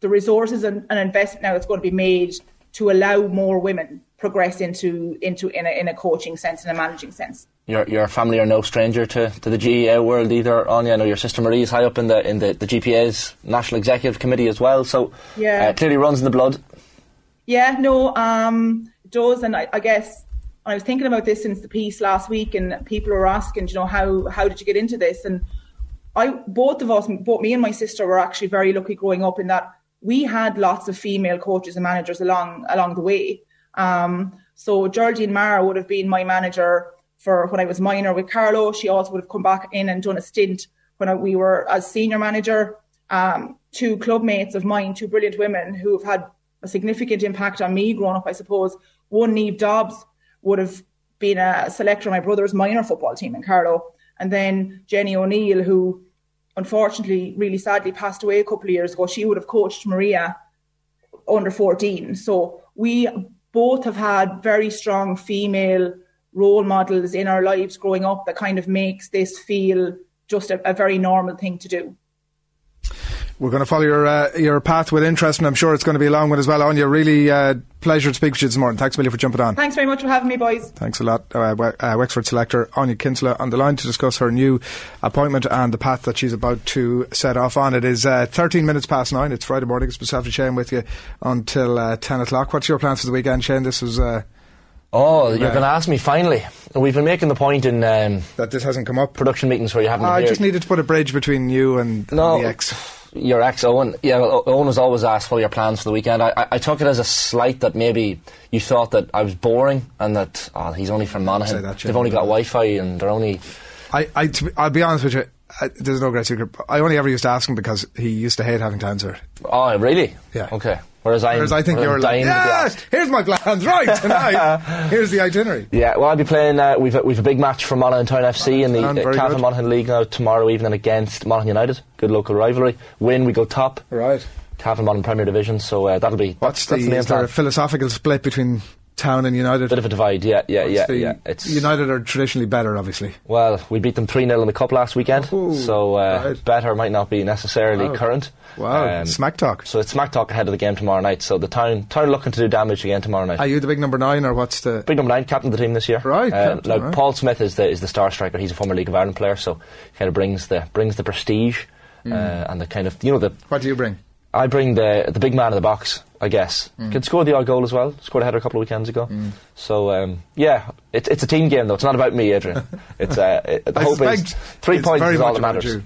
the resources and, and investment now that's going to be made to allow more women progress into into in a, in a coaching sense in a managing sense. Your your family are no stranger to, to the GAA world either, Anya. I know your sister Marie is high up in the in the, the GPA's National Executive Committee as well, so Yeah. uh, clearly runs in the blood. Yeah, no, um, it does, and I, I guess I was thinking about this since the piece last week, and people were asking, you know, how how did you get into this? And I, both of us, both me and my sister, were actually very lucky growing up in that we had lots of female coaches and managers along along the way. Um, so Geraldine Marr would have been my manager for when I was minor with Carlow. She also would have come back in and done a stint when we were as senior manager. Um, two club mates of mine, two brilliant women who have had a significant impact on me growing up, I suppose. One, Neve Dobbs, would have been a selector of my brother's minor football team in Carlow. And then Jenny O'Neill, who unfortunately, really sadly passed away a couple of years ago. She would have coached Maria under 14. So we both have had very strong female role models in our lives growing up that kind of makes this feel just a, a very normal thing to do. We're going to follow your uh, your path with interest, and I'm sure it's going to be a long one as well. Anya, really uh, pleasure to speak with you this morning. Thanks a million for jumping on. Thanks very much for having me, boys. Thanks a lot. Uh, We- uh, Wexford selector Anya Kinsella on the line to discuss her new appointment and the path that she's about to set off on. It is uh, 13 minutes past nine. It's Friday morning. It's myself and Shane with you until uh, 10 o'clock. What's your plans for the weekend, Shane? This is. Uh, Oh, you're uh, going to ask me finally. We've been making the point in um, that this hasn't come up. Production meetings where you haven't. I just needed to put a bridge between you and, No. and the ex. Your ex Owen, yeah. Owen was always asked what are your plans for the weekend. I, I, I took it as a slight that maybe you thought that I was boring and that oh, he's only from Monaghan. That, They've only got Wi-Fi and they're only. I, I, to be, I'll be honest with you. uh, there's no great secret. I only ever used to ask him because he used to hate having to answer. Oh, really? Yeah. Okay. Whereas I, Whereas I think you're like, dying to be yeah, here's my plans right tonight. here's the itinerary. Yeah, well, I'll be playing. Uh, we've a, we've a big match for Monaghan Town FC in the uh, Cavan. Monaghan League now tomorrow evening against Monaghan United. Good local rivalry. Win, we go top. Right. Cavan Monaghan Premier Division. So uh, that'll be What's that's, that's the, the main is there a philosophical split between Town and United? Bit of a divide. Yeah, yeah, yeah, yeah. It's United are traditionally better, obviously. well, we beat them three 0 in the cup last weekend. so uh, right. better might not be necessarily Wow. current. Wow, Um, smack talk. So it's smack talk ahead of the game tomorrow night. So the town town looking to do damage again tomorrow night. Are you the big number nine, or what's the? Big number nine, captain of the team this year. Right, Uh, captain, now right. Paul Smith is the is the star striker. He's a former League of Ireland player, so he kind of brings the brings the prestige uh, and the kind of you know the. What do you bring? I bring the the big man in the box, I guess. Mm. Can score the odd goal as well. Scored a header a couple of weekends ago. So um, yeah, it's it's a team game though. It's not about me, Adrian. it's uh, it, the hope is three points is all that matters.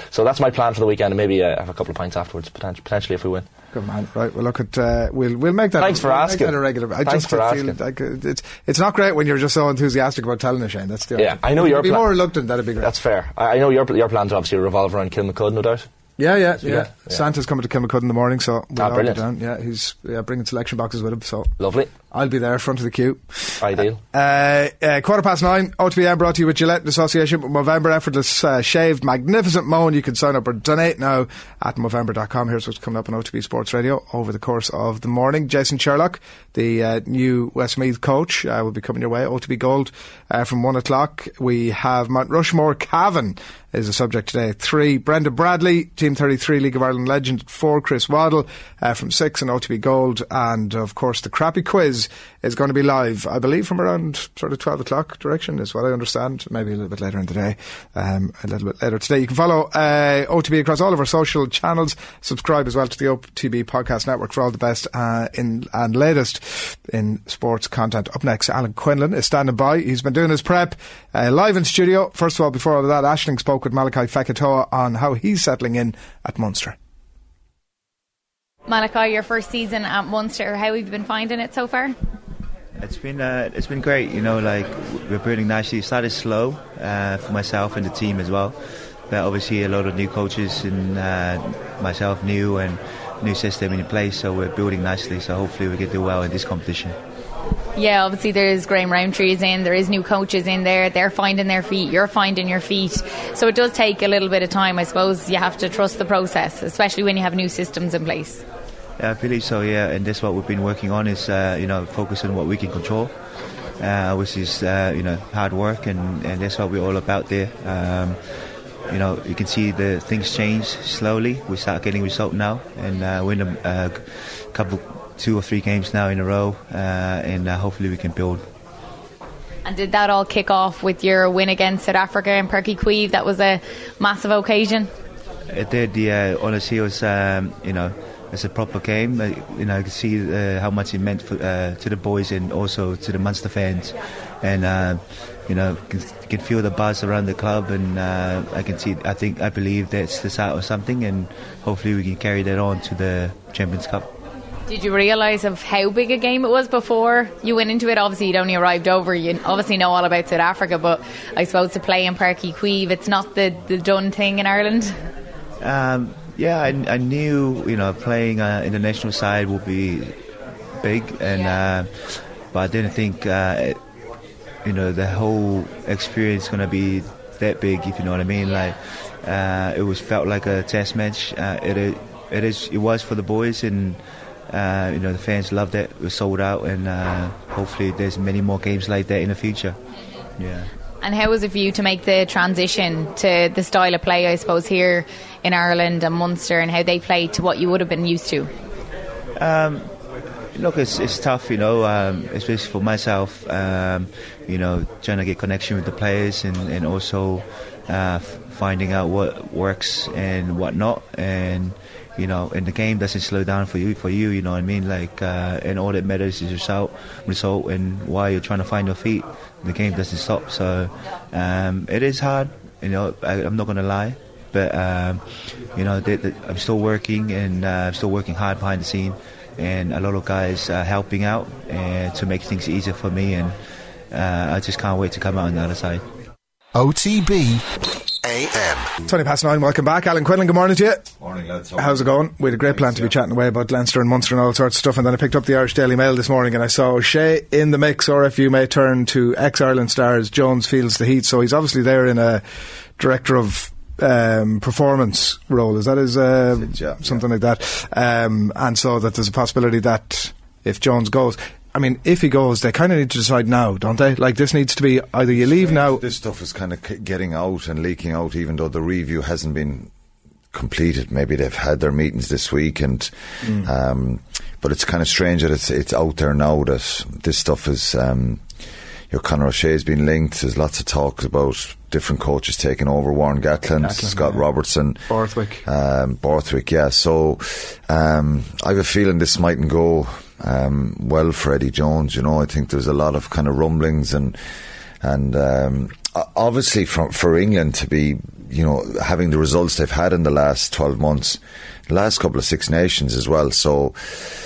so that's my plan for the weekend, and maybe uh, have a couple of pints afterwards, potentially if we win. Good man. Right. Well, look at uh, we'll we'll make that. Thanks for we'll asking. a regular. I Thanks just for feel asking. like uh, it's it's not great when you're just so enthusiastic about telling us, Shane. That's the Yeah, I know your be plan- more reluctant. That'd be great. That's fair. I, I know your your plans obviously revolve around Kilmacud, no doubt. Yeah, yeah, yeah. Yeah. Santa's coming to Kilmacud in the morning, so we'll Ah, all be down. Yeah, he's yeah, bringing selection boxes with him, so Lovely. I'll be there, front of the queue. Ideal. Uh, uh, quarter past nine, OTBAM brought to you with Gillette in association with Movember Effortless uh, Shaved Magnificent Moan. You can sign up or donate now at Movember.com. Here's what's coming up on OTB Sports Radio over the course of the morning. Jason Sherlock, the uh, new Westmeath coach, uh, will be coming your way. OTB Gold uh, from one o'clock. We have Mount Rushmore Cavan is the subject today. Three, Brendan Bradley, Team 33 League of Ireland legend. Four, Chris Waddle uh, from six and OTB Gold. And of course, the crappy quiz is going to be live, I believe, from around sort of 12 o'clock direction, is what I understand. Maybe a little bit later in the day, um, a little bit later today. You can follow uh, OTB across all of our social channels. Subscribe as well to the OTB Podcast Network for all the best uh, in and latest in sports content. Up next, Alan Quinlan is standing by. He's been doing his prep uh, live in studio. First of all, before all of that, Ashling spoke with Malakai Fekitoa on how he's settling in at Munster. Malakai, your first season at Munster, how have you been finding it so far? It's been uh, it's been great. You know, like we're building nicely. It started slow uh, for myself and the team as well, but obviously a lot of new coaches and uh, myself new and new system in place. So we're building nicely. So hopefully we can do well in this competition. Yeah, obviously there's Graham Rowntree is in, there is new coaches in there, they're finding their feet, you're finding your feet. So it does take a little bit of time. I suppose you have to trust the process, especially when you have new systems in place. Yeah, I believe so. Yeah, and that's what we've been working on is uh, you know focus on what we can control, uh, which is uh, you know hard work, and, and that's what we're all about there. Um, you know, you can see the things change slowly. We start getting results now, and uh, win a uh, couple, two or three games now in a row, uh, and uh, hopefully we can build. And did that all kick off with your win against South Africa in Páirc Uí Chaoimh? That was a massive occasion. It did. Yeah, honestly, it was um, you know it's a proper game. Uh, you know, I can see uh, how much it meant for, uh, to the boys and also to the Munster fans, and uh, you know, can, can feel the buzz around the club, and uh, I can see. I think I believe that's the start of something, and hopefully we can carry that on to the Champions Cup. Did you realise of how big a game it was before you went into it? Obviously, you'd only arrived over. You obviously know all about South Africa, but I suppose to play in Páirc Uí Chaoimh, it's not the, the done thing in Ireland. Um, yeah, I, I knew you know playing uh, in the national side would be big, and uh, but I didn't think uh, you know the whole experience going to be that big. If you know what I mean, like uh, it was felt like a test match. Uh, it it is it was for the boys, and uh, you know the fans loved it. It was sold out, and uh, hopefully there's many more games like that in the future. Yeah. And how was it for you to make the transition to the style of play, I suppose, here in Ireland and Munster and how they play to what you would have been used to? Um, look, it's, it's tough, you know, um, especially for myself, um, you know, trying to get connection with the players and, and also uh, finding out what works and what not. And, you know, and the game doesn't slow down for you, for you, you know what I mean? Like, uh, and all that matters is result, result and why you're trying to find your feet. The game doesn't stop. So um, it is hard, you know, I, I'm not going to lie. But, um, you know, the, the, I'm still working and uh, I'm still working hard behind the scene and a lot of guys uh, helping out uh, to make things easier for me and uh, I just can't wait to come out on the other side. OTB AM. 20 past nine, welcome back. Alan Quinlan, good morning to you. Morning, lads. How's it going? We had a great plan to be chatting away about Leinster and Munster and all sorts of stuff, and then I picked up the Irish Daily Mail this morning and I saw O'Shea in the mix, or if you may turn to ex Ireland stars, Jones feels the heat. So he's obviously there in a director of um, performance role. Is that his uh, something like that? Um, and so that there's a possibility that if Jones goes. I mean, if he goes, they kind of need to decide now, don't they? Like, this needs to be either you leave now. This stuff is kind of getting out and leaking out, even though the review hasn't been completed. Maybe they've had their meetings this week, and Mm. um, but it's kind of strange that it's it's out there now that this stuff is. Um, know, Conor O'Shea's been linked. There's lots of talks about different coaches taking over. Warren Gatland, Gatland, Scott yeah. Robertson, Borthwick. um, Borthwick, yeah. So um, I have a feeling this mightn't go um, well for Eddie Jones. You know, I think there's a lot of kind of rumblings and and um, obviously for for England to be you know having the results they've had in the last 12 months, the last couple of Six Nations as well. So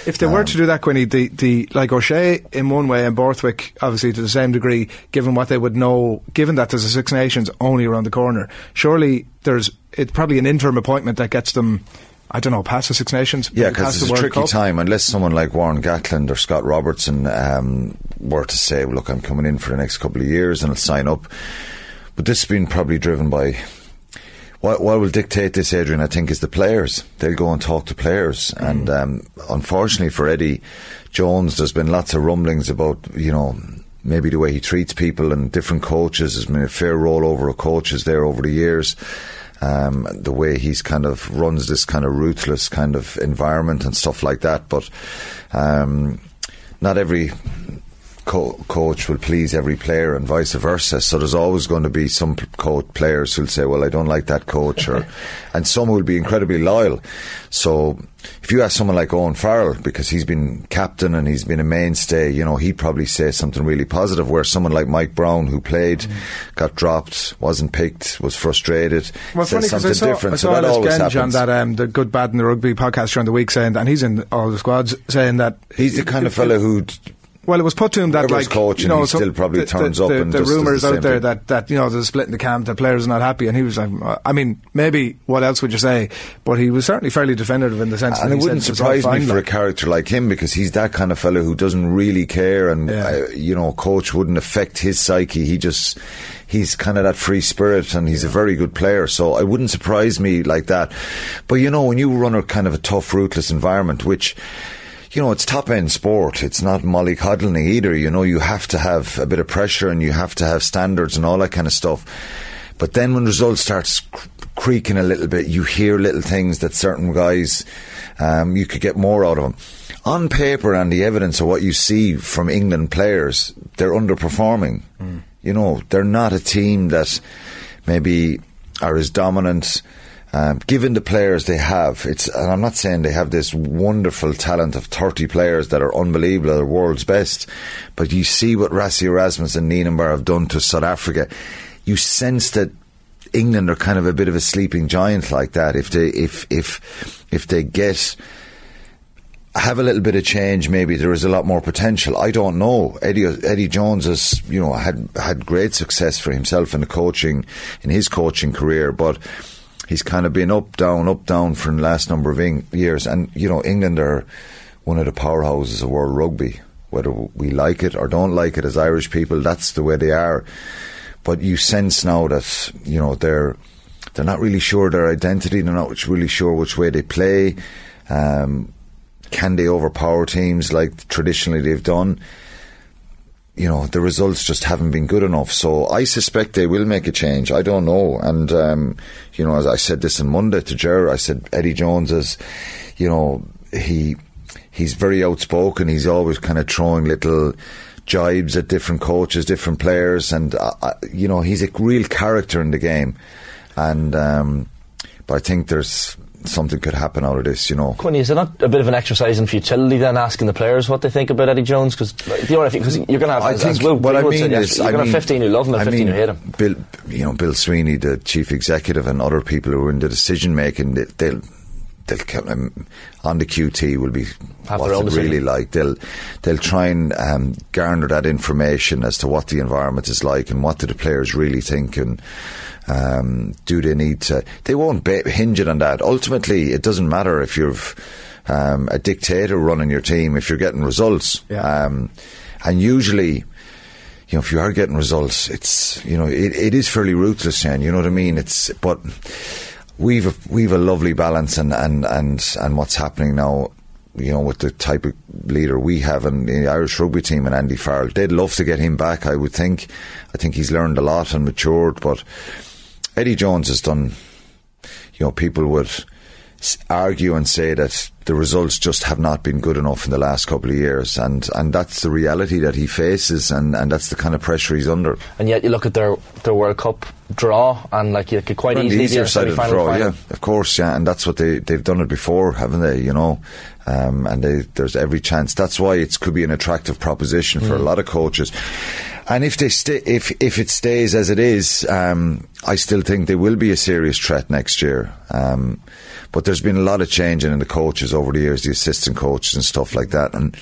If they were Um, to do that, Quinny, the, the like O'Shea in one way and Borthwick obviously to the same degree, given what they would know, given that there's a Six Nations only around the corner, surely there's it's probably an interim appointment that gets them, I don't know, past the Six Nations. Yeah, because it's the a World tricky Cup. time unless someone like Warren Gatland or Scott Robertson um, were to say, "Look, I'm coming in for the next couple of years and I'll sign up." But this has been probably driven by what, what will dictate this, Adrian. I think is the players. They'll go and talk to players, and um, unfortunately for Eddie Jones, there's been lots of rumblings about you know. Maybe the way he treats people and different coaches. There's been a fair rollover of coaches there over the years um, the way he's kind of runs this kind of ruthless kind of environment and stuff like that. But um, not every co- coach will please every player and vice versa. So there's always going to be some p- co- players who'll say, "Well, I don't like that coach," or and some will be incredibly loyal. So if you ask someone like Owen Farrell, because he's been captain and he's been a mainstay, you know, he'd probably say something really positive. Where someone like Mike Brown, who played, got dropped, wasn't picked, was frustrated, Well, it's funny because I something saw, different. I so saw that Ellis always Genge on that um, the Good Bad and the Rugby podcast during the week saying, and he's in all the squads saying that He's the kind of fellow who Well, it was put to him that like coaching, you know, he so still probably the, turns the, up the, and the just does the rumors out there thing. that that you know there's a split in the camp, the players are not happy, and he was like, I mean, maybe what else would you say? But he was certainly fairly definitive in the sense And that it wouldn't surprise me for a character like him because he's that kind of fellow who doesn't really care, and Yeah. uh, you know, coach wouldn't affect his psyche. He just he's kind of that free spirit, and he's a very good player. So it wouldn't surprise me like that. But you know, when you run a kind of a tough, ruthless environment, which you know, it's top end sport. It's not mollycoddling either. You know, you have to have a bit of pressure and you have to have standards and all that kind of stuff. But then when results starts creaking a little bit, you hear little things that certain guys, um, you could get more out of them. On paper and the evidence of what you see from England players, they're underperforming. You know, they're not a team that maybe are as dominant. Um, given the players they have, it's and I'm not saying they have this wonderful talent of 30 players that are unbelievable, they're world's best, but you see what Rassie Erasmus and Nienaber have done to South Africa. You sense that England are kind of a bit of a sleeping giant like that. If they if if if they get have a little bit of change, maybe there is a lot more potential. I don't know. Eddie Eddie Jones has you know had had great success for himself in the coaching in his coaching career, but he's kind of been up down up down for the last number of years. And you know England are one of the powerhouses of world rugby. Whether we like it or don't like it as Irish people, that's the way they are. But you sense now that you know they're they're not really sure their identity. They're not really sure which way they play. Um, can they overpower teams like traditionally they've done? You know, the results just haven't been good enough. So I suspect they will make a change. I don't know. And, um, you know, as I said this on Monday to Ger, I said Eddie Jones is, you know, he, he's very outspoken. He's always kind of throwing little jibes at different coaches, different players. And, uh, uh, you know, he's a real character in the game. And, um, but I think there's something could happen out of this, you know. Quinny, is it not a bit of an exercise in futility then asking the players what they think about Eddie Jones? Because because you're going to have, I as, think as Will, what I mean said is, you're going to have 15 who love him and I 15 mean, who hate him. Bill, you know, Bill Sweeney, the chief executive, and other people who are in the decision making, they, they'll they'll kind of, on the QT will be Have what their own really like. They'll they'll try and um, garner that information as to what the environment is like and what do the players really think and. Um, do they need to? They won't ba- hinge it on that. Ultimately, it doesn't matter if you've um, a dictator running your team if you're getting results. Um, and usually, you know, if you are getting results, it's you know, it, it is fairly ruthless, and you know what I mean. It's but we've a, we've a lovely balance, and and and and what's happening now. You know, with the type of leader we have in the Irish rugby team and Andy Farrell, they'd love to get him back. I would think. I think he's learned a lot and matured. But Eddie Jones has done. You know, people would argue and say that the results just have not been good enough in the last couple of years, and and that's the reality that he faces, and and that's the kind of pressure he's under. And yet you look at their their World Cup draw, and like you could quite Well, the easily be easier a side of the draw, final. yeah, of course, yeah, and that's what they they've done it before, haven't they? You know, um, and they, there's every chance. That's why it could be an attractive proposition for a Mm. lot of coaches. And if they stay, if if it stays as it is, um, I still think they will be a serious threat next year. Um, but there's been a lot of changing in the coaches over the years, the assistant coaches and stuff like that, and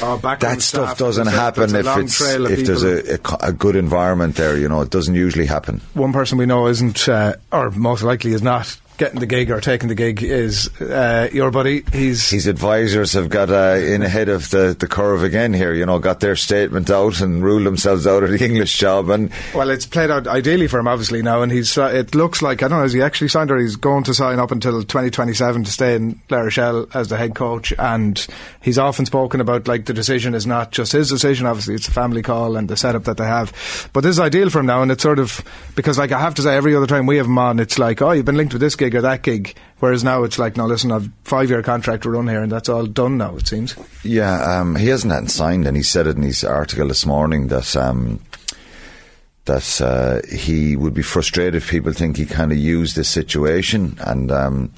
Oh, that stuff staff, doesn't happen if it's trail of if there's a, a, a good environment there. You know, it doesn't usually happen. one person we know isn't, uh, or most likely is not getting the gig or taking the gig is uh, your buddy. He's his advisors have got uh, in ahead of the, the curve again here. You know, got their statement out and ruled themselves out of the English job. And Well, it's played out ideally for him, obviously now, and he's. Uh, it looks like I don't know. Has he actually signed, or he's going to sign up until 2027 to stay in La Rochelle as the head coach? And he's often spoken about like the decision is not just his decision. Obviously, it's a family call and the setup that they have. But this is ideal for him now, and it's sort of because, like, I have to say, every other time we have him on, it's like, oh, you've been linked with this gig or that gig. Whereas now it's like, no, listen, I've five year contract to run here, and that's all done now. It seems. yeah, um, he hasn't had signed, and he said it in his article this morning that. Um, that uh, he would be frustrated if people think he kind of used this situation, and um,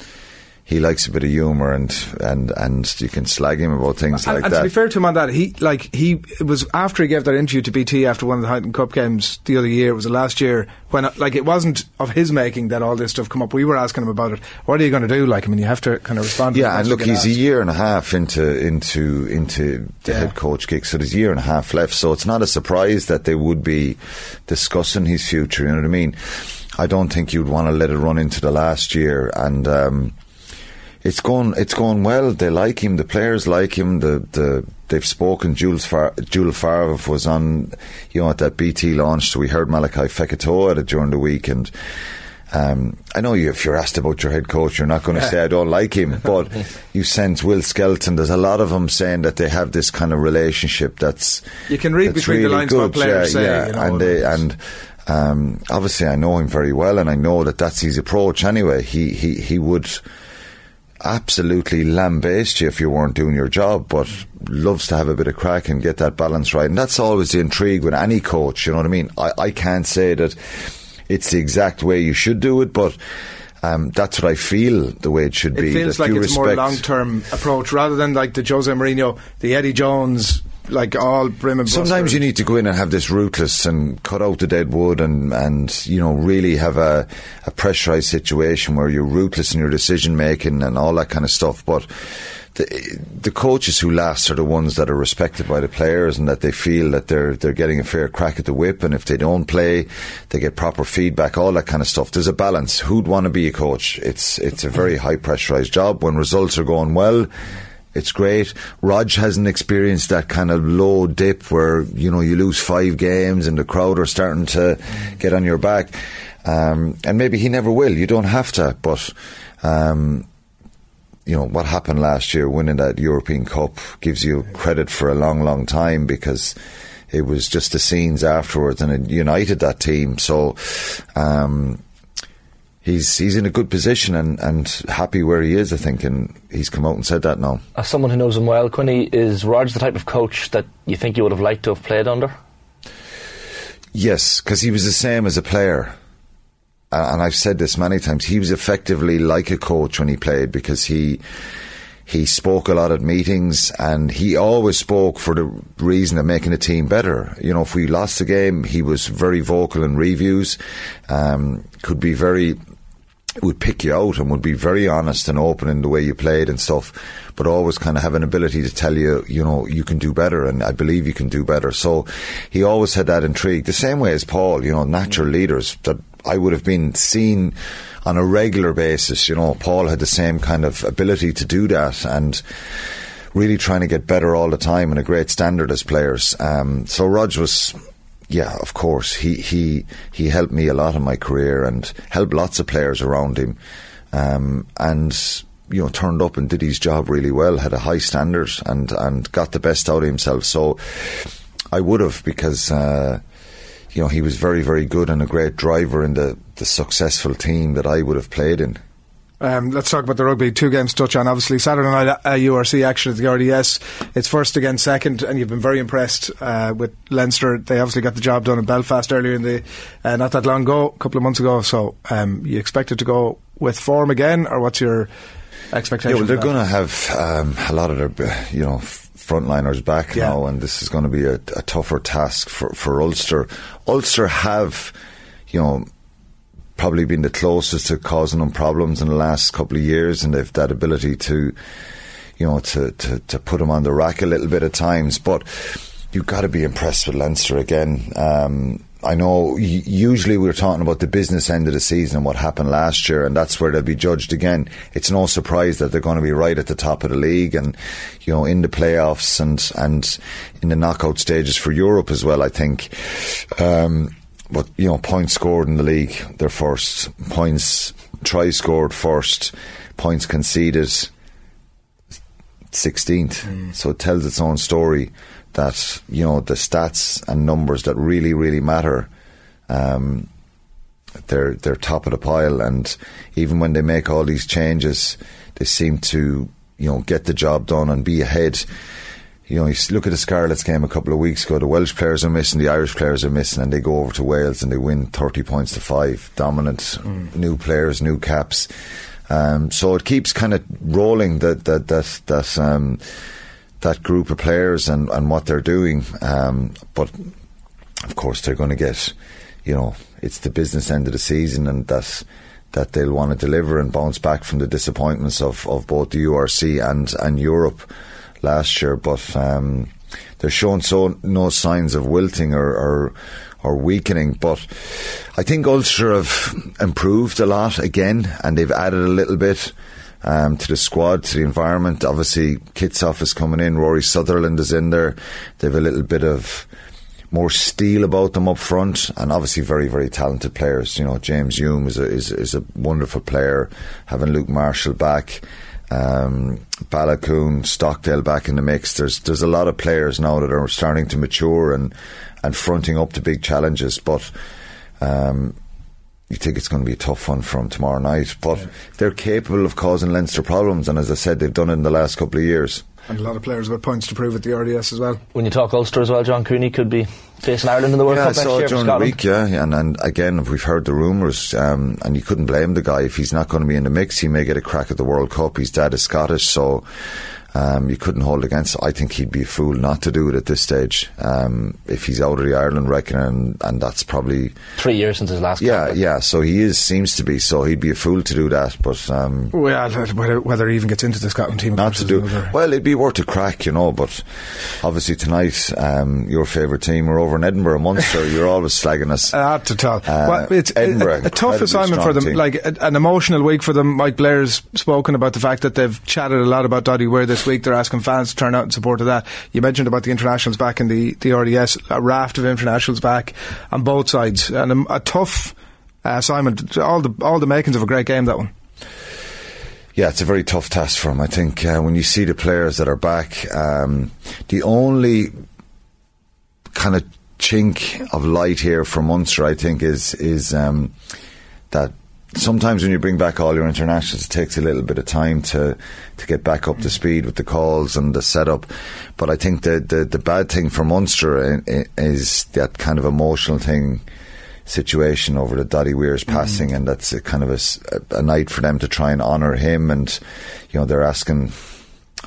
he likes a bit of humour, and, and and you can slag him about things and, like and that. to be fair to him on that, he like he it was after he gave that interview to BT after one of the Heineken Cup games the other year. It was the last year when like it wasn't of his making that all this stuff come up. We were asking him about it. What are you going to do? Like, I mean, you have to kind of respond. to Yeah, and look, he's a year and a half into into into the Yeah. head coach gig, so there's a year and a half left. So it's not a surprise that they would be discussing his future. You know what I mean? I don't think you'd want to let it run into the last year, and um, it's going it's going well. They like him. The players like him. The the they've spoken. Jules Far- Jules Favre was on, you know, at that BT launch. So we heard Malakai Fekitoa at it during the week, and um, I know you, if you're asked about your head coach, you're not going to say I don't like him, but you sense Will Skelton. There's a lot of them saying that they have this kind of relationship that's You can read between the really lines what good. players yeah, say, yeah. you know, and they, and um, obviously I know him very well, and I know that that's his approach. Anyway, he he he would absolutely lambaste you if you weren't doing your job, but loves to have a bit of crack and get that balance right. And that's always the intrigue with any coach, you know what I mean? I, I can't say that it's the exact way you should do it, but um, that's what I feel the way it should It be. It feels that like you it's a more long term approach rather than like the Jose Mourinho, the Eddie Jones, like all brim. Sometimes you need to go in and have this ruthless and cut out the dead wood and, and you know, really have a, a pressurised situation where you're ruthless in your decision making and all that kind of stuff. But the, the coaches who last are the ones that are respected by the players and that they feel that they're they're getting a fair crack at the whip. And if they don't play they get proper feedback all that kind of stuff. There's a balance. Who'd want to be a coach? It's it's a very high pressurized job. When results are going well it's great. Rog hasn't experienced that kind of low dip where you know you lose five games and the crowd are starting to get on your back, um, and maybe he never will. You don't have to, but um, you know what happened last year, winning that European Cup, gives you credit for a long, long time because it was just the scenes afterwards and it united that team. So. Um, He's he's in a good position and, and happy where he is, I think, and he's come out and said that now. As someone who knows him well, Quinny, is Rog the type of coach that you think you would have liked to have played under? Yes, because he was the same as a player. And I've said this many times. He was effectively like a coach when he played because he he spoke a lot at meetings and he always spoke for the reason of making the team better. You know, if we lost the game, he was very vocal in reviews. Um, could be very would pick you out and would be very honest and open in the way you played and stuff, but always kind of have an ability to tell you, you know, you can do better and I believe you can do better. So he always had that intrigue. The same way as Paul, you know, natural leaders that I would have been seen on a regular basis. You know, Paul had the same kind of ability to do that and really trying to get better all the time and a great standard as players. Um, so Rog was yeah, of course. He he he helped me a lot in my career and helped lots of players around him, um, and you know turned up and did his job really well. Had a high standard and and got the best out of himself. So I would have because. Uh, you know, he was very, very good and a great driver in the, the successful team that I would have played in. Um, let's talk about the rugby. Two games to touch on. Obviously, Saturday night uh, URC action at the RDS. It's first against second, and you've been very impressed uh, with Leinster. They obviously got the job done in Belfast earlier in the uh, not that long ago, a couple of months ago. So, um, you expect it to go with form again, or what's your expectation? Yeah, well, they're going to have um, a lot of their, you know. Frontliners back yeah. now, and this is going to be a, a tougher task for, for Ulster. Ulster have, you know, probably been the closest to causing them problems in the last couple of years, and they've that ability to, you know, to, to, to put them on the rack a little bit at times. But you've got to be impressed with Leinster again. Um, I know usually we're talking about the business end of the season and what happened last year, and that's where they'll be judged again. It's no surprise that they're going to be right at the top of the league and, you know, in the playoffs and, and in the knockout stages for Europe as well, I think. Um, but you know, points scored in the league, they're first. Points try scored first. Points conceded, sixteenth. Mm. So it tells its own story that you know the stats and numbers that really, really matter. Um, they're they're top of the pile, and even when they make all these changes, they seem to you know get the job done and be ahead you know, you look at the Scarlets game a couple of weeks ago, the Welsh players are missing, the Irish players are missing, and they go over to Wales and they win 30 points to 5. Dominant, mm. new players, new caps. Um, so it keeps kind of rolling that, that, that, that, um, that group of players and, and what they're doing. Um, but of course, they're going to get, you know, it's the business end of the season and that that they'll want to deliver and bounce back from the disappointments of, of both the URC and, and Europe last year, but um, they're showing so no signs of wilting or, or, or weakening. But I think Ulster have improved a lot again, and they've added a little bit. Um, to the squad, to the environment. Obviously, Kitshoff is coming in. Rory Sutherland is in there. They've a little bit of more steel about them up front, and obviously very, very talented players. You know, James Hume is a is, is a wonderful player. Having Luke Marshall back, um, Baloucoune, Stockdale back in the mix. There's there's a lot of players now that are starting to mature and and fronting up to big challenges. But um, you think it's going to be a tough one from tomorrow night. But yeah. they're capable of causing Leinster problems, and as I said, they've done it in the last couple of years and a lot of players with points to prove at the RDS as well. When you talk Ulster as well, John Cooney could be facing Ireland in the World yeah, Cup I next year. during the week, yeah, and and again we've heard the rumours, um, and you couldn't blame the guy if he's not going to be in the mix. He may get a crack at the World Cup. His dad is Scottish, so um, you couldn't hold against. I think he'd be a fool not to do it at this stage. Um, if he's out of the Ireland reckoning, and, and that's probably three years since his last. Yeah, yeah. So he is seems to be. So he'd be a fool to do that. But um, well, whether, whether he even gets into the Scotland team, not to do. Well, it'd be worth a crack, you know. But obviously tonight, um, your favourite team are over in Edinburgh, Munster. You're always slagging us. Uh, to tell. Uh, well, it's Edinburgh, a, a tough assignment for them. Team. Like a, an emotional week for them. Mike Blair's spoken about the fact that they've chatted a lot about Doddie Weir this week. They're asking fans to turn out in support of that. You mentioned about the internationals back in the, the RDS, a raft of internationals back on both sides, and a, a tough uh, assignment. All the all the makings of a great game that one. Yeah, it's a very tough task for him. I think uh, when you see the players that are back, um, the only kind of chink of light here for Munster, I think, is is um, that sometimes when you bring back all your internationals, it takes a little bit of time to to get back up to speed with the calls and the setup. But I think the the, the bad thing for Munster is that kind of emotional thing situation over the Doddie Weir's mm-hmm. passing, and that's a kind of a, a night for them to try and honour him. And you know they're asking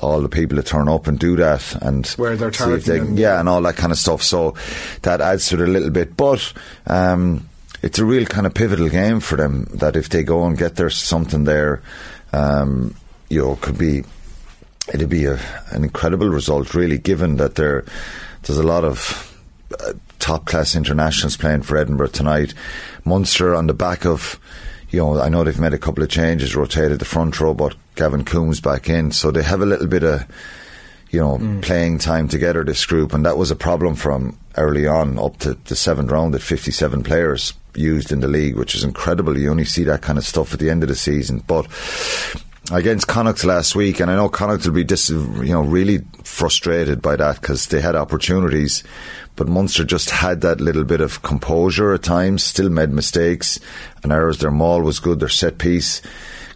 all the people to turn up and do that and where they're targeting they, yeah and all that kind of stuff so that adds to it a little bit but um, it's a real kind of pivotal game for them. That if they go and get their something there, um, you know, could be it'd be a, an incredible result, really, given that there there's a lot of uh, top class internationals playing for Edinburgh tonight. Munster on the back of, you know, I know they've made a couple of changes, rotated the front row, but Gavin Coombes back in, so they have a little bit of, you know, playing time together. This group, and that was a problem from early on up to the seventh round at 57 players used in the league, which is incredible. You only see that kind of stuff at the end of the season, but against Connacht last week, and I know Connacht will be dis- you know really frustrated by that because they had opportunities, but Munster just had that little bit of composure at times. Still made mistakes and errors. Their maul was good. Their set piece,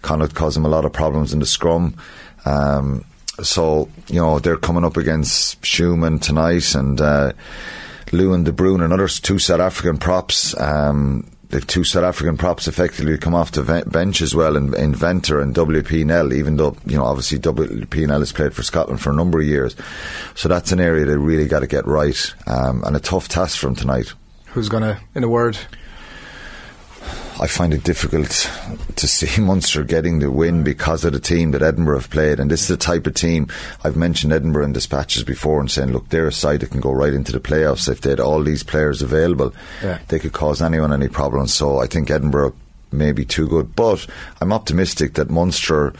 Connacht caused them a lot of problems in the scrum. Um, so you know they're coming up against Schoeman tonight and. Uh, Luan de Bruin and others, two South African props. Um, they've two South African props effectively come off the bench as well in, in Venter and WP Nel, even though, you know, obviously WP Nel has played for Scotland for a number of years. So that's an area they really got to get right um, and a tough task them tonight. Who's going to, in a word? I find it difficult to see Munster getting the win because of the team that Edinburgh have played. And this is the type of team I've mentioned Edinburgh in dispatches before and saying, look, they're a side that can go right into the playoffs. If they had all these players available, Yeah. they could cause anyone any problems. So I think Edinburgh may be too good. But I'm optimistic that Munster,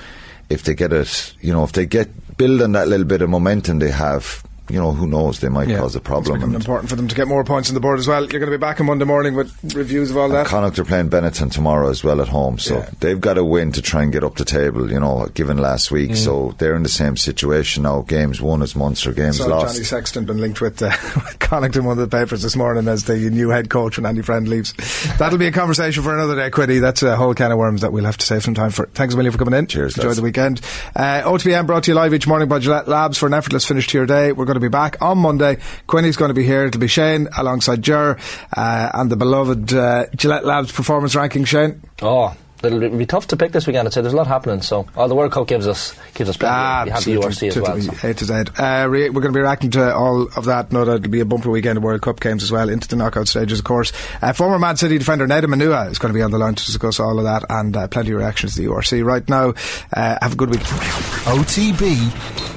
if they get it, you know, if they get build on that little bit of momentum they have, you know, who knows, they might Yeah. cause a It's problem. becoming important for them to get more points on the board as well. You're going to be back on Monday morning with reviews of all that. Connacht are playing Benetton tomorrow as well at home, so Yeah. they've got a win to try and get up the table. You know, given last week, Mm. so they're in the same situation now. Games won as Munster, games Saw lost. Johnny Sexton been linked with, uh, with Connacht in one of the papers this morning as the new head coach when Andy Friend leaves. That'll be a conversation for another day, Quiddy. That's a whole can of worms that we'll have to save some time for. Thanks a million for coming in. Cheers. Enjoy lads. the weekend. Uh, OTBAM brought to you live each morning by Gillette Labs for an effortless finish to your day. We're going to be back on Monday. Quinny's going to be here. It'll be Shane alongside Jer uh, and the beloved uh, Gillette Labs performance ranking. Shane. Oh, it'll be- be tough to pick this weekend. I'd say there's a lot happening. So, oh, the World Cup gives us gives us plenty. Ah, we have the URC as well. so. A to Z. Uh, re- we're going to be reacting to all of that. No doubt it'll be a bumper weekend of World Cup games as well, into the knockout stages, of course. Uh, former Man City defender Nedum Onuoha is going to be on the line to discuss all of that and uh, plenty of reactions to the URC. Right now, uh, have a good week. OTB